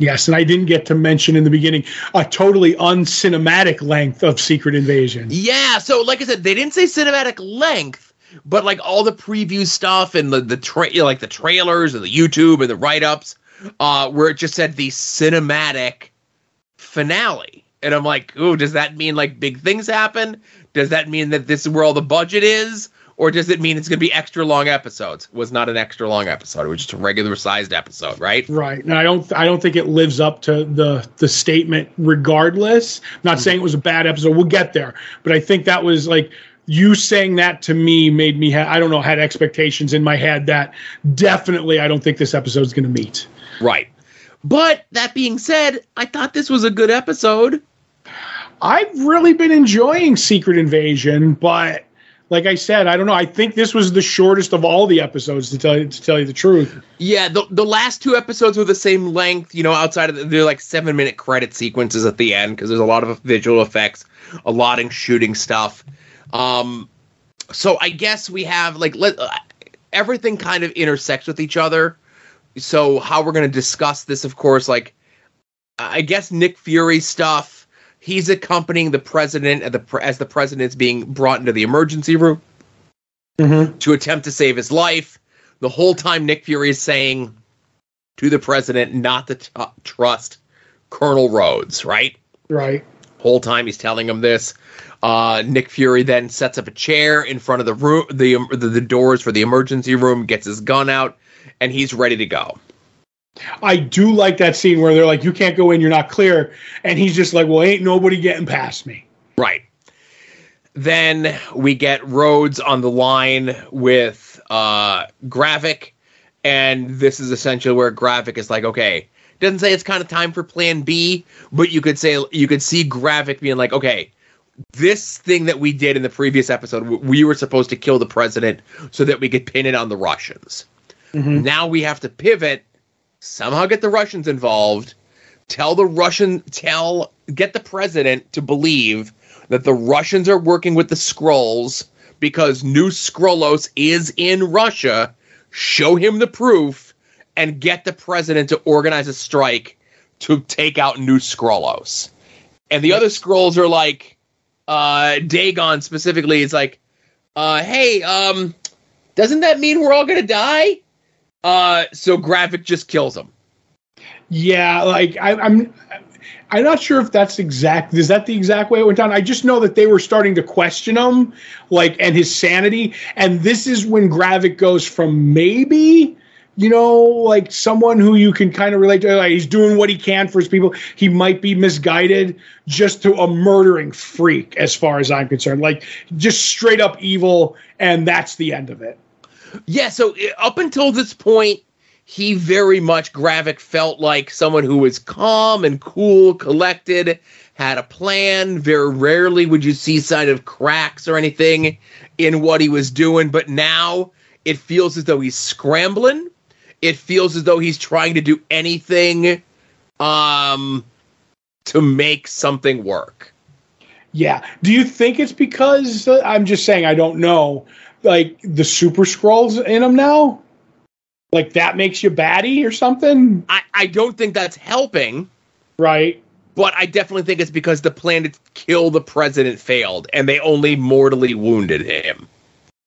Yes, and I didn't get to mention in the beginning a totally uncinematic length of Secret Invasion. Yeah, so like I said, they didn't say cinematic length, but like all the preview stuff and the the tra- like the trailers and the YouTube and the write ups, uh, where it just said the cinematic finale, and I'm like, ooh, does that mean like big things happen? Does that mean that this is where all the budget is? Or does it mean it's going to be extra long episodes? It was not an extra long episode. It was just a regular sized episode, right? Right. And I don't I don't think it lives up to the the statement regardless. I'm not mm-hmm. saying it was a bad episode. We'll get there. But I think that was like you saying that to me made me ha- I don't know had expectations in my head that definitely I don't think this episode is going to meet. Right. But that being said, I thought this was a good episode. I've really been enjoying Secret Invasion, but like I said, I don't know. I think this was the shortest of all the episodes to tell you to tell you the truth. Yeah, the the last two episodes were the same length. You know, outside of the, they're like seven minute credit sequences at the end because there's a lot of visual effects, a lot of shooting stuff. Um, so I guess we have like let uh, everything kind of intersects with each other. So how we're to discuss this, of course, like I guess Nick Fury stuff. He's accompanying the president at the pre- as the president is being brought into the emergency room Mm-hmm. to attempt to save his life. The whole time, Nick Fury is saying to the president not to t- trust Colonel Rhodes, right? Right. Whole time he's telling him this. Uh, Nick Fury then sets up a chair in front of the room, the, the the doors for the emergency room, gets his gun out, and he's ready to go. I do like that scene where they're like, "You can't go in, you're not clear," and he's just like, "Well, ain't nobody getting past me." Right. Then we get Rhodes on the line with uh, Gravik, and this is essentially where Gravik is like, okay, Doesn't say it's kind of time for Plan B, but you could say you could see Gravik being like, okay, this thing that we did in the previous episode, we were supposed to kill the president so that we could pin it on the Russians. Mm-hmm. Now we have to pivot, somehow get the Russians involved, tell the Russian, tell, get the president to believe that the Russians are working with the Skrulls because New Skrullos is in Russia. Show him the proof and get the president to organize a strike to take out New Skrullos. And the other Skrulls are like, uh, Dagon specifically is like, uh, hey, um, doesn't that mean we're all gonna die? Uh, so Gravik just kills him. Yeah, like I, I'm, I'm not sure if that's exact. Is that the exact way it went down? I just know that they were starting to question him, like, and his sanity. And this is when Gravik goes from maybe you know, like someone who you can kind of relate to. Like he's doing what he can for his people. He might be misguided just to a murdering freak, as far as I'm concerned. Like just straight up evil, and that's the end of it. Yeah. So uh, up until this point, he very much Gravik felt like someone who was calm and cool, collected, had a plan. Very rarely would you see sign of cracks or anything in what he was doing, but now it feels as though he's scrambling it feels as though he's trying to do anything um to make something work. Yeah. Do you think it's because uh, I'm just saying I don't know like the super Skrulls in them now? Like that makes you batty or something? I, I don't think that's helping. Right. But I definitely think it's because the plan to kill the president failed and they only mortally wounded him.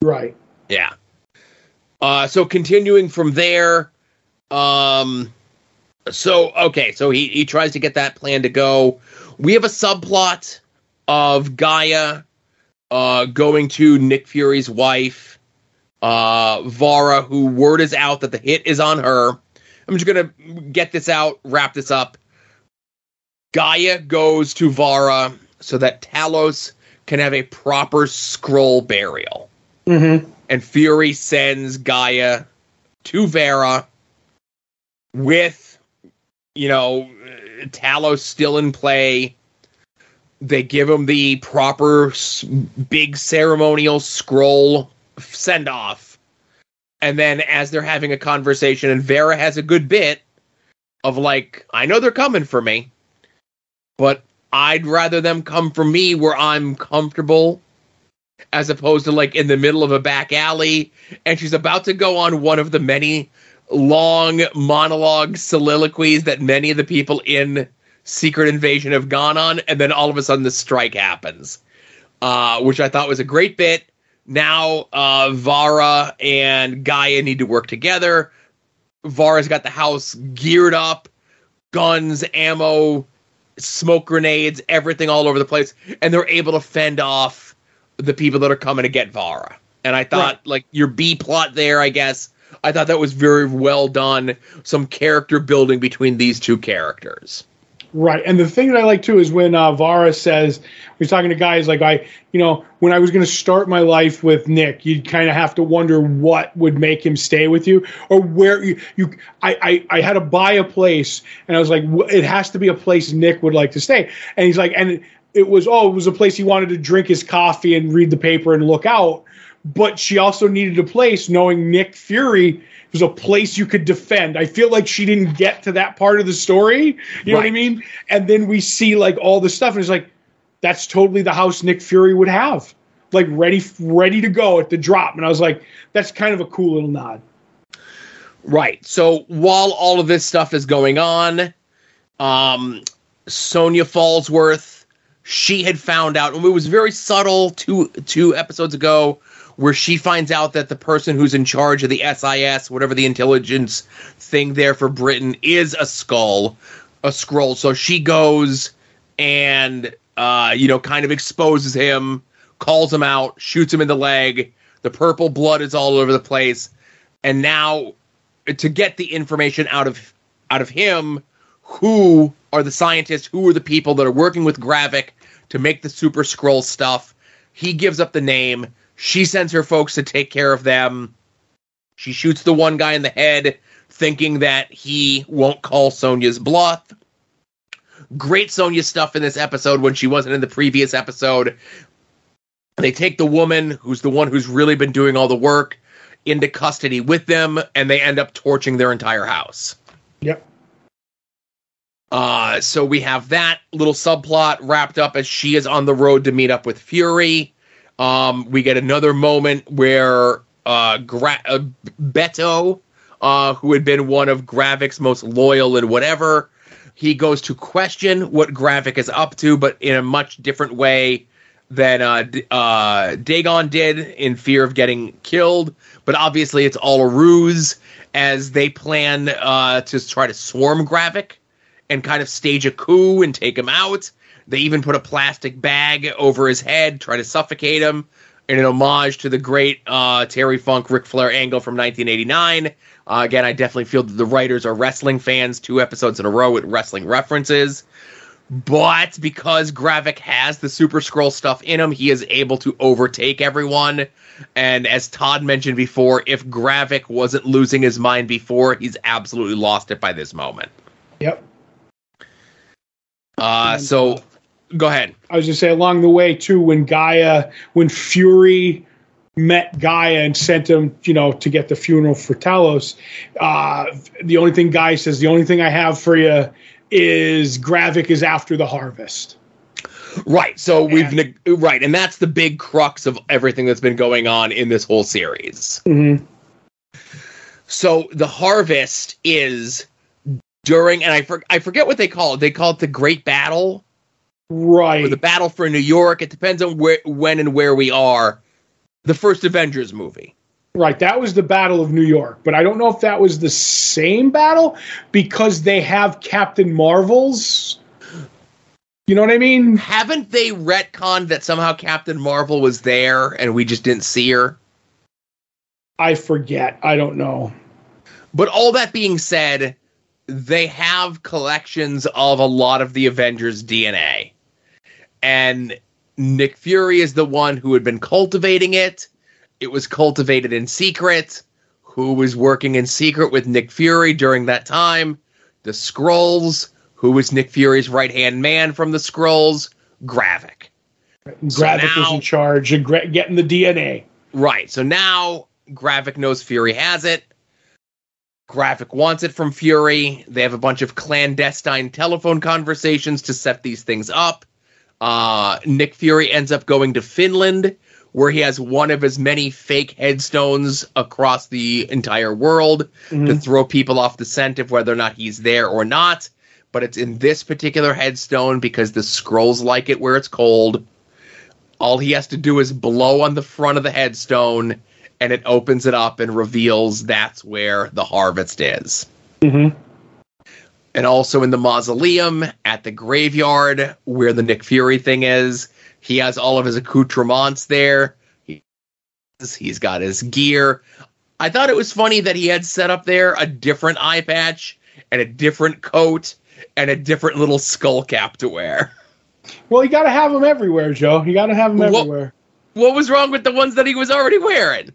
Right. Yeah. Uh, so continuing from there, um, so okay, so he he tries to get that plan to go. We have a subplot of Gaia uh, going to Nick Fury's wife, uh, Varra, who word is out that the hit is on her. I'm just gonna get this out, wrap this up. Gaia goes to Varra so that Talos can have a proper Skrull burial. Mm-hmm and Fury sends Gaia to Vera with, you know, Talos still in play. They give him the proper big ceremonial Skrull send off. And then as they're having a conversation, and Vera has a good bit of like, I know they're coming for me, but I'd rather them come for me where I'm comfortable as opposed to like in the middle of a back alley. And she's about to go on one of the many long monologue soliloquies that many of the people in Secret Invasion have gone on. And then all of a sudden, the strike happens, uh, which I thought was a great bit. Now, uh, Varra and Gaia need to work together. Varra's got the house geared up, guns, ammo, smoke grenades, everything all over the place, and they're able to fend off the people that are coming to get Varra. And I thought right. like your B plot there, I guess. I thought that was very well done. Some character building between these two characters. Right, and the thing that I like too is when uh, Varra says he's talking to guys like I, you know, when I was going to start my life with Nick, you'd kind of have to wonder what would make him stay with you, or where you, you I, I, I had to buy a place, and I was like, it has to be a place Nick would like to stay, and he's like, and it was oh, it was a place he wanted to drink his coffee and read the paper and look out. But she also needed a place, knowing Nick Fury was a place you could defend. I feel like she didn't get to that part of the story. You know what I mean? And then we see like all the stuff, and it's like that's totally the house Nick Fury would have, like ready ready to go at the drop. And I was like, that's kind of a cool little nod. Right. So while all of this stuff is going on, um, Sonya Falsworth she had found out, and it was very subtle two two episodes ago, where she finds out that the person who's in charge of the SIS, whatever the intelligence thing there for Britain, is a skull, a Skrull. So she goes and uh, you know, kind of exposes him, calls him out, shoots him in the leg. The purple blood is all over the place, and now to get the information out of out of him, who are the scientists, who are the people that are working with Gravik to make the Super Skrull stuff. He gives up the name. She sends her folks to take care of them. She shoots the one guy in the head, thinking that he won't call Sonya's bluff. Great Sonya stuff in this episode when she wasn't in the previous episode. They take the woman who's the one who's really been doing all the work into custody with them, and they end up torching their entire house. Yep. Uh, so we have that little subplot wrapped up as she is on the road to meet up with Fury. Um, we get another moment where uh, Gra- uh, Beto, uh, who had been one of Gravik's most loyal and whatever, he goes to question what Gravik is up to, but in a much different way than uh, uh, Dagon did in fear of getting killed. But obviously, it's all a ruse as they plan uh, to try to swarm Gravik and kind of stage a coup and take him out. They even put a plastic bag over his head, try to suffocate him in an homage to the great uh, Terry Funk Ric Flair angle from 1989. Uh, again, I definitely feel that the writers are wrestling fans, two episodes in a row with wrestling references. But because Gravik has the Super Skrull stuff in him, he is able to overtake everyone. And as Todd mentioned before, if Gravik wasn't losing his mind before, he's absolutely lost it by this moment. Yep. Uh, so go ahead. I was just say along the way too, when Gaia, when Fury met Gaia and sent him, you know, to get the funeral for Talos, uh, the only thing Gaia says, the only thing I have for you is Gravik is after the harvest. Right. So we've And- neg- right, and that's the big crux of everything that's been going on in this whole series. Mm-hmm. So the harvest is during, and I for, I forget what they call it. They call it the Great Battle Right. or the Battle for New York. It depends on where, when, and where we are. The first Avengers movie. Right, that was the Battle of New York, but I don't know if that was the same battle because they have Captain Marvel's. You know what I mean? Haven't they retconned that somehow Captain Marvel was there and we just didn't see her? I forget. I don't know. But all that being said, they have collections of a lot of the Avengers DNA. And Nick Fury is the one who had been cultivating it. It was cultivated in secret. Who was working in secret with Nick Fury during that time? The Skrulls. Who was Nick Fury's right hand man from the Skrulls? Gravik. So Gravik was now- in charge of gra- getting the DNA. Right. So now Gravik knows Fury has it. Gravik wants it from Fury. They have a bunch of clandestine telephone conversations to set these things up. Uh, Nick Fury ends up going to Finland, where he has one of his many fake headstones across the entire world to Mhm. throw people off the scent of whether or not he's there or not. But it's in this particular headstone because the Skrulls like it where it's cold. All he has to do is blow on the front of the headstone, and it opens it up and reveals that's where the harvest is. Mhm. And also in the mausoleum at the graveyard where the Nick Fury thing is, he has all of his accoutrements there. He, he's got his gear. I thought it was funny that he had set up there a different eye patch and a different coat and a different little skull cap to wear. Well, you got to have them everywhere, Joe. You got to have them Well- everywhere. What was wrong with the ones that he was already wearing?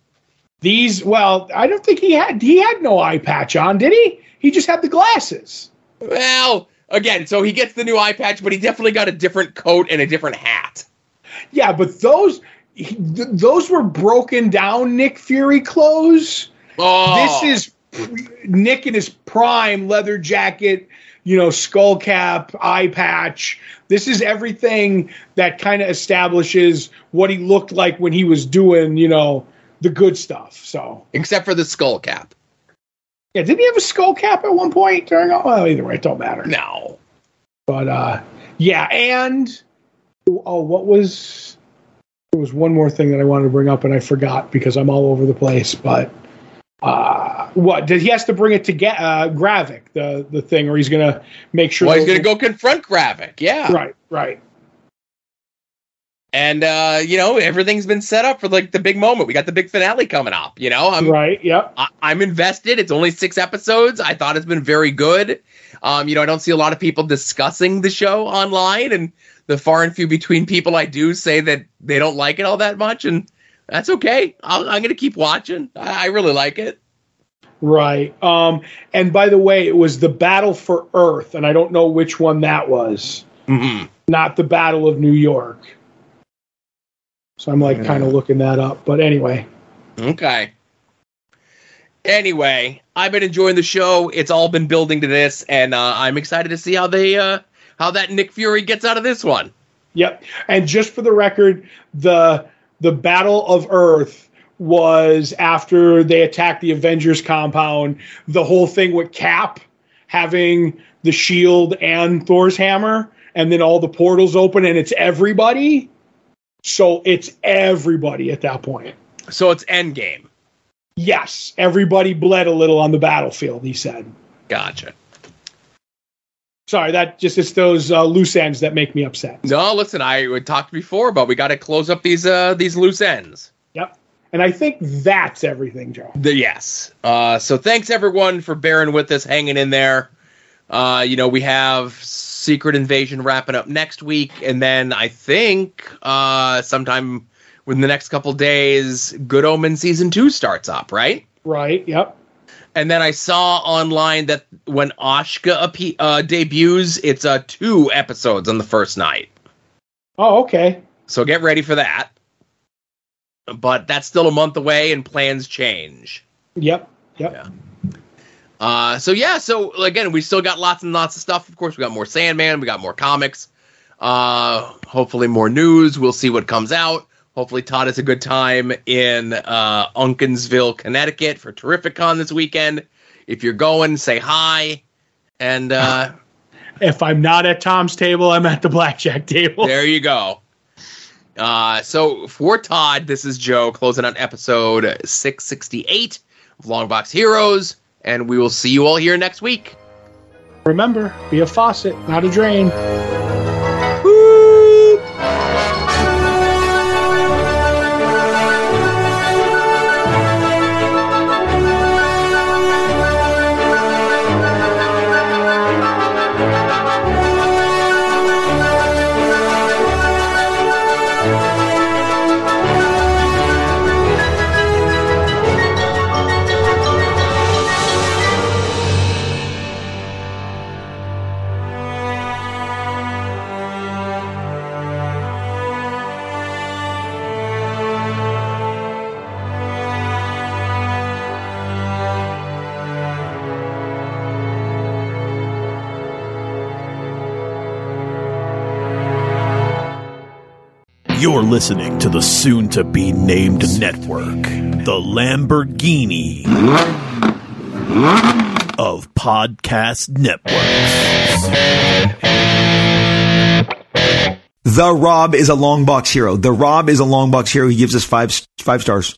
These, well, I don't think he had he had no eye patch on, did he? He just had the glasses. Well, again, so he gets the new eye patch, but he definitely got a different coat and a different hat. Yeah, but those he, th- those were broken down Nick Fury clothes. Oh, This is pre- Nick in his prime leather jacket, you know, skull cap, eye patch. This is everything that kind of establishes what he looked like when he was doing, you know, the good stuff. So, except for the skull cap. Yeah, didn't he have a skull cap at one point during? Well, either way, it don't matter. No. But uh, yeah, and oh, what was there was one more thing that I wanted to bring up and I forgot because I'm all over the place. But uh, what did he has to bring it to get uh, Gravik the the thing, or he's gonna make sure. Well, he's going to go confront Gravik. Yeah. Right, right. And, uh, you know, everything's been set up for, like, the big moment. We got the big finale coming up, you know? I'm, right. Yep. I, I'm invested. It's only six episodes. I thought it's been very good. Um, you know, I don't see a lot of people discussing the show online, and the far and few between people I do say that they don't like it all that much, and that's okay. I'll, I'm going to keep watching. I, I really like it. Right. Um, and by the way, it was the Battle for Earth, and I don't know which one that was. Mhm. Not the Battle of New York. So I'm like Yeah. kind of looking that up. But anyway, Okay. Anyway, I've been enjoying the show. It's all been building to this, and uh, I'm excited to see how they uh, how that Nick Fury gets out of this one. Yep. And just for the record, the the Battle of Earth was after they attacked the Avengers compound. The whole thing with Cap having the shield and Thor's hammer, and then all the portals open, and it's everybody. So it's everybody at that point. So it's Endgame. Yes, everybody bled a little on the battlefield. He said. Gotcha. Sorry, that just it's those uh, loose ends that make me upset. No, listen, I talked before, but we got to close up these uh, these loose ends. Yep. And I think that's everything, Joe. The, yes. Uh, so thanks everyone for bearing with us, hanging in there. Uh, you know, we have Secret Invasion wrapping up next week, and then I think uh, sometime within the next couple days, Good Omen season two starts up, right? Right. Yep. And then I saw online that when Ahsoka appe- uh, debuts, it's uh, two episodes on the first night. Oh, okay. So get ready for that. But that's still a month away, and plans change. Yep. Yep. Yeah. Uh, so yeah, so again, we still got lots and lots of stuff. Of course, we got more Sandman, we got more comics. Uh, hopefully more news. We'll see what comes out. Hopefully Todd has a good time in uh, Uncasville, Connecticut for Terrificon this weekend. If you're going, say hi. And uh, If I'm not at Tom's table, I'm at the blackjack table. there you go. Uh, so for Todd, this is Joe closing on episode 668 of Longbox Heroes, and we will see you all here next week. Remember, be a faucet, not a drain. You're listening to the soon to be named network, the Lamborghini of podcast networks. The Rob is a long box hero. The Rob is a long box hero. He gives us five five stars.